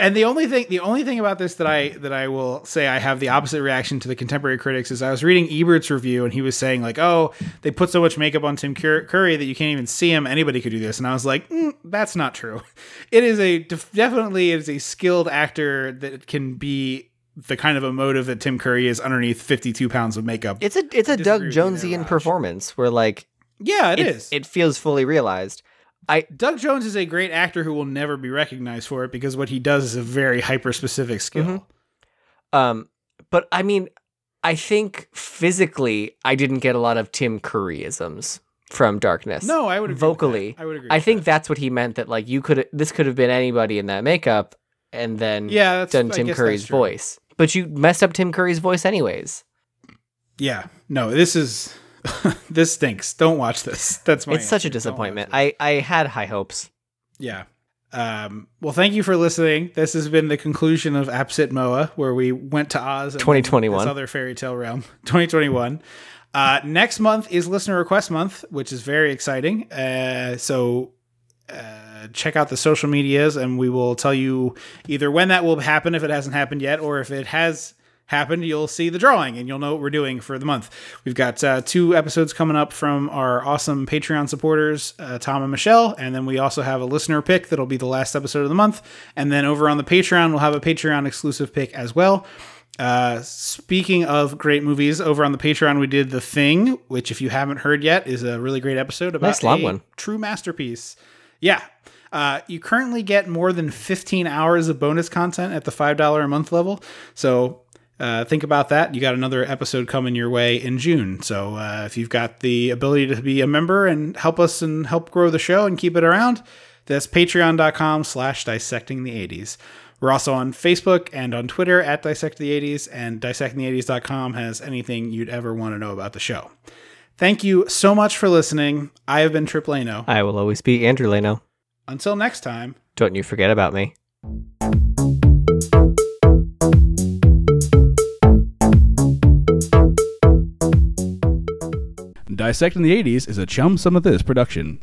And the only thing, the only thing about this that I that I will say I have the opposite reaction to the contemporary critics is I was reading Ebert's review and he was saying like, oh, they put so much makeup on Tim Curry that you can't even see him. Anybody could do this, and I was like, mm, that's not true. It is a definitely it is a skilled actor that can be the kind of emotive that Tim Curry is underneath 52 pounds of makeup. it's a it's a Doug disagree with you there, Jonesian performance where like yeah, it, it is. it feels fully realized I Doug Jones is a great actor who will never be recognized for it because what he does is a very hyper specific skill. Mhm. Um, but I mean, I think physically, I didn't get a lot of Tim Curryisms from Darkness. No, I would vocally. I would agree. I think that. that's what he meant. That like you could, this could have been anybody in that makeup, and then yeah, done I Tim Curry's voice. But you messed up Tim Curry's voice anyways. Yeah, no, this is this stinks. Don't watch this. That's my. it's such a answer. Don't watch disappointment. I I had high hopes. Yeah. Um, well, thank you for listening. This has been the conclusion of Apsit Moa, where we went to Oz, 2021. this other fairy tale realm, 2021. Uh, next month is listener request month, which is very exciting. Uh, so uh, check out the social medias, and we will tell you either when that will happen if it hasn't happened yet, or if it has happened, you'll see the drawing and you'll know what we're doing for the month. We've got uh, two episodes coming up from our awesome Patreon supporters, uh, Tom and Michelle, and then we also have a listener pick that'll be the last episode of the month. And then over on the Patreon, we'll have a Patreon exclusive pick as well. Uh, speaking of great movies, over on the Patreon, we did The Thing, which, if you haven't heard yet, is a really great episode about Nice long a one. true masterpiece. Yeah. Uh, you currently get more than 15 hours of bonus content at the $5 a month level. So uh, think about that. You got another episode coming your way in June. So uh, if you've got the ability to be a member and help us and help grow the show and keep it around, that's patreon.com slash dissecting the 80s. We're also on Facebook and on Twitter at Dissect the 80s, and dissectingthe80s.com has anything you'd ever want to know about the show. Thank you so much for listening. I have been Trip Lano. I will always be Andrew Leno. Until next time. Don't you forget about me. Dissecting the 80s is a Chum Some of This production.